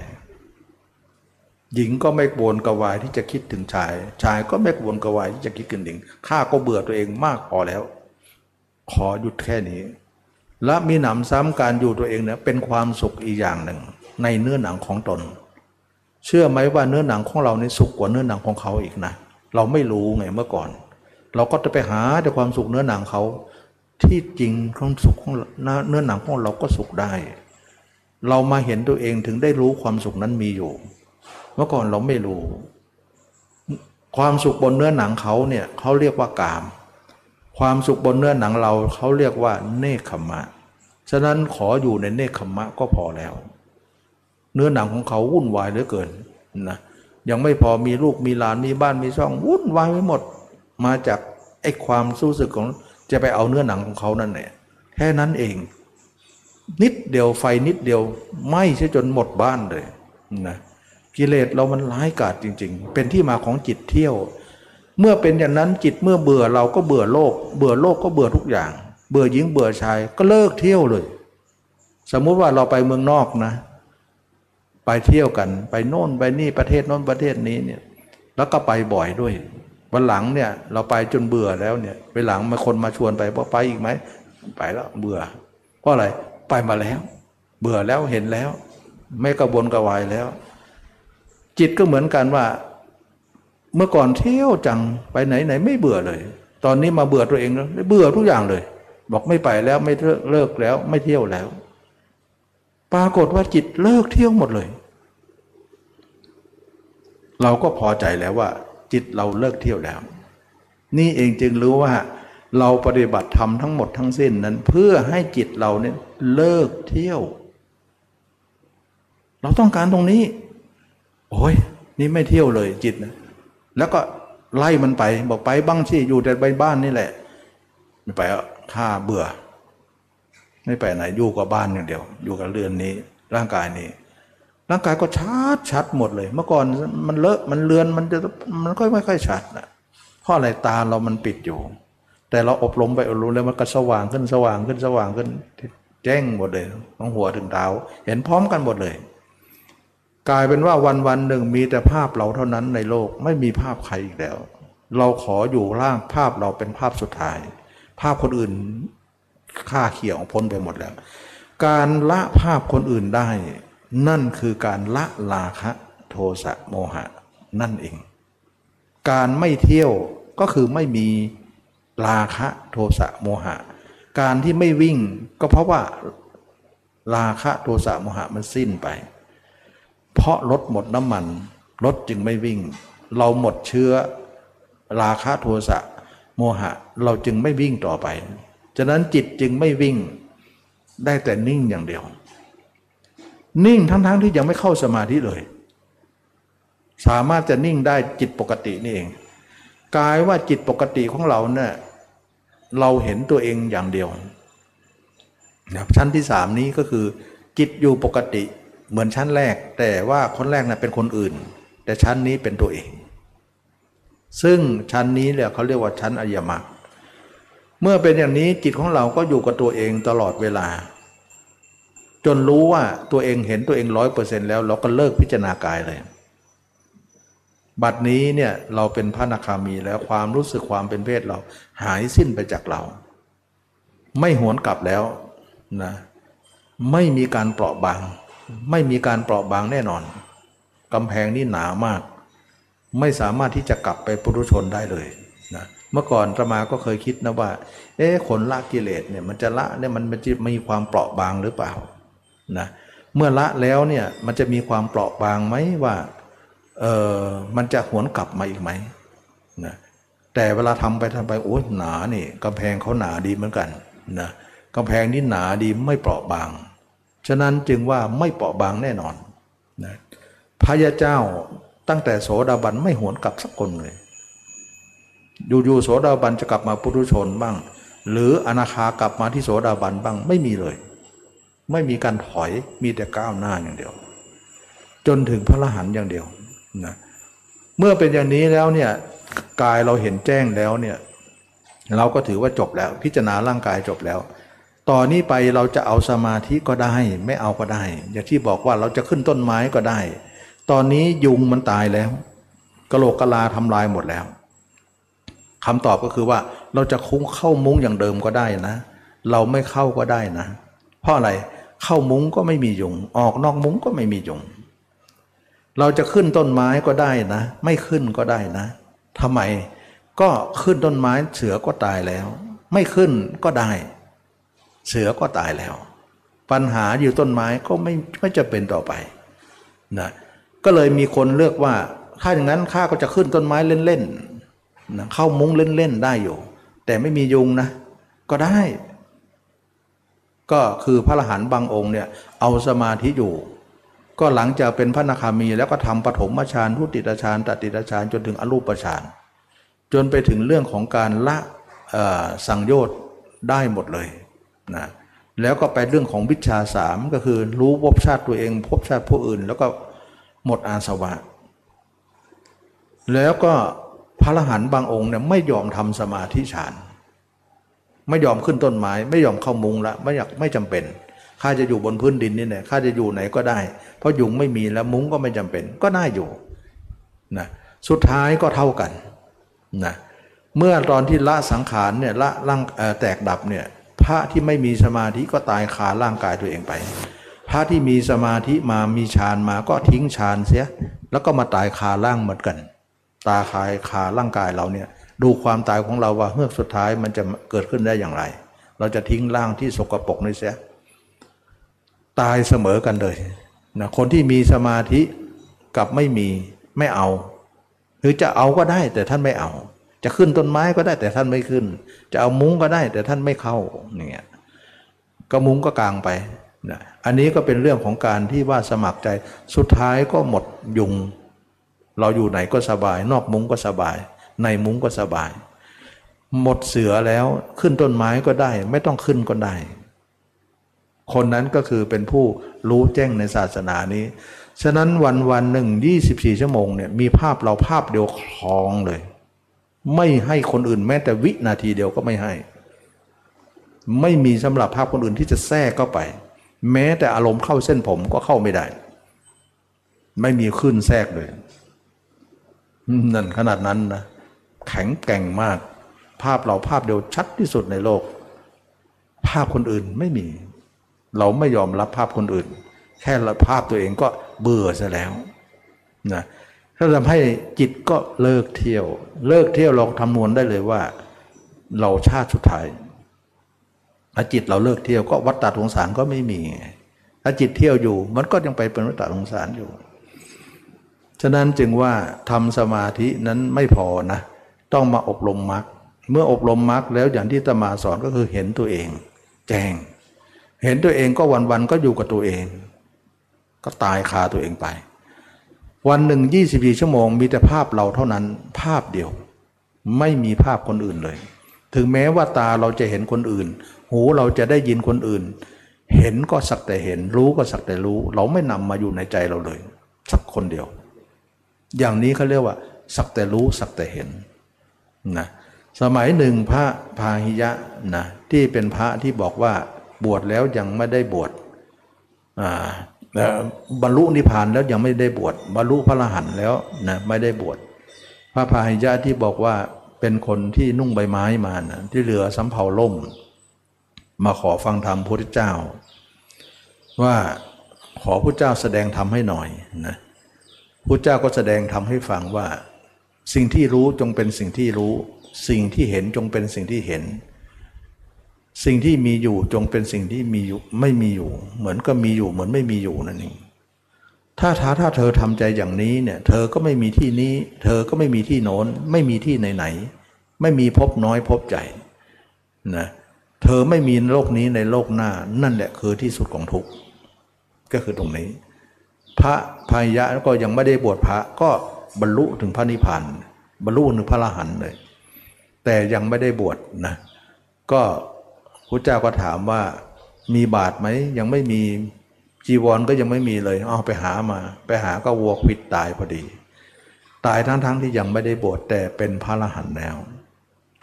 หญิงก็ไม่กวนกระวายที่จะคิดถึงชาย ชายก็ไม่กวนกระวายที่จะคิดถึงหญิงข้าก็เบื่อตัวเองมากพอแล้ว ขอหยุดแค่นี้ และมีหนำซ้ำการอยู่ตัวเองเนี่ยเป็นความสุขอีกอย่างหนึ่ง ในเนื้อหนังของตน เชื่อไหมว่าเนื้อหนังของเราในสุขกว่าเนื้อหนังของเขาอีกนะเเราไม่รู้ไงเมื่อก่อน เราก็จะไปหาแต่ความสุขเนื้อหนังเขา ที่จริงความสุขของเนื้อหนังของเราก็สุขได้ เรามาเห็นตัวเองถึงได้รู้ความสุขนั้นมีอยู่ เมื่อก่อนเราไม่รู้ ความสุขบนเนื้อหนังเขาเนี่ยเขาเรียกว่ากาม ความสุขบนเนื้อหนังเราเขาเรียกว่าเนคขมะฉะนั้นขออยู่ในเนคขมะก็พอแล้ว เนื้อหนังของเขาวุ่นวายเหลือเกินนะ ยังไม่พอมีลูกมีหลานมีบ้านมีช่องวุ่นวายไปหมด มาจากไอ้ความรู้สึกของจะไปเอาเนื้อหนังของเขานั่นแหละแค่นั้นเอง นิดเดียวไฟนิดเดียวไหม้ใช่จนหมดบ้านเลยนะกิเลสเรามันร้ายกาจจริง ๆ เป็นที่มาของจิตเที่ยว เมื่อเป็นอย่างนั้นจิตเมื่อเบื่อเราก็เบื่อโลก เบื่อโลกก็เบื่อทุกอย่าง เบื่อหญิงเบื่อชายก็เลิกเที่ยวเลย สมมุติว่าเราไปเมืองนอกนะ ไปเที่ยวกัน ไปโน่นไปนี่ประเทศโน้นประเทศนี้เนี่ย แล้วก็ไปบ่อยด้วย วันหลังเนี่ย เราไปจนเบื่อแล้วเนี่ยไปหลังมาคนมาชวนไปบอกไปอีกไหมไปแล้วเบื่อเพราะอะไรไปมาแล้ว เบื่อแล้วเห็นแล้ว ไม่กระวนกระวายแล้ว จิตก็เหมือนกันว่า เมื่อก่อนเที่ยวจังไปไหนไหนไม่เบื่อเลย ตอนนี้มาเบื่อตัวเองแล้วเบื่อทุกอย่างเลย บอกไม่ไปแล้วไม่เลิกแล้วไม่เที่ยวแล้ว ปรากฏว่าจิตเลิกเที่ยวหมดเลย เราก็พอใจแล้วว่า จิตเราเลิกเที่ยวแล้ว นี่เองจึงรู้ว่า เราปฏิบัติธรรมทั้งหมดทั้งสิ้นนั้น เพื่อให้จิตเราเนี่ยเลิกเที่ยว เราต้องการตรงนี้ โอ้ยนี่ไม่เที่ยวเลยจิตนะแล้วก็ไล่มันไปบอกไปบ้างสิอยู่แต่ใบบ้านนี่แหละ ไม่ไปอะข้าเบื่อ ไม่ไปไหนอยู่กับบ้านอย่างเดียว อยู่กับเรือนนี้ ร่างกายนี้ ร่างกายก็ชัดชัดหมดเลย เมื่อก่อนมันเลอะมันเลือนมันจะมันก็ไม่ค่อยชัดนะเพราะอะไรตาเรามันปิดอยู่ แต่เราอบรมไปอบรมแล้วมันก็สว่างขึ้นสว่างขึ้นสว่างขึ้น แจ้งหมดเลยทั้งหัวถึงเท้าเห็นพร้อมกันหมดเลยกลายเป็นว่าวันวันหนึ่งมีแต่ภาพเราเท่านั้นในโลกไม่มีภาพใครอีกแล้ว เราขออยู่ร่างภาพเราเป็นภาพสุดท้าย ภาพคนอื่น ค่าเขี่ยวพ้นไปหมดแล้ว การละภาพคนอื่นได้ นั่นคือการละลาคะโทสะโมหะ นั่นเอง การไม่เที่ยวก็คือไม่มีราคะโทสะโมหะ การที่ไม่วิ่งก็เพราะว่าราคะโทสะโมหะมันสิ้นไป เพราะรถหมดน้ำมันรถจึงไม่วิ่ง เราหมดเชื้อราคะโทสะโมหะ เราจึงไม่วิ่งต่อไป ฉะนั้นจิตจึงไม่วิ่งได้แต่นิ่งอย่างเดียว นิ่งทั้งๆทที่ยังไม่เข้าสมาธิเลย สามารถจะนิ่งได้จิตปกตินี่เองกลายว่าจิตปกติของเราเนี่ยเราเห็นตัวเองอย่างเดียวนะชั้นที่สามนี้ก็คือ จิตอยู่ปกติเหมือนชั้นแรก แต่ว่าคนแรกนะ่ะเป็นคนอื่น แต่ชั้นนี้เป็นตัวเอง ซึ่งชั้นนี้เนี่ยเขาเรียกว่าชั้นอายมรรค เมื่อเป็นอย่างนี้จิตของเราก็อยู่กับตัวเองตลอดเวลา จนรู้ว่าตัวเองเห็นตัวเองร้อยเปอร์เซ็นต์แล้วเราก็เลิกพิจารณากายเลย บัดนี้เนี่ยเราเป็นพระนาคามีแล้วความรู้สึกความเป็นเพศเราหายสิ้นไปจากเรา ไม่หวนกลับแล้วนะไม่มีการเปราะบาง ไม่มีการเปราะบางแน่นอนกำแพงนี่หนามาก ไม่สามารถที่จะกลับไปปุถุชนได้เลยนะเเมื่อก่อนตมาก็เคยคิดนะว่า เอ๊ะคนละกิเลสเนี่ยมันจะละเนี่ยมันจะมีความเปราะบางหรือเปล่านะเมื่อละแล้วเนี่ยมันจะมีความเปราะบางไหมว่าเออมันจะหวนกลับมาอีกไหมนะแต่เวลาทำไปทำไปโอ้ยหนานี่กำแพงเขาหนาดีเหมือนกันนะกำแพงนี่หนาดีไม่เปราะบาง ฉะนั้นจึงว่าไม่เปราะบางแน่นอนนะพระยาเจ้าตั้งแต่โสดาบันไม่หวนกลับสักคนเลย อยู่ๆโสดาบันจะกลับมาปุถุชนบ้าง หรืออนาคากลับมาที่โสดาบันบ้างไม่มีเลย ไม่มีการถอยมีแต่ก้าวหน้าอย่างเดียว จนถึงพระรหันต์อย่างเดียวนะเมื่อเป็นอย่างนี้แล้วเนี่ยกายเราเห็นแจ้งแล้วเนี่ยเราก็ถือว่าจบแล้ว พิจารณาร่างกายจบแล้วต่อนนี้ไปเราจะเอาสมาธิก็ได้ ไม่เอาก็ได้ อย่างที่บอกว่าเราจะขึ้นต้นไม้ก็ได้ ตอนนี้ยุงมันตายแล้วกระโหลกกะลาทำลายหมดแล้ว คำตอบก็คือว่าเราจะคุ้งเข้ามุ้งอย่างเดิมก็ได้นะ เราไม่เข้าก็ได้นะ เพราะอะไรเข้ามุ้งก็ไม่มียุง ออกนอกมุ้งก็ไม่มียุง เราจะขึ้นต้นไม้ก็ได้นะ ไม่ขึ้นก็ได้นะทำไมก็ขึ้นต้นไม้เสือก็ตายแล้ว ไม่ขึ้นก็ได้ เสือก็ตายแล้ว ปัญหาอยู่ต้นไม้ก็ไม่ไม่จะเป็นต่อไปนะก็เลยมีคนเลือกว่า ถ้าอย่างนั้นข้าก็จะขึ้นต้นไม้เล่นๆ นะเข้ามุ้งเล่นๆได้อยู่ แต่ไม่มียุงนะ ก็ได้ ก็คือพระอรหันต์บางองค์เนี่ยเอาสมาธิอยู่ ก็หลังจากเป็นพระนาคามีแล้วก็ทำปฐมฌานทุติยฌานตติยฌานจนถึงอรูปฌานจนไปถึงเรื่องของการละสังโยชน์ได้หมดเลยนะแล้วก็ไปเรื่องของวิชาสามก็คือรู้ภพชาติตัวเองภพชาติผู้อื่น แล้วก็หมดอาสวะ แล้วก็ พระอรหันต์บางองค์เนี่ยไม่ยอมทำสมาธิฌาน ไม่ยอมขึ้นต้นไม้ ไม่ยอมเข้ามุงละไม่อยากไม่จำเป็นข้าจะอยู่บนพื้นดินนี่แหละข้าจะอยู่ไหนก็ได้ เพราะยุงไม่มีแล้วมุ้งก็ไม่จำเป็น ก็น่าอยู่นะสุดท้ายก็เท่ากันนะเมื่อตอนที่ละสังขารเนี่ยละร่างแตกดับเนี่ยพระที่ไม่มีสมาธิก็ตายคาร่างกายตัวเองไป พระที่มีสมาธิมามีฌานมาก็ทิ้งฌานเสีย แล้วก็มาตายคาร่างเหมือนกัน ตาคายคาร่างกายเราเนี่ยดูความตายของเราว่าเฮือกสุดท้ายมันจะเกิดขึ้นได้อย่างไร เราจะทิ้งร่างที่สกรปรกนี่เสียตายเสมอกันเลยนะคนที่มีสมาธิกับไม่มีไม่เอา หรือจะเอาก็ได้แต่ท่านไม่เอา จะขึ้นต้นไม้ก็ได้แต่ท่านไม่ขึ้น จะเอามุ้งก็ได้แต่ท่านไม่เข้าเนี่ยก็มุ้งก็กลางไปนะอันนี้ก็เป็นเรื่องของการที่ว่าสมัครใจสุดท้ายก็หมดยุง เราอยู่ไหนก็สบาย นอกมุ้งก็สบาย ในมุ้งก็สบาย หมดเสือแล้วขึ้นต้นไม้ก็ได้ ไม่ต้องขึ้นก็ได้ คนนั้นก็คือเป็นผู้รู้แจ้งในศาสนานี้ ฉะนั้นวันวันหนึ่งยี่สิบสี่ชั่วโมงเนี่ยมีภาพเราภาพเดียวคลองเลย ไม่ให้คนอื่นแม้แต่วินาทีเดียวก็ไม่ให้ ไม่มีสำหรับภาพคนอื่นที่จะแทรกเข้าไป แม้แต่อารมณ์เข้าเส้นผมก็เข้าไม่ได้ ไม่มีขึ้นแทรกเลย นั่นขนาดนั้นนะแข็งแกร่งมาก ภาพเราภาพเดียวชัดที่สุดในโลก ภาพคนอื่นไม่มี เราไม่ยอมรับภาพคนอื่น แค่ละภาพตัวเองก็เบื่อซะแล้วนะถ้าทำให้จิตก็เลิกเที่ยว เลิกเที่ยวลองคำนวณได้เลยว่า เราชาติสุดท้ายถ้าจิตเราเลิกเที่ยวก็วัฏฏะสงสารก็ไม่มี ถ้าจิตเที่ยวอยู่ มันก็ยังไปเป็นวัฏฏะสงสารอยู่ ฉะนั้นจึงว่าทำสมาธินั้นไม่พอนะ ต้องมาอบรมมรรคเมื่ออบรมมรรคแล้วอย่างที่ตมาสอนก็คือเห็นตัวเอง แจ้ง เห็นตัวเองก็วันๆก็อยู่กับตัวเอง ก็ตายคาตัวเองไป วันหนึ่งยี่สิบสี่ชั่วโมง มีแต่ภาพเราเท่านั้นภาพเดียว ไม่มีภาพคนอื่นเลย ถึงแม้ว่าตาเราจะเห็นคนอื่น หูเราจะได้ยินคนอื่น เห็นก็สักแต่เห็น รู้ก็สักแต่รู้ เราไม่นำมาอยู่ในใจเราเลย สักคนเดียว อย่างนี้เขาเรียกว่า สักแต่รู้สักแต่เห็นนะสมัยหนึ่งพระพาหิยะนะที่เป็นพระที่บอกว่าบวชแล้วยังไม่ได้บวชอ่าบรรลุนิพพานแล้วยังไม่ได้บวชบรรลุพระอรหันต์แล้วนะไม่ได้บวชพระพาหิยะที่บอกว่าเป็นคนที่นุ่งใบไม้มานะที่เหลือสำเภาล่ม มาขอฟังธรรมพระพุทธเจ้า ว่าขอพระเจ้าแสดงธรรมให้หน่อยนะ พระเจ้าก็แสดงธรรมให้ฟังว่า สิ่งที่รู้จงเป็นสิ่งที่รู้ สิ่งที่เห็นจงเป็นสิ่งที่เห็น สิ่งที่มีอยู่จงเป็นสิ่งที่มีอยู่ไม่มีอยู่ เหมือนก็มีอยู่เหมือนไม่มีอยู่นั่นเองถ้าถ้าถ้าเธอทำใจอย่างนี้เนี่ย เธอก็ไม่มีที่นี้ เธอก็ไม่มีที่โน้น ไม่มีที่ไหนๆไม่มีพบน้อยพบใจนะเธอไม่มีโลกนี้ในโลกหน้า นั่นแหละคือที่สุดของทุกข์ก็คือตรงนี้ พระพายะก็ยังไม่ได้บวชพระก็บรรลุถึงพระนิพพานบรรลุถึงพระอรหันต์เลย แต่ยังไม่ได้บวชนะก็พระเจ้าก็ถามว่ามีบาตรไหมยังไม่มีจีวรก็ยังไม่มีเลยเอาไปหามา ไปหาก็วัวควิดตายพอดี ตายทั้งๆทที่ยังไม่ได้บวชแต่เป็นพระอรหันต์แล้ว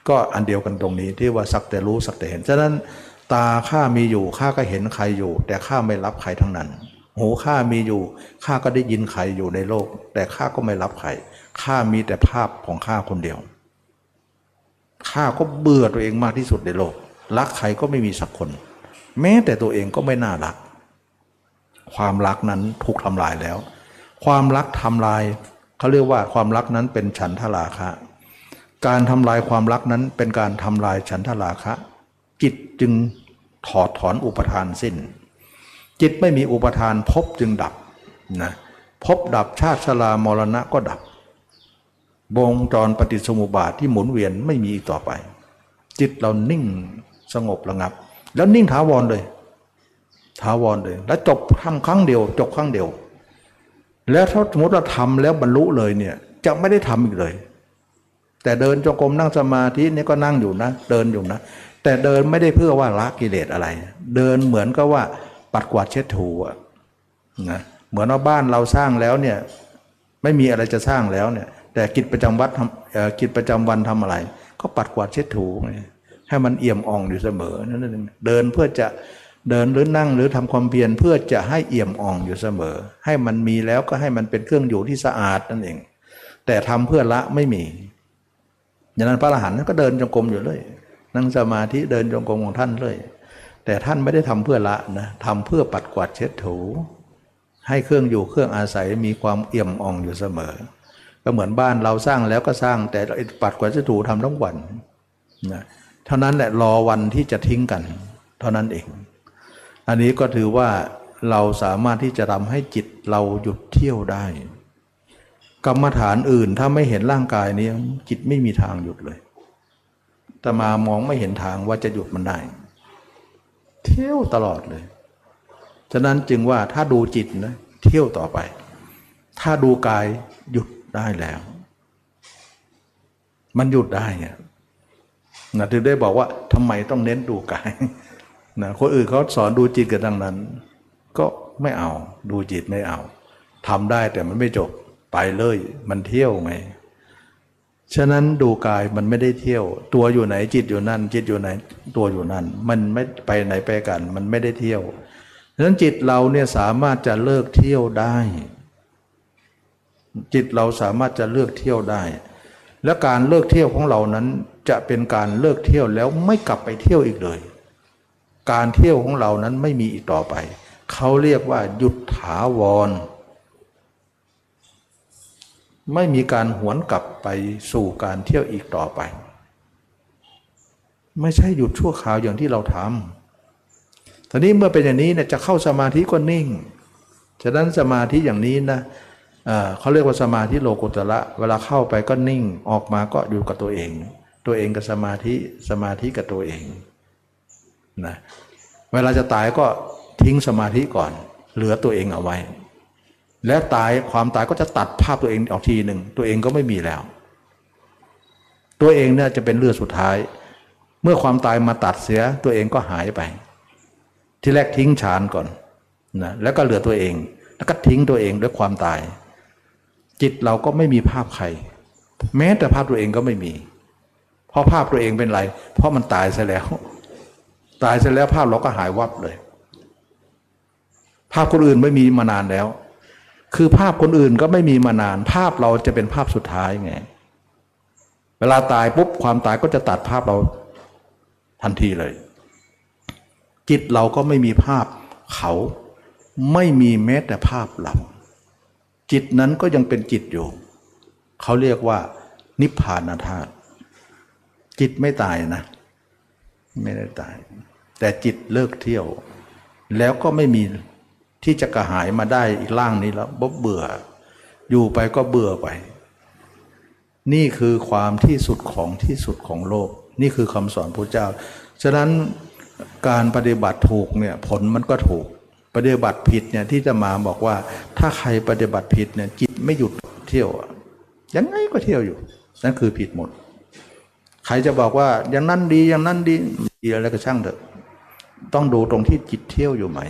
ก็อันเดียวกันตรงนี้ที่ว่าสักแต่รู้สักแต่เห็นฉะนั้นตาข้ามีอยู่ข้าก็เห็นใครอยู่ แต่ข้าไม่รับใครทั้งนั้น หูข้ามีอยู่ข้าก็ได้ยินใครอยู่ในโลก แต่ข้าก็ไม่รับใครข้ามีแต่ภาพของข้าคนเดียวข้าก็เบื่อตัวเองมากที่สุดในโลก รักใครก็ไม่มีสักคน แม้แต่ตัวเองก็ไม่น่ารัก ความรักนั้นถูกทำลายแล้ว ความรักทำลายเขาเรียกว่าความรักนั้นเป็นฉันทราคะ การทำลายความรักนั้นเป็นการทำลายฉันทราคะ จิตจึงถอดถอนอุปทานสิ้น จิตไม่มีอุปทานพบจึงดับนะพบดับชาติชรามรณะก็ดับ วงจรปฏิสมุบาทที่หมุนเวียนไม่มีอีกต่อไป จิตเรานิ่งสงบระงับ แล้วนิ่งถาวรเลยถาวรเลย แล้วจบทำครั้งเดียว จบครั้งเดียว แล้วถ้าสมมติเราทำแล้วบรรลุเลยเนี่ยจะไม่ได้ทำอีกเลย แต่เดินจงกรมนั่งสมาธินี่ก็นั่งอยู่นะ เดินอยู่นะ แต่เดินไม่ได้เพื่อว่าละกิเลสอะไร เดินเหมือนกับว่า ปัดกวาดเช็ดถูนะเหมือนว่าบ้านเราสร้างแล้วเนี่ยไม่มีอะไรจะสร้างแล้วเนี่ย แต่กิจประจำวัดทำกิจประจำวันทำอะไร ก็ปัดกวาดเช็ดถูให้มันเอี่ยมอ่องอยู่เสมอนั่นเองเดินเพื่อจะเดินหรือนั่งหรือทำความเพียรเพื่อจะให้เอี่ยมอ่องอยู่เสมอ ให้มันมีแล้วก็ให้มันเป็นเครื่องอยู่ที่สะอาดนั่นเอง แต่ทำเพื่อละไม่มีอย่างนั้นพระอรหันต์ก็เดินจงกรมอยู่เลยนั่งสมาธิเดินจงกรมของท่านเลย แต่ท่านไม่ได้ทำเพื่อละนะทำเพื่อปัดกวาดเช็ดถู ให้เครื่องอยู่เครื่องอาศัยมีความเอี่ยมอ่องอยู่เสมอ ก็เหมือนบ้านเราสร้างแล้วก็สร้างแต่ปัดกวาดเช็ดถูทำทั้งวันนะเท่านั้นแหละรอวันที่จะทิ้งกัน เท่านั้นเอง อันนี้ก็ถือว่าเราสามารถที่จะทำให้จิตเราหยุดเที่ยวได้ กรรมฐานอื่นถ้าไม่เห็นร่างกายนี้จิตไม่มีทางหยุดเลยแต่มามองไม่เห็นทางว่าจะหยุดมันได้ เที่ยวตลอดเลย ฉะนั้นจึงว่าถ้าดูจิตนะเที่ยวต่อไป ถ้าดูกายหยุดได้แล้ว มันหยุดได้เนี่ยนะถึงได้บอกว่าทำไมต้องเน้นดูกายนะคนอื่นเขาสอนดูจิตกันดังนั้น ก็ไม่เอาดูจิตไม่เอาทำได้แต่มันไม่จบไปเลย มันเที่ยวไง ฉะนั้นดูกายมันไม่ได้เที่ยว ตัวอยู่ไหนจิตอยู่นั่น จิตอยู่ไหน ตัวอยู่นั่น มันไม่ไปไหนไปกัน มันไม่ได้เที่ยวฉะนั้นจิตเราเนี่ยสามารถจะเลิกเที่ยวได้ จิตเราสามารถจะเลิกเที่ยวได้ และการเลิกเที่ยวของเรานั้นจะเป็นการเลิกเที่ยวแล้วไม่กลับไปเที่ยวอีกเลย การเที่ยวของเรานั้นไม่มีอีกต่อไป เขาเรียกว่าหยุดถาวร ไม่มีการหวนกลับไปสู่การเที่ยวอีกต่อไป ไม่ใช่หยุดชั่วคราวอย่างที่เราทำทีนี้เมื่อเป็นอย่างนี้เนี่ยจะเข้าสมาธิก็นิ่ง ฉะนั้นสมาธิอย่างนี้นะเขาเรียกว่าสมาธิโลกุตระเวลาเข้าไปก็นิ่งออกมาก็อยู่กับตัวเอง ตัวเองกับสมาธิสมาธิกับตัวเองนะเวลาจะตายก็ทิ้งสมาธิก่อน เหลือตัวเองเอาไว้ แล้วตายความตายก็จะตัดภาพตัวเองออกทีหนึ่งตัวเองก็ไม่มีแล้ว ตัวเองเนี่ยจะเป็นเลือดสุดท้าย เมื่อความตายมาตัดเสียตัวเองก็หายไป ที่แรกทิ้งฌานก่อนนะแล้วก็เหลือตัวเอง แล้วก็ทิ้งตัวเองด้วยความตาย จิตเราก็ไม่มีภาพใคร แม้แต่ภาพตัวเองก็ไม่มี เพราะภาพตัวเองเป็นไร เพราะมันตายซะแล้ว ตายเสร็จแล้วภาพเราก็หายวับเลย ภาพคนอื่นไม่มีมานานแล้ว คือภาพคนอื่นก็ไม่มีมานาน ภาพเราจะเป็นภาพสุดท้ายไง เวลาตายปุ๊บความตายก็จะตัดภาพเราทันทีเลย จิตเราก็ไม่มีภาพเขาไม่มีแม้แต่ภาพเรา จิตนั้นก็ยังเป็นจิตอยู่ เขาเรียกว่า นิพพานธาตุจิตไม่ตายนะ ไม่ได้ตาย แต่จิตเลิกเที่ยว แล้วก็ไม่มี ที่จะกระหายมาได้อีกร่างนี้แล้วบบเบื่อ อยู่ไปก็เบื่อไป นี่คือความที่สุดของที่สุดของโลก นี่คือคำสอนพระเจ้า ฉะนั้นการปฏิบัติถูกเนี่ยผลมันก็ถูก ปฏิบัติผิดเนี่ยที่จะมาบอกว่า ถ้าใครปฏิบัติผิดเนี่ยจิตไม่หยุดเที่ยวยังไงก็เที่ยวอยู่ นั่นคือผิดหมด ใครจะบอกว่าอย่างนั้นดีอย่างนั้นดีดีอะไรก็ช่างเถอะ ต้องดูตรงที่จิตเที่ยวอยู่ไหม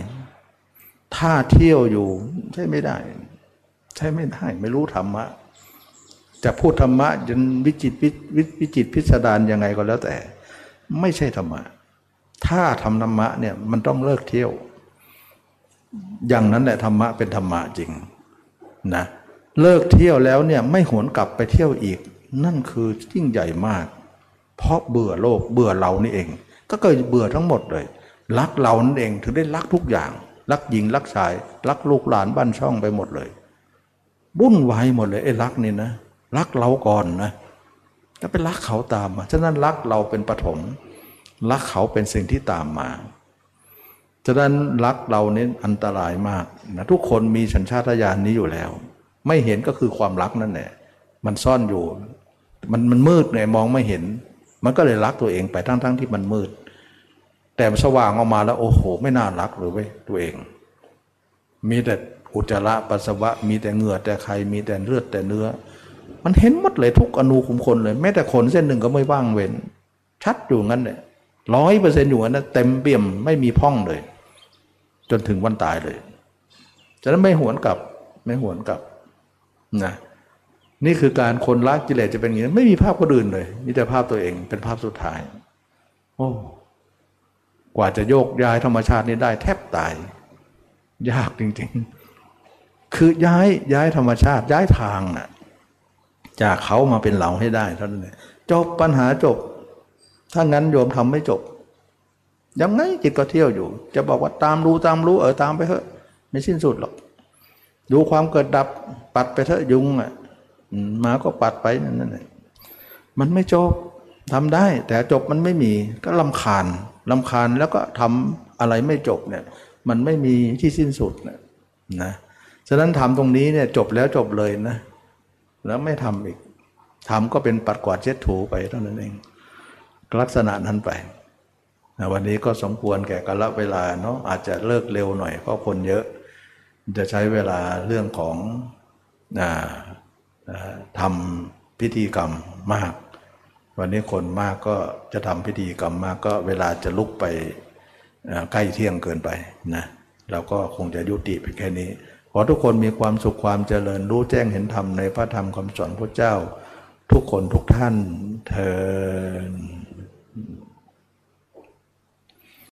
ถ้าเที่ยวอยู่ใช่ไม่ได้ ใช่ไม่ได้ ไม่รู้ธรรมะ จะพูดธรรมะจนวิจิตวิวิจิตพิสดารยังไงก็แล้วแต่ ไม่ใช่ธรรมะ ถ้าทำธรรมะเนี่ยมันต้องเลิกเที่ยว อย่างนั้นแหละธรรมะเป็นธรรมะจริงนะเลิกเที่ยวแล้วเนี่ยไม่หวนกลับไปเที่ยวอีก นั่นคือยิ่งใหญ่มาก เพราะเบื่อโลกเบื่อเรานี่เอง ก็เกิดเบื่อทั้งหมดเลย รักเรานั่นเองถึงได้รักทุกอย่าง รักหญิงรักชาย รักลูกหลานบ้านช่องไปหมดเลยวุ่นวายหมดเลยไอ้รักนี่นะรักเราก่อนนะแล้วไปรักเขาตามมาฉะนั้นรักเราเป็นปฐมรักเขาเป็นสิ่งที่ตามมาฉะนั้นรักเราเนี่ยอันตรายมากนะทุกคนมีสัญชาตญาณนนี้อยู่แล้ว ไม่เห็นก็คือความรักนั่นแหละมันซ่อนอยู่ มันมันมืดไงมองไม่เห็น มันก็เลยรักตัวเองไปทั้งๆทที่มันมืด แต่สว่างออกมาแล้วโอ้โห ไม่น่ารักเลยเว้ยตัวเอง มีแต่อุจจาระปัสสาวะ มีแต่เหงื่อแต่ใครมีแต่เลือดแต่เนื้อ มันเห็นหมดเลยทุกอนูขุมขนเลย แม้แต่ขนเส้นหนึ่งก็ไม่ว่างเว้น ชัดอยู่งั้นเนี่ยร้อยเปอร์เซ็นต์อยู่งั้นนะเต็มเปี่ยมไม่มีพ่องเลย จนถึงวันตายเลยฉะนั้นไม่หวนกลับไม่หวนกลับนะนี่คือการคนละกิเลสจะเป็นอย่างนี้ ไม่มีภาพคนอื่นเลยมีแต่ภาพตัวเองเป็นภาพสุดท้าย โอ้ กว่าจะโยกย้ายธรรมชาตินี้ได้แทบตาย ยากจริงๆ คือย้ายย้ายธรรมชาติย้ายทางน่ะจากเขามาเป็นเราให้ได้เท่านั้นเองจบปัญหาจบ ถ้างั้นโยมทำไม่จบยังไงจิตก็เที่ยวอยู่ จะบอกว่าตามรู้ตามรู้เออตามไปเถอะ ไม่สิ้นสุดหรอก ดูความเกิดดับปัดไปเถอะยุงอะมาก็ปัดไปนั่นแหละมันไม่จบทำได้ แต่จบมันไม่มีก็ลำคาญ ลำคาญแล้วก็ทำอะไรไม่จบเนี่ยมันไม่มีที่สิ้นสุดนะนะฉะนั้นทำตรงนี้เนี่ยจบแล้วจบเลยนะ แล้วไม่ทำอีกทำก็เป็นปัดกวาดเช็ดถูไปเท่านั้นเอง ลักษณะนั้นไปนะวันนี้ก็สมควรแก่กาลเวลาเนาะอาจจะเลิกเร็วหน่อยเพราะคนเยอะ จะใช้เวลาเรื่องของทำพิธีกรรมมาก วันนี้คนมากก็จะทำพิธีกรรมมากก็เวลาจะลุกไปใกล้เที่ยงเกินไปนะเราก็คงจะยุติไปแค่นี้ ขอทุกคนมีความสุขความเจริญรู้แจ้งเห็นธรรมในพระธรรมคำสอนพระเจ้า ทุกคนทุกท่านเทอ